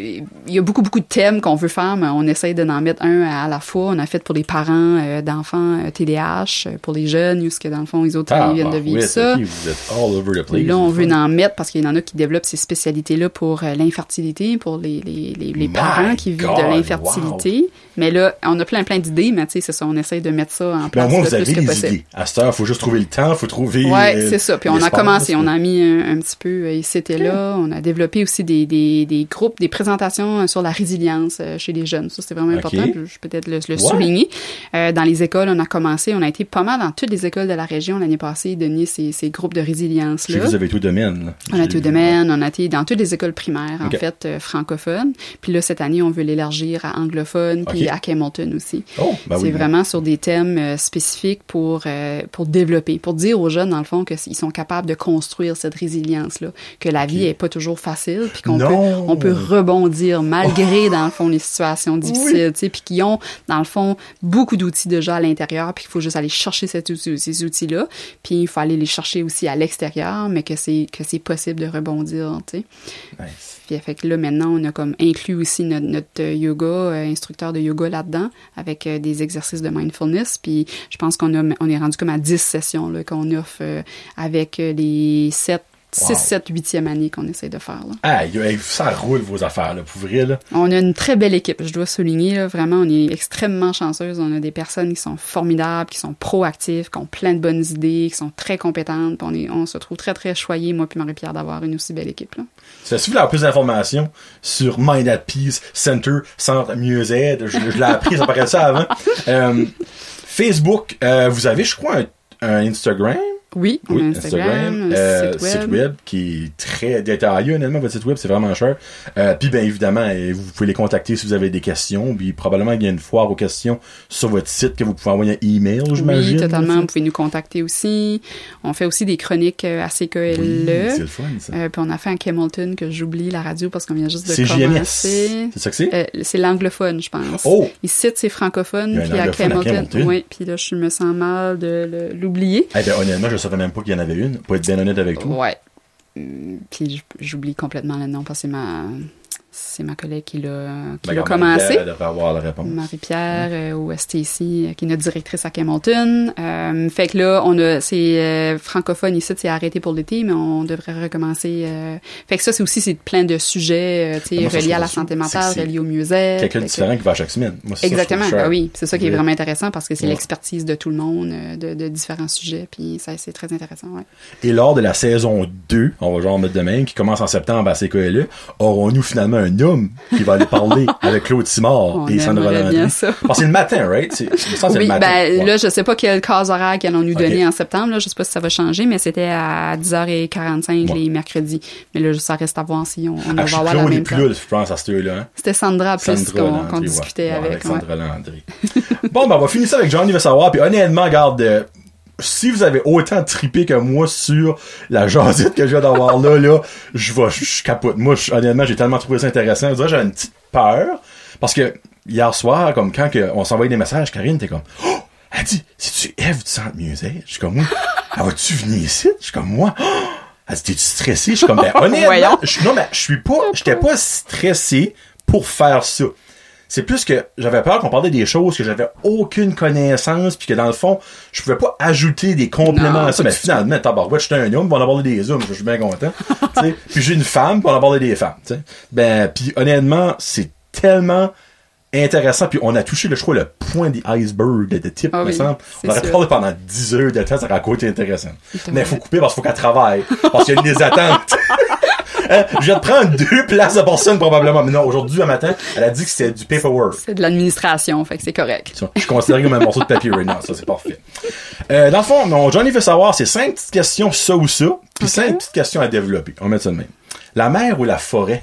il y a beaucoup, beaucoup de thèmes qu'on veut faire, mais on essaye de en mettre un à la fois. On a fait pour les parents euh, d'enfants TDAH, euh, pour les jeunes, où ce que dans le fond, ils autres, Ah, ils viennent de bah, vivre oui, ça. vous êtes all over the place. Là, on veut fun. en mettre parce qu'il y en a qui développent ces spécialités-là pour l'infertilité, pour les, les, les, les parents qui vivent God, de l'infertilité. Mais là, on a plein, plein d'idées, mais tu sais, c'est ça, on essaye de mettre ça en Mais au place moins, vous avez les possible. idées. À cette heure, il faut juste trouver le temps, il faut trouver. Euh, c'est ça. Puis on a commencé, on a mis un, un petit peu ici et là. On a développé aussi des, des, des groupes, des présentations euh, sur la résilience euh, chez les jeunes. Ça, c'est vraiment important. Je vais peut-être le, le souligner. Euh, dans les écoles, on a commencé, on a été pas mal dans toutes les écoles de la région l'année passée, donner ces, ces groupes de résilience-là. vous avez tout domaine. On a tout vu. domaine, on a été dans toutes les écoles primaires, en fait, euh, francophones. Puis là, cette année, on veut l'élargir à anglophone, puis à Hamilton aussi. Oh, ben c'est oui. vraiment sur des thèmes euh, spécifiques pour euh, pour développer, pour dire aux jeunes dans le fond que s- ils sont capables de construire cette résilience là, que la vie est pas toujours facile, puis qu'on peut on peut rebondir malgré, dans le fond, les situations difficiles, tu sais, puis qui ont, dans le fond, beaucoup d'outils déjà à l'intérieur, puis qu'il faut juste aller chercher cet outil, ces outils-là, puis il faut aller les chercher aussi à l'extérieur, mais que c'est que c'est possible de rebondir, tu sais. Nice. Puis fait que là, maintenant, on a comme inclus aussi notre, notre yoga, euh, instructeur de yoga là-dedans, avec euh, des exercices de mindfulness. Puis je pense qu'on a, on est rendu comme à 10 sessions là, qu'on offre euh, avec les 7, 6, Wow. 7, 8e année qu'on essaie de faire. Là. Ah, ça roule vos affaires, là, pour vrai, là. On a une très belle équipe, je dois souligner. Là, vraiment, on est extrêmement chanceuse. On a des personnes qui sont formidables, qui sont proactives, qui ont plein de bonnes idées, qui sont très compétentes. On, est, on se trouve très, très choyés, moi puis Marie-Pierre, d'avoir une aussi belle équipe. Là. Si vous voulez avoir plus d'informations sur Mind at Peace Center, Centre Mieux-Aide, je, je l'ai appris, ça paraît ça avant. Euh, Facebook, euh, vous avez, je crois, un, un Instagram? Oui, Oui, Instagram, euh, site web. qui est très détaillé, honnêtement, votre site web, c'est vraiment cher. Euh, puis, bien évidemment, euh, vous pouvez les contacter si vous avez des questions. Puis, probablement, il y a une foire aux questions sur votre site que vous pouvez envoyer un email, j'imagine. Oui, totalement. Vous pouvez nous contacter aussi. On fait aussi des chroniques à Oui, CKLE. c'est le fun, ça. Euh, puis on a fait un Hamilton que j'oublie la radio parce qu'on vient juste de c'est commencer. C'est ça que c'est? C'est l'anglophone, je pense. Oh! Ici, c'est francophone, puis à. Hamilton. Oui, puis là, je me sens mal de l'oublier. Eh ben, honnêtement, je savais même pas qu'il y en avait une. Pour être bien honnête avec toi. Ouais. Hum, Puis j'oublie complètement le nom parce que c'est ma, c'est ma collègue qui l'a, qui l'a commencé. Elle devrait avoir la réponse. Marie-Pierre euh, ou Stacy, euh, qui est notre directrice à Hamilton. Euh, fait que là, on a, c'est euh, francophone ici, c'est arrêté pour l'été, mais on devrait recommencer. fait que ça, c'est aussi c'est plein de sujets, tu sais, ça, reliés à la ça, santé mentale, reliés au mieux-être. Quelqu'un de Fait que- différent qui va chaque semaine. Moi, ça, Exactement, trouve cher. ben oui, c'est ça qui est vraiment intéressant parce que c'est Ouais. l'expertise de tout le monde, de, de différents sujets, puis ça c'est très intéressant, ouais. Et lors de la saison 2, on va genre mettre de même, qui commence en septembre à CKLE, aurons-nous finalement un homme qui va aller parler avec Claude Simard On et Sandra ça. Parce que c'est le matin, right? C'est, c'est Oui, le matin. ben Ouais. là, je sais pas quelle case horaire qu'elles ont nous donné en septembre, là, je sais pas si ça va changer, mais c'était à 10h45 Ouais. les mercredis. Mais là, ça reste à voir si on, on Ah, va avoir la même plus là, je pense, à cette heure-là. Hein? C'était Sandra plus Sandra qu'on Landry, qu'on ouais. discutait Ouais, avec. Sandra Landry. bon, ben, on va finir ça avec Johnny veut savoir. Puis honnêtement, regarde, euh, si vous avez autant trippé que moi sur la jasette que je viens d'avoir là, là, je vais, je capote. Moi, je- honnêtement, j'ai tellement trouvé ça intéressant. Je dirais, j'avais une petite peur. Parce que hier soir, comme quand que on s'envoyait des messages, Karine était comme, oh! Elle dit, c'est-tu Eve du centre musée? Je suis comme, moi, elle va-tu venir ici? Je suis comme, moi, oh! Elle dit, t'es-tu stressé? Je suis comme, ben, honnêtement, je, non, mais je suis pas, j'étais pas stressé pour faire ça. C'est plus que j'avais peur qu'on parlait des choses que j'avais aucune connaissance puis que dans le fond, je pouvais pas ajouter des compléments Non, à ça. Mais finalement, tabarouette, j'étais un homme, on aborder des hommes, je suis bien content. puis j'ai une femme, puis on aborder des femmes. tu sais. Ben, puis honnêtement, c'est tellement intéressant. Puis on a touché, le, je crois, le point des icebergs de, de type, Ah me semble. On aurait sûr. parlé pendant 10 heures de temps, ça aurait été intéressant. Mais il faut couper parce qu'il faut qu'elle travaille. Parce qu'il y a des attentes. Hein, je vais te prendre deux places de personne probablement. Mais non, aujourd'hui, un matin, elle a dit que c'était du paperwork. C'est de l'administration, fait que c'est correct. Je suis considéré comme un morceau de papier right now. Ça, c'est parfait. Euh, dans le fond, mon Johnny veut savoir, c'est cinq petites questions, ça ou ça, puis cinq petites questions à développer. On va mettre ça de même. La mer ou la forêt?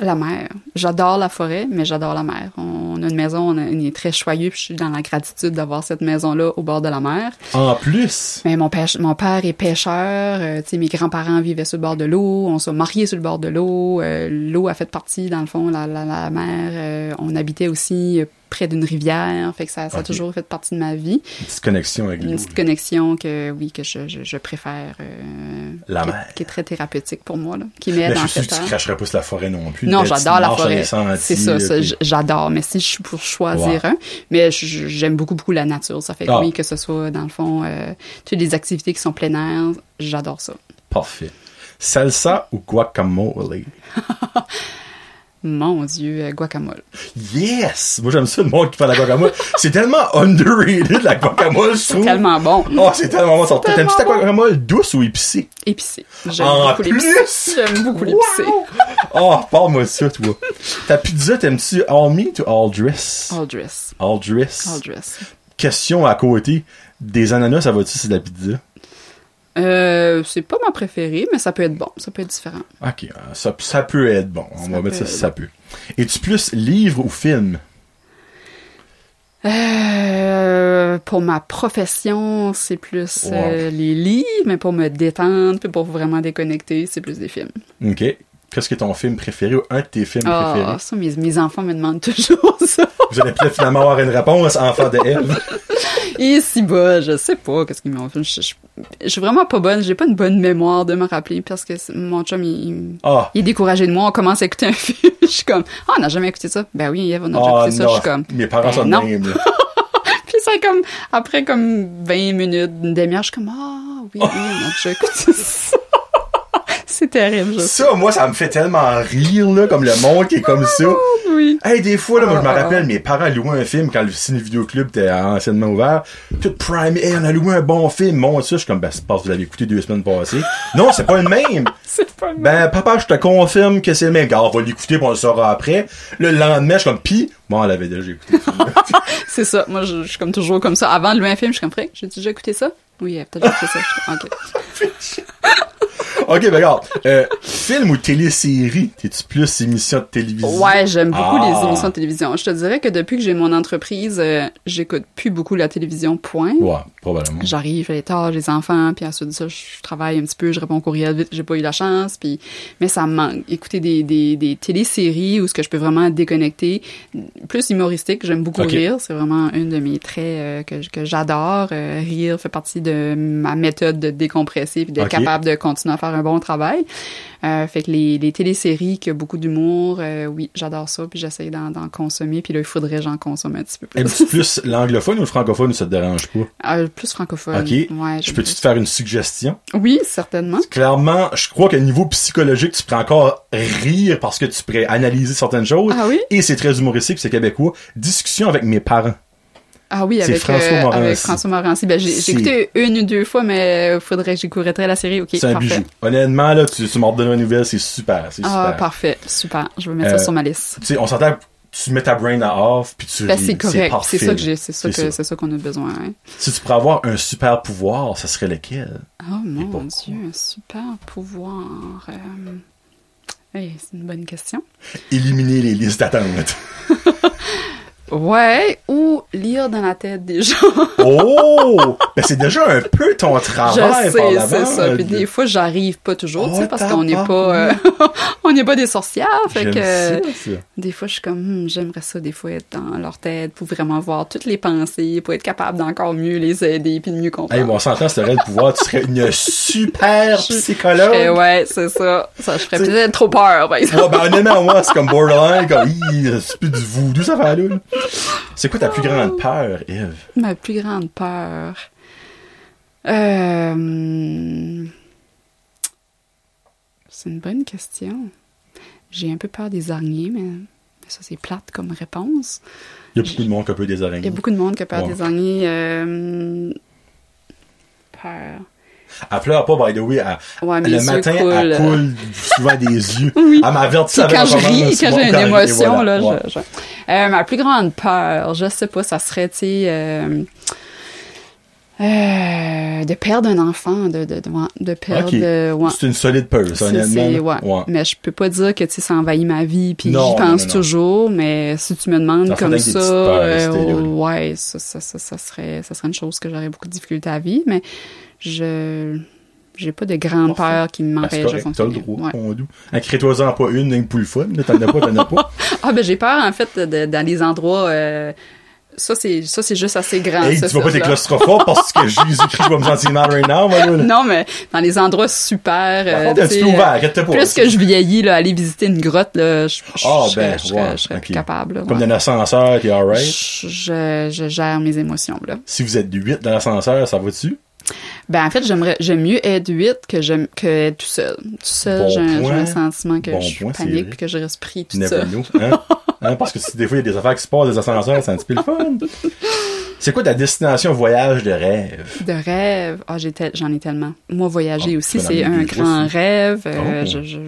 La mer. J'adore la forêt, mais j'adore la mer. On a une maison, on, a- on est très choyeux, puis je suis dans la gratitude d'avoir cette maison-là au bord de la mer. En plus, Mais mon, pêche, mon père est pêcheur, euh, tu sais, mes grands-parents vivaient sur le bord de l'eau, on s'est mariés sur le bord de l'eau, euh, l'eau a fait partie, dans le fond, la, la, la mer, euh, on habitait aussi près d'une rivière, fait que ça, ça a toujours fait partie de ma vie. une petite connexion avec Une petite connexion que, oui, que je, je, je préfère, euh, La mer. qui est très thérapeutique pour moi, là, qui je suis que tu heure. cracherais pas sur la forêt non plus. Non, j'adore la forêt. C'est ça, ça, puis- j- j'adore. Mais si je suis pour choisir un, mais j'aime beaucoup, beaucoup la nature. Ça fait que Ah. oui, que ce soit, dans le fond, euh, toutes les activités qui sont plein air, j'adore ça. Parfait. Salsa ou guacamole? Mon Dieu, euh, guacamole. Yes! Moi, j'aime ça, le monde qui fait la guacamole. c'est tellement underrated, la guacamole, je trouve. Tellement bon. Oh, c'est tellement bon. T'aimes-tu ta guacamole douce ou épicée? Épicé. J'aime beaucoup plus? l'épicé. J'aime beaucoup l'épicé. Wow! Oh, parle-moi de ça, toi. Ta pizza, t'aimes-tu all meat ou all dress? All dress. All dress. All dress. Question à côté. Des ananas, ça va-tu, c'est de la pizza? Euh, c'est pas ma préférée, mais ça peut être bon. Ça peut être différent. Ok, euh, ça, ça peut être bon. On Ça va mettre ça peut si ça peut. Es-tu plus livre ou film? Euh, pour ma profession, c'est plus euh, les livres, mais pour me détendre, puis pour vraiment déconnecter, c'est plus des films. Ok. Qu'est-ce que ton film préféré ou un de tes films Ah, préférés? ça, mes, mes enfants me demandent toujours ça. Vous allez peut-être finalement avoir une réponse, enfant de Eve. Et si bas, je sais pas qu'est-ce qu'ils m'ont fait. Je, je- je suis vraiment pas bonne. J'ai pas une bonne mémoire de me rappeler parce que c'est- mon chum, il, Ah, il est découragé de moi. On commence à écouter un film. je suis comme, ah, on n'a jamais écouté ça. Ben oui, Eve, on a déjà ah écouté ça. Je suis comme, mes parents ben sont non. même. Puis ça, comme, après comme 20 minutes, une demi-heure, je suis comme, ah, oui, oui, on a déjà écouté ça. c'est terrible, je. Ça, moi, ça me fait tellement rire, là, comme le monde qui est comme ça. Oui. Hey, des fois, là, moi, je me Ah, rappelle, mes parents louaient un film quand le ciné vidéoclub était anciennement ouvert. Tout prime. Hey, on a loué un bon film. Mon, ça, je suis comme, ben, c'est parce que vous l'avez écouté deux semaines passées. non, c'est pas le même. C'est pas le Ben, papa, je te confirme que c'est le même. Gars, on va l'écouter pis on le saura après. Le lendemain, je suis comme, pis, bon, on l'avait déjà écouté. C'est ça. Moi, je, je suis comme toujours comme ça. Avant de louer un film, je suis comme, j'ai déjà écouté ça? Oui, elle a peut-être écouté ça. OK. ok, ben, regarde. Euh, film ou télésérie? T'es-tu plus émission de télévision? Ouais, j'aime beaucoup Ah. les émissions de télévision. Je te dirais que depuis que j'ai mon entreprise, euh, j'écoute plus beaucoup la télévision, point. Ouais, probablement. J'arrive, j'ai les tâches, les enfants, puis ensuite de ça, je travaille un petit peu, je réponds au courriel vite, j'ai pas eu la chance, puis mais ça me manque. Écouter des, des, des téléséries où ce que je peux vraiment déconnecter, plus humoristique, j'aime beaucoup rire, c'est vraiment une de mes traits euh, que, que j'adore. Euh, rire fait partie de ma méthode de décompresser puis d'être capable de continuer à faire un bon travail. Euh, fait que les, les téléséries qui ont beaucoup d'humour, euh, oui, j'adore ça, puis j'essaye d'en, consommer, puis là, il faudrait que j'en consomme un petit peu plus. Aimes-tu plus l'anglophone ou le francophone ça te dérange pas? Euh, plus francophone. Ok. Ouais, Je peux-tu te faire une suggestion? Oui, certainement. Clairement, je crois qu'à niveau psychologique, tu pourrais encore rire parce que tu pourrais analyser certaines choses. Ah oui? Et c'est très humoristique, c'est québécois. Discussion avec mes parents. Ah oui, avec, François euh, Morancy. avec François Morancy. Ben, j'ai, écouté une ou deux fois, mais il faudrait que j'écouterais la série. OK, c'est un parfait. bijou. Honnêtement, là, tu, tu m'as redonné une nouvelle, c'est super. C'est Ah, parfait. Super. Je vais mettre Euh, ça sur ma liste. Tu sais, on s'entend, tu mets ta brain à off, puis tu Ben, c'est correct. C'est ça que j'ai, c'est ça C'est que, ça. c'est ça qu'on a besoin. hein. Si tu pourrais avoir un super pouvoir, ça serait lequel? Oh mon? Dieu, un super pouvoir. Euh... hey, c'est une bonne question. Éliminer les listes d'attente. Ouais, ou lire dans la tête des gens. oh! Ben, c'est déjà un peu ton travail Je sais, c'est ça. Puis des fois, j'arrive pas toujours, tu Oh, sais, parce qu'on n'est pas, euh, on n'est pas des sorcières. Fait que ça. des fois, je suis comme, Hmm, j'aimerais ça des fois être dans leur tête pour vraiment voir toutes les pensées, pour être capable d'encore mieux les aider puis de mieux comprendre. Hey, bon, on s'entend, si t'aurais le pouvoir, tu serais une super psychologue. Ouais, c'est ça. Ça, je ferais peut-être trop peur, par exemple. Ouais, ben, honnêtement, moi, c'est comme borderline, comme, c'est plus du voodoo, ça fait là. C'est quoi ta plus grande peur, Eve? Ma plus grande peur. Euh... C'est une bonne question. J'ai un peu peur des araignées, mais ça, c'est plate comme réponse. Il y a beaucoup de monde qui a peur des Il y a araignées. beaucoup de monde qui a peur Ouais. des araignées. Euh... Peur. Elle pleure pas, by the way. Elle, Ouais, mes le matin, elle coule souvent des yeux. Oui. Elle m'avertit C'est avant quand je ris, quand j'ai une émotion, voilà. là, Ouais. je, je- Euh, ma plus grande peur, je sais pas, ça serait, tu sais, euh, euh, de perdre un enfant, de, de, de, de perdre... Euh, ouais. C'est une solide peur, honnêtement. ouais. Ouais. Mais je peux pas dire que tu sais, ça envahit ma vie, puis j'y pense non, non. toujours. Mais si tu me demandes comme ça, peurs, euh, ouais, ça, ça, ça, ça serait, ça serait une chose que j'aurais beaucoup de difficulté à vivre. Mais je, j'ai pas de grande Parfait. peur qui Ben, m'empêche de correct, t'as le fonctionner. droit, Ouais. crée-toi-en pas une, pour le fun. T'en as pas, t'en as pas. Ah ben j'ai peur en fait de, dans les endroits. euh, ça c'est ça c'est juste assez grand. Hey, tu vas pas là. claustrophobe parce que Jésus-Christ va me sentir mal right now, moi, là. Non mais dans les endroits super. Par euh, contre, tu ouvert, euh, pas. Plus que je vieillis là, aller visiter une grotte là, je, je, Ah, je ben, je serais plus capable. là, Comme ouais. dans l'ascenseur, t'es alright. je, je, gère mes émotions là. Si vous êtes 8 dans l'ascenseur, ça va dessus? Ben en fait j'aimerais j'aime mieux être huit que j'aime que être tout seul. Tout seul Bon j'ai un, j'ai point. un sentiment que Bon je point, c'est panique puis que je reste pris tout Never seul. know. Hein? Hein, Parce que si des fois, il y a des affaires qui se passent des ascenseurs, c'est un petit peu le fun. C'est quoi ta destination voyage de rêve? De rêve, ah j'ai tel- j'en ai tellement. Moi voyager Ah, aussi c'est un grand rêve. Euh, Oh. je, je-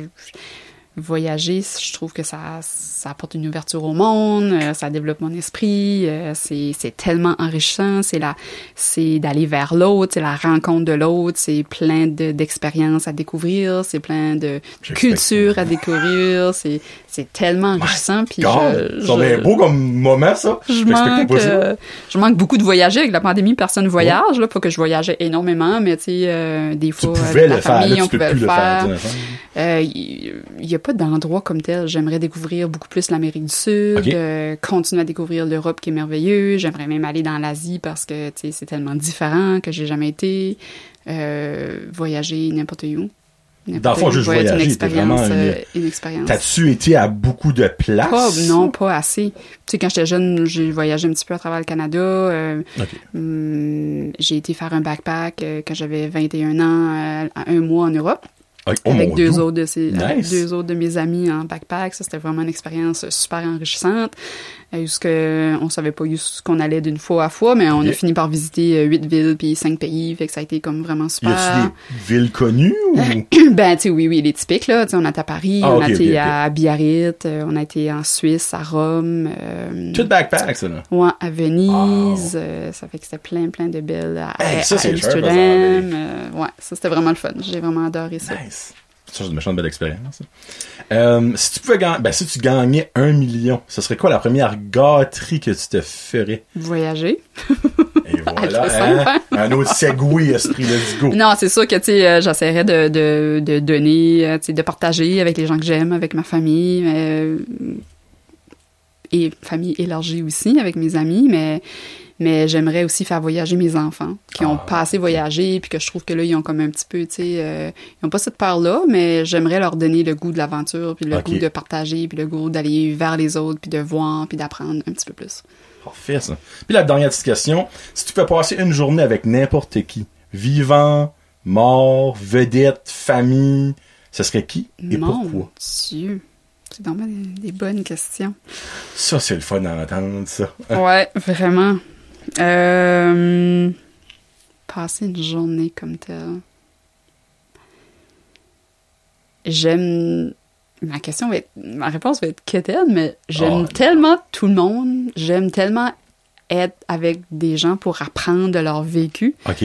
voyager, je trouve que ça ça apporte une ouverture au monde, euh, ça développe mon esprit, euh, c'est c'est tellement enrichissant, c'est la c'est d'aller vers l'autre, c'est la rencontre de l'autre, c'est plein de d'expériences à découvrir, c'est plein de cultures à découvrir, c'est c'est tellement enrichissant. Puis je, ça je- beau comme moment, ça. je manque, euh, je manque beaucoup de voyager avec la pandémie. Personne ne voyage, là, pas que je voyageais énormément, mais tu sais, euh, des Tu fois, avec le la faire, famille, là, on tu pouvait plus le faire. faire. tu Euh, Il n'y a pas d'endroit comme tel. J'aimerais découvrir beaucoup plus l'Amérique du Sud, euh, continuer à découvrir l'Europe qui est merveilleux. J'aimerais même aller dans l'Asie parce que tu sais, c'est tellement différent que j'ai jamais été. Euh, voyager n'importe où. Dans le fond, juste voyager, vraiment une- euh, une expérience. T'as-tu été à beaucoup de places? Pas, non, pas assez. Tu sais, quand j'étais jeune, j'ai voyagé un petit peu à travers le Canada. euh, hum, j'ai été faire un backpack euh, quand j'avais 21 ans, euh, un mois en Europe, oh avec deux autres de ces, avec deux autres de mes amis en backpack. Ça, c'était vraiment une expérience super enrichissante. Euh, on savait pas ce qu'on allait d'une fois à fois, mais on a fini par visiter euh, huit villes puis cinq pays. Fait que ça a été comme vraiment Y super. a-tu des villes connues ou? Ben, tu sais, oui, oui, les typiques, là. Tu sais, on a été à Paris, Ah, on a été à Biarritz, euh, on a été en Suisse, à Rome. euh, Tout backpack, ça, là. Ouais, à Venise, euh, ça fait que c'était plein, plein de belles. À, Hey, à- ça, à c'est cher, Amsterdam. ouais, ça c'était vraiment le fun. J'ai vraiment adoré ça. Nice. Ça, c'est une méchante belle expérience. ça. Euh, si tu pouvais gagner, ben, si tu gagnais un million, ce serait quoi la première gâterie que tu te ferais? Voyager. Et voilà, hein? simple, Un autre segway, esprit, let's go. Non, c'est sûr que tu sais, euh, j'essaierais de, de, de donner, euh, tu sais, de partager avec les gens que j'aime, avec ma famille, euh, et famille élargie aussi avec mes amis, mais mais j'aimerais aussi faire voyager mes enfants qui ont Ah, pas assez voyagé puis que je trouve que là ils ont comme un petit peu tu sais euh, ils ont pas cette peur là mais j'aimerais leur donner le goût de l'aventure puis le goût de partager puis le goût d'aller vers les autres puis de voir puis d'apprendre un petit peu plus Parfait, ça. Puis la dernière petite question. Si tu peux passer une journée avec n'importe qui, vivant, mort, vedette, famille, ce serait qui et mon pourquoi? Dieu c'est vraiment des, des bonnes questions Ça, c'est le fun d'entendre, ça. ouais vraiment euh, passer une journée comme telle. J'aime ma question va être ma réponse va être quétaine mais j'aime Oh, tellement tout le monde. J'aime tellement être avec des gens pour apprendre de leur vécu. OK.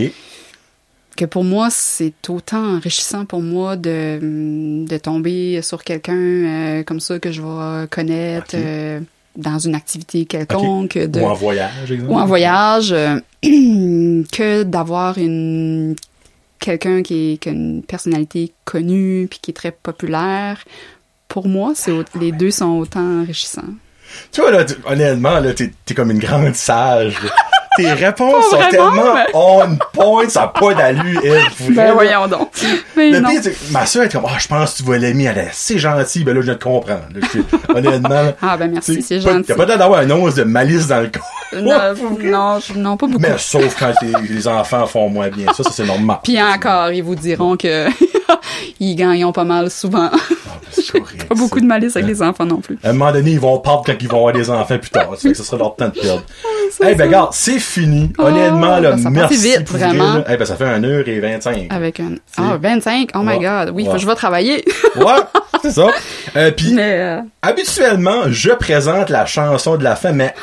que pour moi c'est autant enrichissant pour moi de, de tomber sur quelqu'un euh, comme ça que je vais connaître euh, dans une activité quelconque de Ou en voyage, exemple. ou en voyage, euh, que d'avoir une quelqu'un qui, est- qui a une personnalité connue puis qui est très populaire. Pour moi, c'est les deux sont autant enrichissants. Tu vois, là, tu- honnêtement, là, t'es, t'es comme une grande sage. Tes réponses sont vraiment, tellement mais- on point, ça n'a pas d'allure, Ben voyons donc. Mais Le non. pire, c'est ma soeur est comme, ah, je pense que tu vas l'aimer, elle est assez gentille, ben là, je viens de comprendre. là. Je suis- honnêtement, Ah ben merci, c'est gentil. T'as pas l'air d'avoir un once de malice dans le corps. Non, non, pas beaucoup. Mais sauf quand les, les enfants font moins bien. Ça, ça c'est normal. Puis encore, ils vous diront que ils gagnent pas mal souvent. Ah, ben, pas beaucoup de malice avec les enfants non plus. À un moment donné, ils vont perdre quand ils vont avoir des enfants plus tard. Ça que ce sera leur temps de perdre. Eh ben, ça. regarde, c'est fini. Oh, Honnêtement, là, ben, ça merci. vite, pour vraiment. Eh ben, ça fait 1 heure et 25. Avec un... Ah, 25? Oh my Ouais. God. Oui, faut Ouais. que je vais travailler. Ouais, c'est ça. Euh, puis, euh, habituellement, je présente la chanson de la fin, mais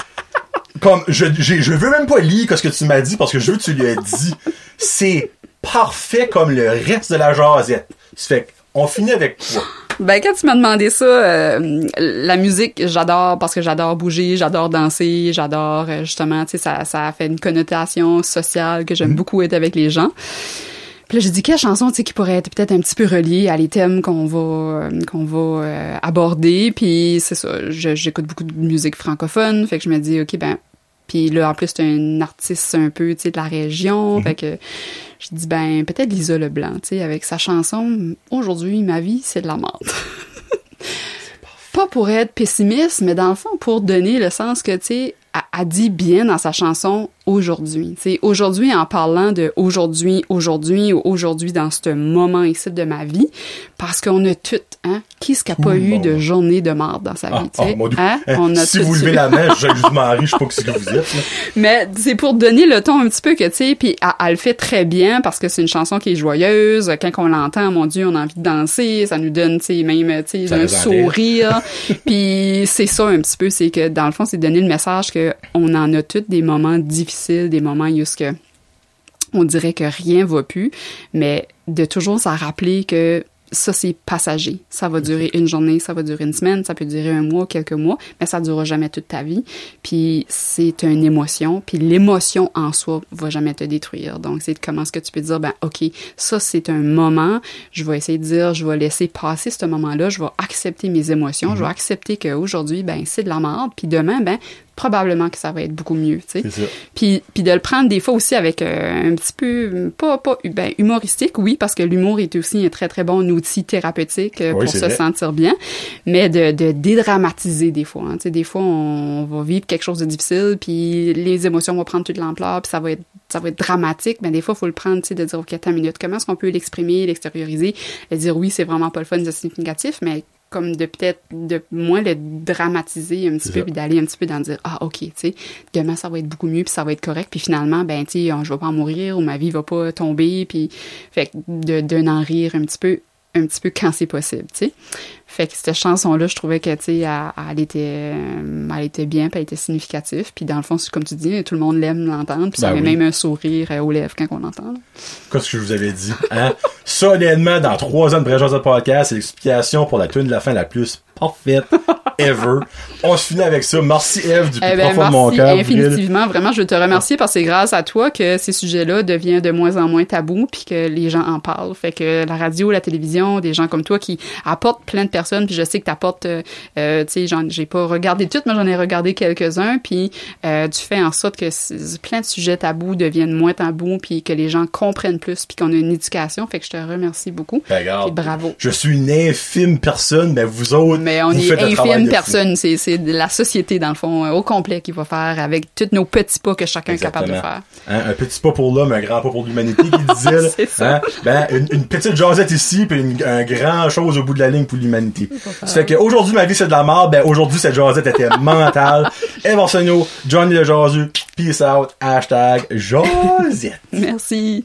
comme je, je veux même pas lire ce que tu m'as dit parce que je veux que tu lui aies dit. C'est parfait comme le reste de la jasette. Ça fait on finit avec quoi? Ben, quand tu m'as demandé ça, euh, la musique, j'adore parce que j'adore bouger, j'adore danser, j'adore euh, justement, tu sais, ça, ça a fait une connotation sociale que j'aime beaucoup être avec les gens. Puis là, j'ai dit quelle chanson, tu sais, qui pourrait être peut-être un petit peu reliée à les thèmes qu'on va euh, qu'on va euh, aborder? Puis c'est ça, j'écoute beaucoup de musique francophone, fait que je me dis ok ben. Puis là, en plus, c'est un artiste un peu, tu sais, de la région. Fait que je dis, ben, peut-être Lisa Leblanc, tu sais, avec sa chanson « Aujourd'hui, ma vie, c'est de la merde ». Pas pour être pessimiste, mais dans le fond, pour donner le sens que, tu sais, elle dit bien dans sa chanson « Aujourd'hui ». Sais, aujourd'hui, en parlant de « aujourd'hui, aujourd'hui » ou « aujourd'hui dans ce moment ici de ma vie », parce qu'on a tout, hein, qui ce qui a pas eu de journée de merde dans sa Ah, vie, tu sais, ah, mon hein? Hein, On a si tout vous levez la main, je je m'en je sais pas c'est que vous êtes. là. Mais c'est pour donner le ton un petit peu que, tu sais, puis elle, elle le fait très bien parce que c'est une chanson qui est joyeuse. Quand on l'entend, mon Dieu, on a envie de danser. Ça nous donne, tu sais, même, tu sais, un sourire. puis c'est ça un petit peu, c'est que dans le fond, c'est donner le message que on en a tous des moments difficiles, des moments où ce que on dirait que rien va plus, mais de toujours s'en rappeler que ça, c'est passager. Ça va durer une journée, ça va durer une semaine, ça peut durer un mois, quelques mois, mais ça durera jamais toute ta vie. Puis c'est une émotion, puis l'émotion en soi va jamais te détruire. Donc, c'est comment est-ce que tu peux dire, ben, OK, ça, c'est un moment, je vais essayer de dire, je vais laisser passer ce moment-là, je vais accepter mes émotions, je vais accepter qu'aujourd'hui, ben, c'est de la merde, puis demain, ben, probablement que ça va être beaucoup mieux, tu sais. Puis, puis de le prendre des fois aussi avec euh, un petit peu, pas, pas ben, humoristique, oui, parce que l'humour est aussi un très, très bon outil thérapeutique euh, Oui, pour se vrai. sentir bien, mais de, de dédramatiser des fois. Hein. Tu sais, des fois, on va vivre quelque chose de difficile, puis les émotions vont prendre toute l'ampleur, puis ça va être ça va être dramatique, mais des fois, il faut le prendre, tu sais, de dire, OK, attends une minute, comment est-ce qu'on peut l'exprimer, l'extérioriser, et dire, oui, c'est vraiment pas le fun, c'est significatif, mais comme de peut-être de moins le dramatiser un petit peu ça. puis d'aller un petit peu dans le dire ah ok tu sais demain ça va être beaucoup mieux puis ça va être correct puis finalement ben tu sais je vais pas en mourir ou ma vie va pas tomber puis fait que de de en rire un petit peu un petit peu quand c'est possible tu sais fait que cette chanson là je trouvais que tu sais elle, elle était euh, elle était bien puis elle était significative puis dans le fond c'est comme tu dis tout le monde l'aime l'entendre puis ça Ben met oui. même un sourire euh, aux lèvres quand on l'entend. Qu'est-ce que je vous avais dit? Hein? Ça, dans trois ans de Brèche de podcast, c'est l'explication pour la tune de la fin la plus parfaite ever. On se finit avec ça. Merci, Eve, du plus Eh ben, profond de mon merci cœur. Vraiment, je veux te remercier parce que c'est grâce à toi que ces sujets-là deviennent de moins en moins tabous puis que les gens en parlent. Fait que la radio, la télévision, des gens comme toi qui apportent plein de personnes puis je sais que t'apportes, euh, euh, tu sais, j'en- j'ai pas regardé toutes, mais j'en ai regardé quelques-uns puis euh, tu fais en sorte que plein de sujets tabous deviennent moins tabous puis que les gens comprennent plus puis qu'on a une éducation. Fait que je te remercie beaucoup. Ben, regarde, bravo. Je suis une infime personne, mais vous autres, Mais on vous est infime personne. C'est, c'est de la société, dans le fond, euh, au complet qui va faire avec tous nos petits pas que chacun est capable de faire. Hein, un petit pas pour l'homme, un grand pas pour l'humanité, qui disait. C'est ça. Hein? Ben, une, une petite jasette ici, puis une, un grand chose au bout de la ligne pour l'humanité. Ça fait qu'aujourd'hui, ma vie, c'est de la mort. Ben, aujourd'hui, cette jasette était mentale. Eve Arsenault, Johnny le Jasu, peace out, hashtag jasette. Merci.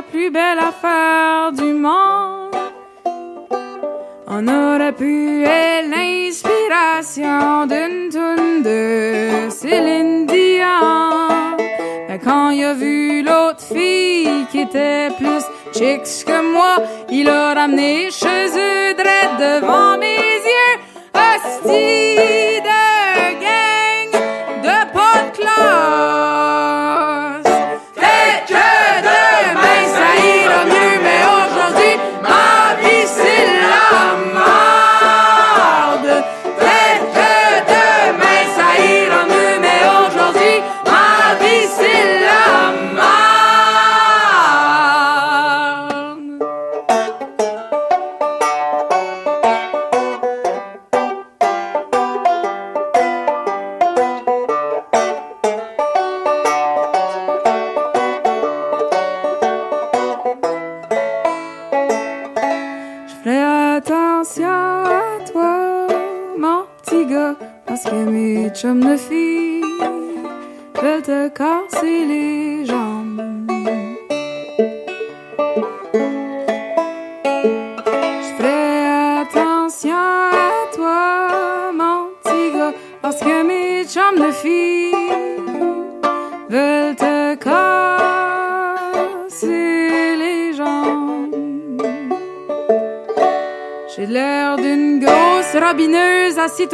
La plus belle affaire du monde. On aurait pu être l'inspiration d'une toune de Céline Dion. Mais quand il a vu l'autre fille qui était plus chicks que moi, il a ramené chez eux devant mes yeux.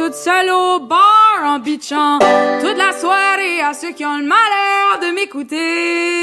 Toute seule au bar en bitchant toute la soirée à ceux qui ont le malheur de m'écouter.